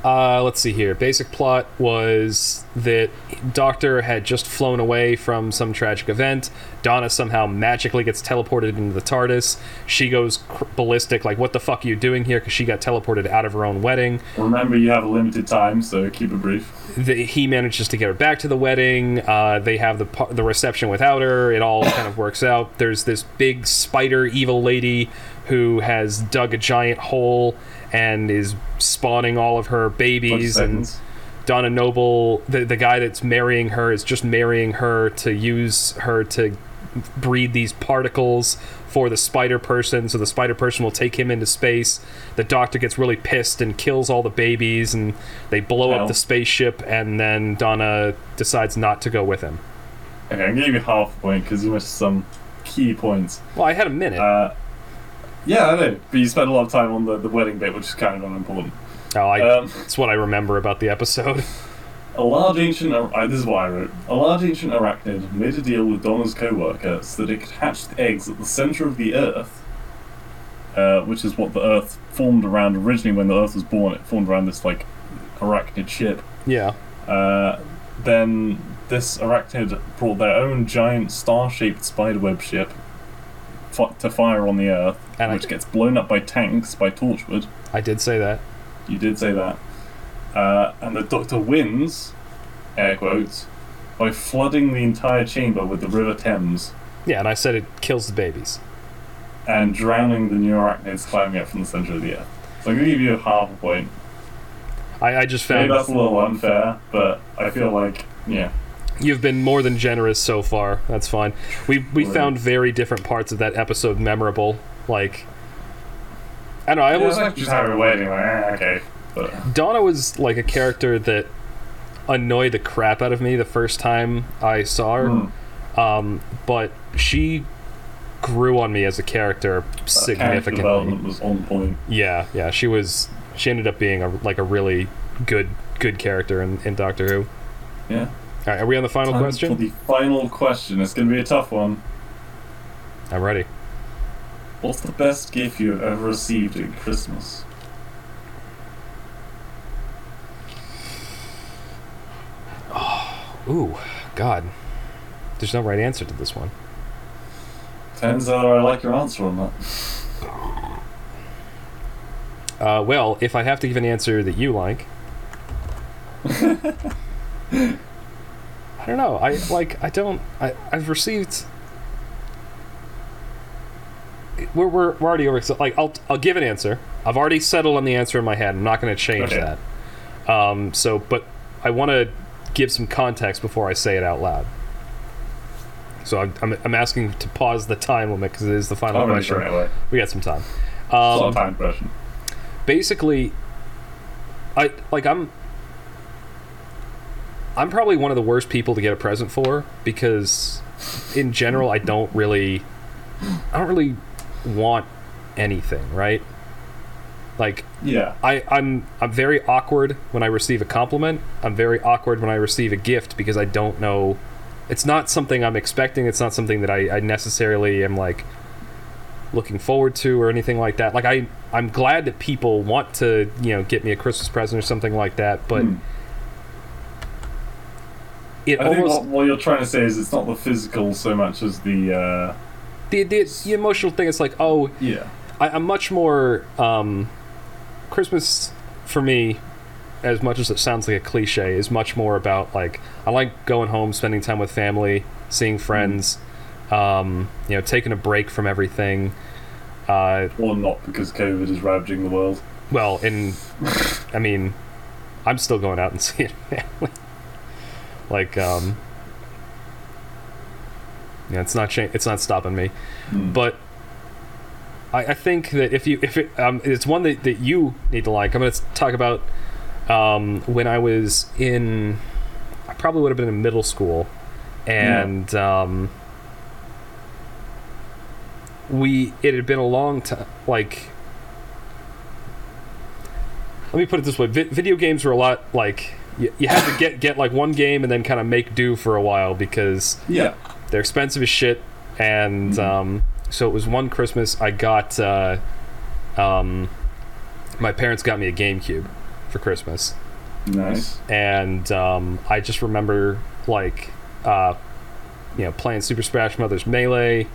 Uh, let's see here. Basic plot was that Doctor had just flown away from some tragic event. Donna somehow magically gets teleported into the TARDIS. She goes cr- ballistic, like, "What the fuck are you doing here?" Because she got teleported out of her own wedding. Remember, you have a limited time, so keep it brief. the, he manages to get her back to the wedding. Uh, they have the the reception without her. It all kind of works out. There's this big spider evil lady who has dug a giant hole and is spawning all of her babies. And. Donna Noble, the the guy that's marrying her, is just marrying her to use her to breed these particles for the spider person so the spider person will take him into space the doctor gets really pissed and kills all the babies and they blow Hell. up the spaceship and then donna decides not to go with him Okay, I'm giving you half a point because you missed some key points. well i had a minute Uh, yeah, I know, but you spent a lot of time on the, the wedding bit, which is kind of unimportant. oh, I, Um, that's what i remember about the episode a large ancient, uh, this is what I wrote. A large ancient arachnid made a deal with Donna's co-worker so that it could hatch the eggs at the center of the Earth, uh, which is what the Earth formed around originally when the Earth was born. It formed around this like arachnid ship. yeah Uh, then this arachnid brought their own giant star-shaped spiderweb ship fi- to fire on the Earth, And I- which gets blown up by tanks by Torchwood. i did say that You did say that. Uh, and the Doctor wins, air quotes, by flooding the entire chamber with the River Thames yeah and i said it kills the babies and drowning the new arachnids climbing up from the center of the Earth. So I'm going to give you half a point. i, I just Maybe found that's a little unfair, but I feel like, yeah. You've been more than generous so far. That's fine. We we Right. found very different parts of that episode memorable. Like, I don't know. I I was was like, just have a waiting, like, eh, okay. But, Donna was like a character that annoyed the crap out of me the first time I saw her. hmm, Um, but she grew on me as a character uh, character significantly. development was on point. Yeah, yeah. She was. She ended up being a like a really good good character in, in Doctor Who. Yeah. All right, are we on the final Time question? For the final question. It's going to be a tough one. I'm ready. What's the best gift you've ever received at Christmas? Oh, Ooh, God. There's no right answer to this one. Depends whether I like your answer or not. Uh, well, if I have to give an answer that you like, I don't know. I like. I don't. I, I've received. We're, we're, we're already over. So like, I'll I'll give an answer. I've already settled on the answer in my head. I'm not going to change Okay. that. Um. So, but I want to give some context before I say it out loud. So I'm, I'm, I'm asking to pause the time limit because it is the final I'm question. anyway. We got some time. It's not a Um, time question. basically i like i'm i'm probably one of the worst people to get a present for because in general i don't really i don't really want anything right like Yeah. I, I'm I'm very awkward when I receive a compliment. I'm very awkward when I receive a gift because I don't know. It's not something I'm expecting. It's not something that I, I necessarily am like looking forward to or anything like that. Like I I'm glad that people want to you know get me a Christmas present or something like that. But Hmm. It I think almost what, what you're trying to say is it's not the physical so much as the. Uh, the, the the emotional thing. It's like oh yeah. I, I'm much more um, Christmas for me. As much as it sounds like a cliche, is much more about like I like going home, spending time with family, seeing friends, um, you know, taking a break from everything. Uh, Or not because COVID is ravaging the world. well, and I mean, I'm still going out and seeing family. Like, um, yeah, it's not cha- it's not stopping me. Hmm. but I, I think that if you if it um, it's one that, that you need to like i'm going to talk about um, when i was in i probably would have been in middle school and um, we it had been a long time like let me put it this way Vi- video games were a lot like you, you had to get get like one game and then kind of make do for a while because Yeah. they're expensive as shit, and Mhm. um, so it was one Christmas I got. Uh, um, my parents got me a GameCube for Christmas, Nice. and um, I just remember like, uh, you know, playing Super Smash Brothers Melee,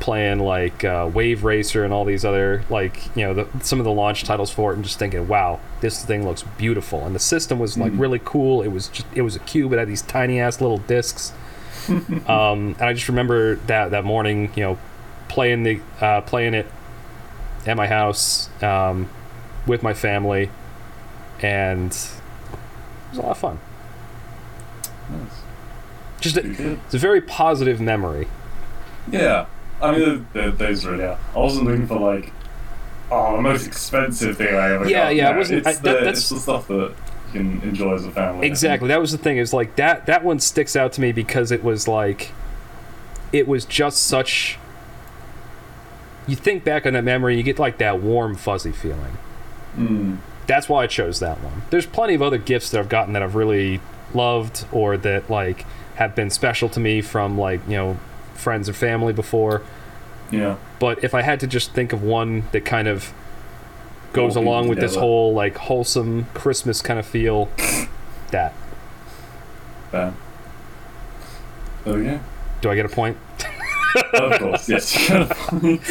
playing like uh, Wave Racer and all these other like you know the, some of the launch titles for it, and just thinking, wow, this thing looks beautiful, and the system was like Mhm. really cool. It was just it was a cube. It had these tiny ass little discs. um, and I just remember that that morning, you know, playing the uh, playing it at my house um, with my family, and it was a lot of fun. Nice. Just a, it's a very positive memory. Yeah. I mean, th th those are are. I wasn't looking for like, oh, the most expensive thing I ever Yeah, got. yeah, I No, wasn't- It's, I- the, that- that's- it's the stuff that you can enjoy as a family. Exactly. That was the thing. Is like that. That one sticks out to me because it was like, it was just such. You think back on that memory, you get like that warm, fuzzy feeling. Mm. That's why I chose that one. There's plenty of other gifts that I've gotten that I've really loved or that like have been special to me from like you know friends or family before. Yeah. But if I had to just think of one that kind of goes All along with this whole like wholesome Christmas kind of feel, that. We oh, go. Do I get a point? of course, yes. you got a point.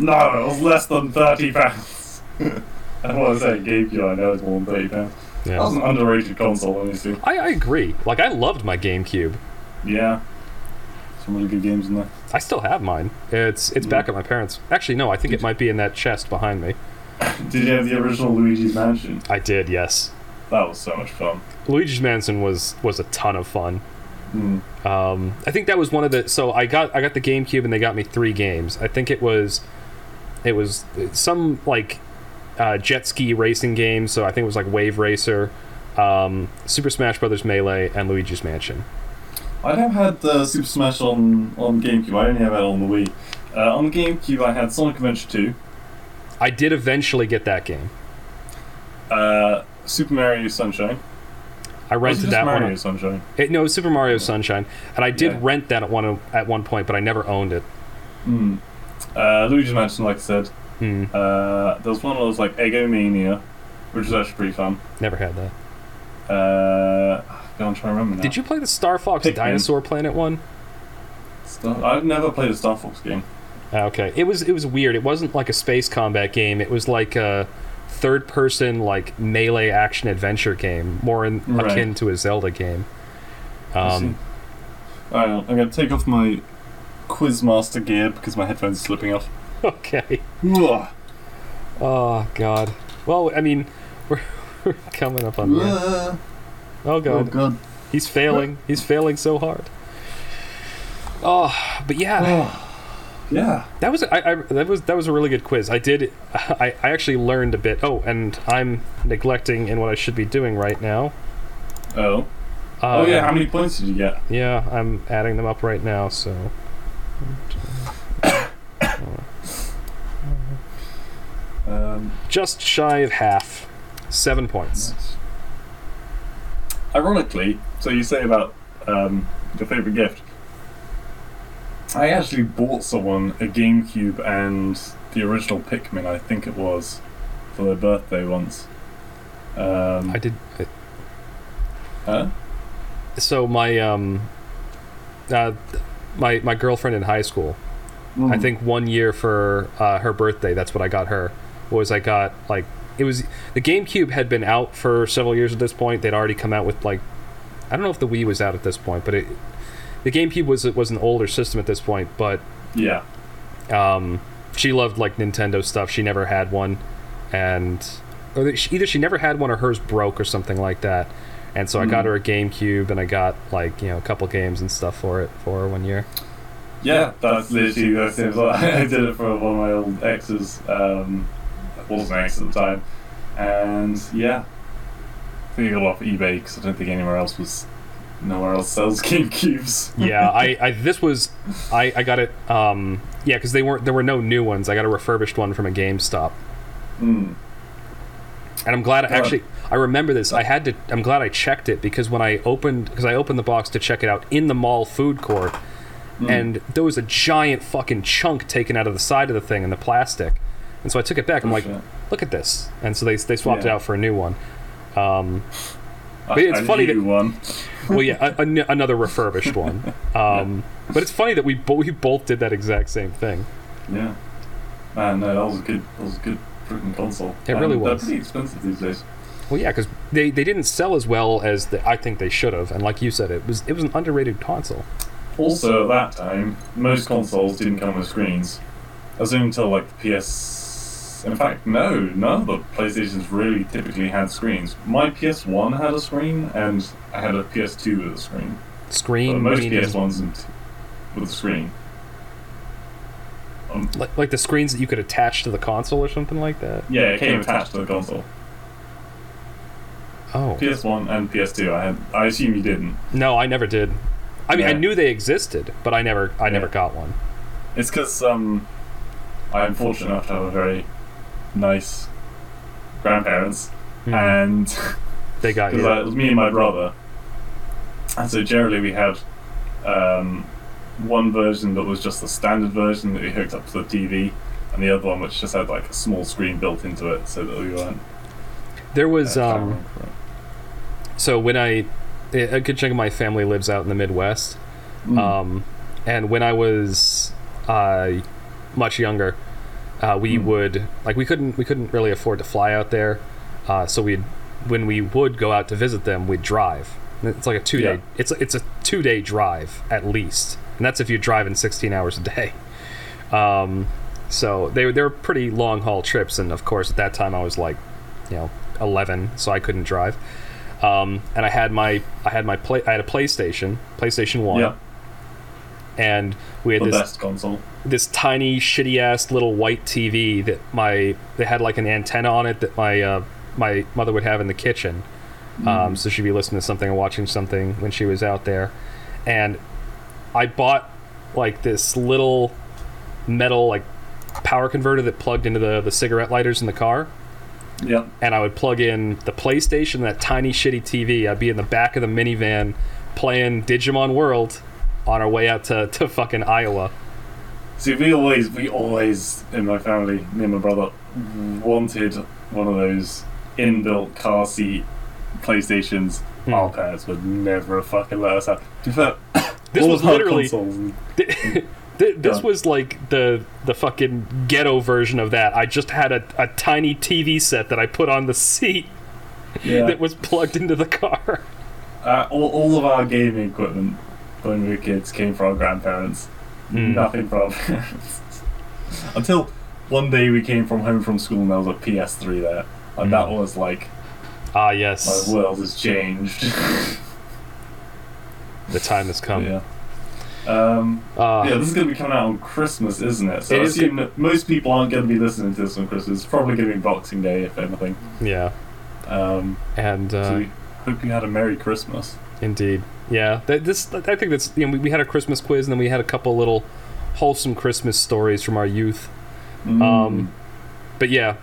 no, it was less than thirty pounds. I don't want to say GameCube. I know it's more than thirty pounds. That was an underrated console, honestly. I, I agree. Like I loved my GameCube. Yeah. Some really good games in there. I still have mine. It's it's back at my parents. Actually, no. I think it might be in that chest behind me. Did you have the original Luigi's Mansion? I did. Yes. That was so much fun. Luigi's Mansion was was a ton of fun. Mm. Um, I think that was one of the. So I got I got the GameCube and they got me three games. I think it was, it was some like uh, jet ski racing game. So I think it was like Wave Racer, um, Super Smash Brothers Melee, and Luigi's Mansion. I never had the Super Smash on, on GameCube. I only have it on the Wii. Uh, on the GameCube, I had Sonic Adventure 2, I did eventually get that game. uh, Super Mario Sunshine. I rented that Mario one. Sunshine. It, no, Super Mario Sunshine, and I did Yeah. rent that at one at one point, but I never owned it. Mm. Uh, Luigi's Mansion, like I said. Hmm, Uh, there was one that was like Eggo Mania, which was actually pretty fun. never had that. Uh, I'm trying to remember now. Did you play the Star Fox Pikmin. Dinosaur Planet one? Star- I've never played a Star Fox game. Ah, Okay, it was it was weird. It wasn't like a space combat game. It was like a third person like melee action adventure game, more in, Right. akin to a Zelda game. Um, see. Alright, I'm going to take off my Quizmaster gear because my headphones are slipping off. okay. Ugh. Oh god. Well, I mean, we're, we're coming up on the end. Ugh. Oh Oh god, god. he's failing. He's failing so hard. Oh, but yeah, Yeah. that was I, I that was that was a really good quiz. I did I, I actually learned a bit. Oh, and I'm neglecting in what I should be doing right now. Oh. Uh, oh yeah, how many points did you get? Yeah, I'm adding them up right now. So Um, just shy of half, seven points. Ironically, so you say about um, your favourite gift. I actually bought someone a GameCube and the original Pikmin, I think it was, for their birthday once. Um, I did. huh? So my um, uh, my my girlfriend in high school. I Hmm. think one year for uh, her birthday, that's what I got her. Was I got like it was the GameCube had been out for several years at this point. They'd already come out with like I don't know if the Wii was out at this point, but it the GameCube was was an older system at this point. But Yeah. um, she loved like Nintendo stuff. She never had one, and or she, either she never had one or hers broke or something like that. And so I got Hmm. her a GameCube, and I got like you know a couple games and stuff for it for her one year. Yeah, that's literally the same as well. I did it for one of my old exes. Um, ex at the time, and yeah, I think I got it off eBay because I don't think anywhere else was. Nowhere else sells GameCubes. yeah, I, I this was I, I got it um yeah because they weren't there were no new ones. I got a refurbished one from a GameStop, Mm. and I'm glad I actually I remember this. I had to. I'm glad I checked it because when I opened because I opened the box to check it out in the mall food court, Mm. and there was a giant fucking chunk taken out of the side of the thing in the plastic, and so I took it back. I'm Oh, like, look at this, and so they they swapped it out for a new one. Um, I- but it's I funny that- one. well, yeah, a, a- another refurbished one. Um, but it's funny that we bo- we both did that exact same thing. Yeah. Man, no, that was a good. That was a good freaking console. It really was. They're pretty expensive these days. Well, yeah, because they, they didn't sell as well as the, I think they should have, and like you said, it was it was an underrated console. Also, at that time, most consoles didn't come with screens. I was until like the PS. In fact, no, none of the PlayStations really typically had screens. My PS1 had a screen, and I had a PS2 with a screen. Screen, But most mean, PS1s and with a screen. Um, like, like the screens that you could attach to the console or something like that. yeah, it came attached to the console. Oh PS1 and PS2. I had. I assume you didn't. no, I never did. I mean, I knew they existed, but I never I never got one. It's because um, I'm fortunate enough to have a very nice grandparents, Hmm. and they got you. it was me and my brother, and so generally we had um, one version that was just the standard version that we hooked up to the TV, and the other one which just had like a small screen built into it, so that we weren't. there was uh, um. clamoring for it. So when I a good chunk of my family lives out in the Midwest, Mm. Um, and when I was uh, much younger, uh, we Hmm. would like we couldn't we couldn't really afford to fly out there, uh, so we'd when we would go out to visit them, we'd drive. It's like a two day. Yeah. It's it's a two day drive at least, and that's if you're driving 16 hours a day. Um, so they were they were pretty long haul trips, and of course at that time I was like, you know, 11, so I couldn't drive. Um, and I had my I had my play I had a PlayStation PlayStation One yeah, and we had the this best console. This tiny shitty ass little white TV that my they had like an antenna on it that my uh, my mother would have in the kitchen. Um, so she'd be listening to something or watching something when she was out there, and I bought like this little metal like power converter that plugged into the the cigarette lighters in the car Yeah, and I would plug in the PlayStation, that tiny shitty TV. I'd be in the back of the minivan playing Digimon World on our way out to, to fucking Iowa. See, we always, we always in my family, me and my brother, wanted one of those inbuilt car seat PlayStations. Hmm. Our parents would never fucking let us have. To be fair, This was literally and- Th- this Yeah. was like the the fucking ghetto version of that. I just had a, a tiny TV set that I put on the seat Yeah. that was plugged into the car. Uh, all, all of our gaming equipment when we were kids came from our grandparents. Mm. Nothing from. Until one day we came from home from school and there was a PS3 there. And that Mm. was like, Ah, yes. my world has changed. the time has come. yeah. Um, Ah, yeah, this is going to be coming out on Christmas, isn't it? So It I assume that most people aren't going to be listening to this on Christmas. It's probably going to be Boxing Day, if anything. yeah, Um, and so uh, we hope you had a Merry Christmas. indeed, yeah. That, this, I think that's you know we, we had a Christmas quiz and then we had a couple little wholesome Christmas stories from our youth. Mm. Um, but yeah,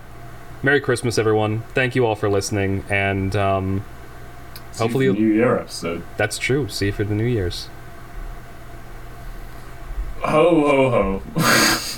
Merry Christmas, everyone. Thank you all for listening, and um, See you hopefully for the New Year episode. that's true. See you for the New Year's. Ho ho ho.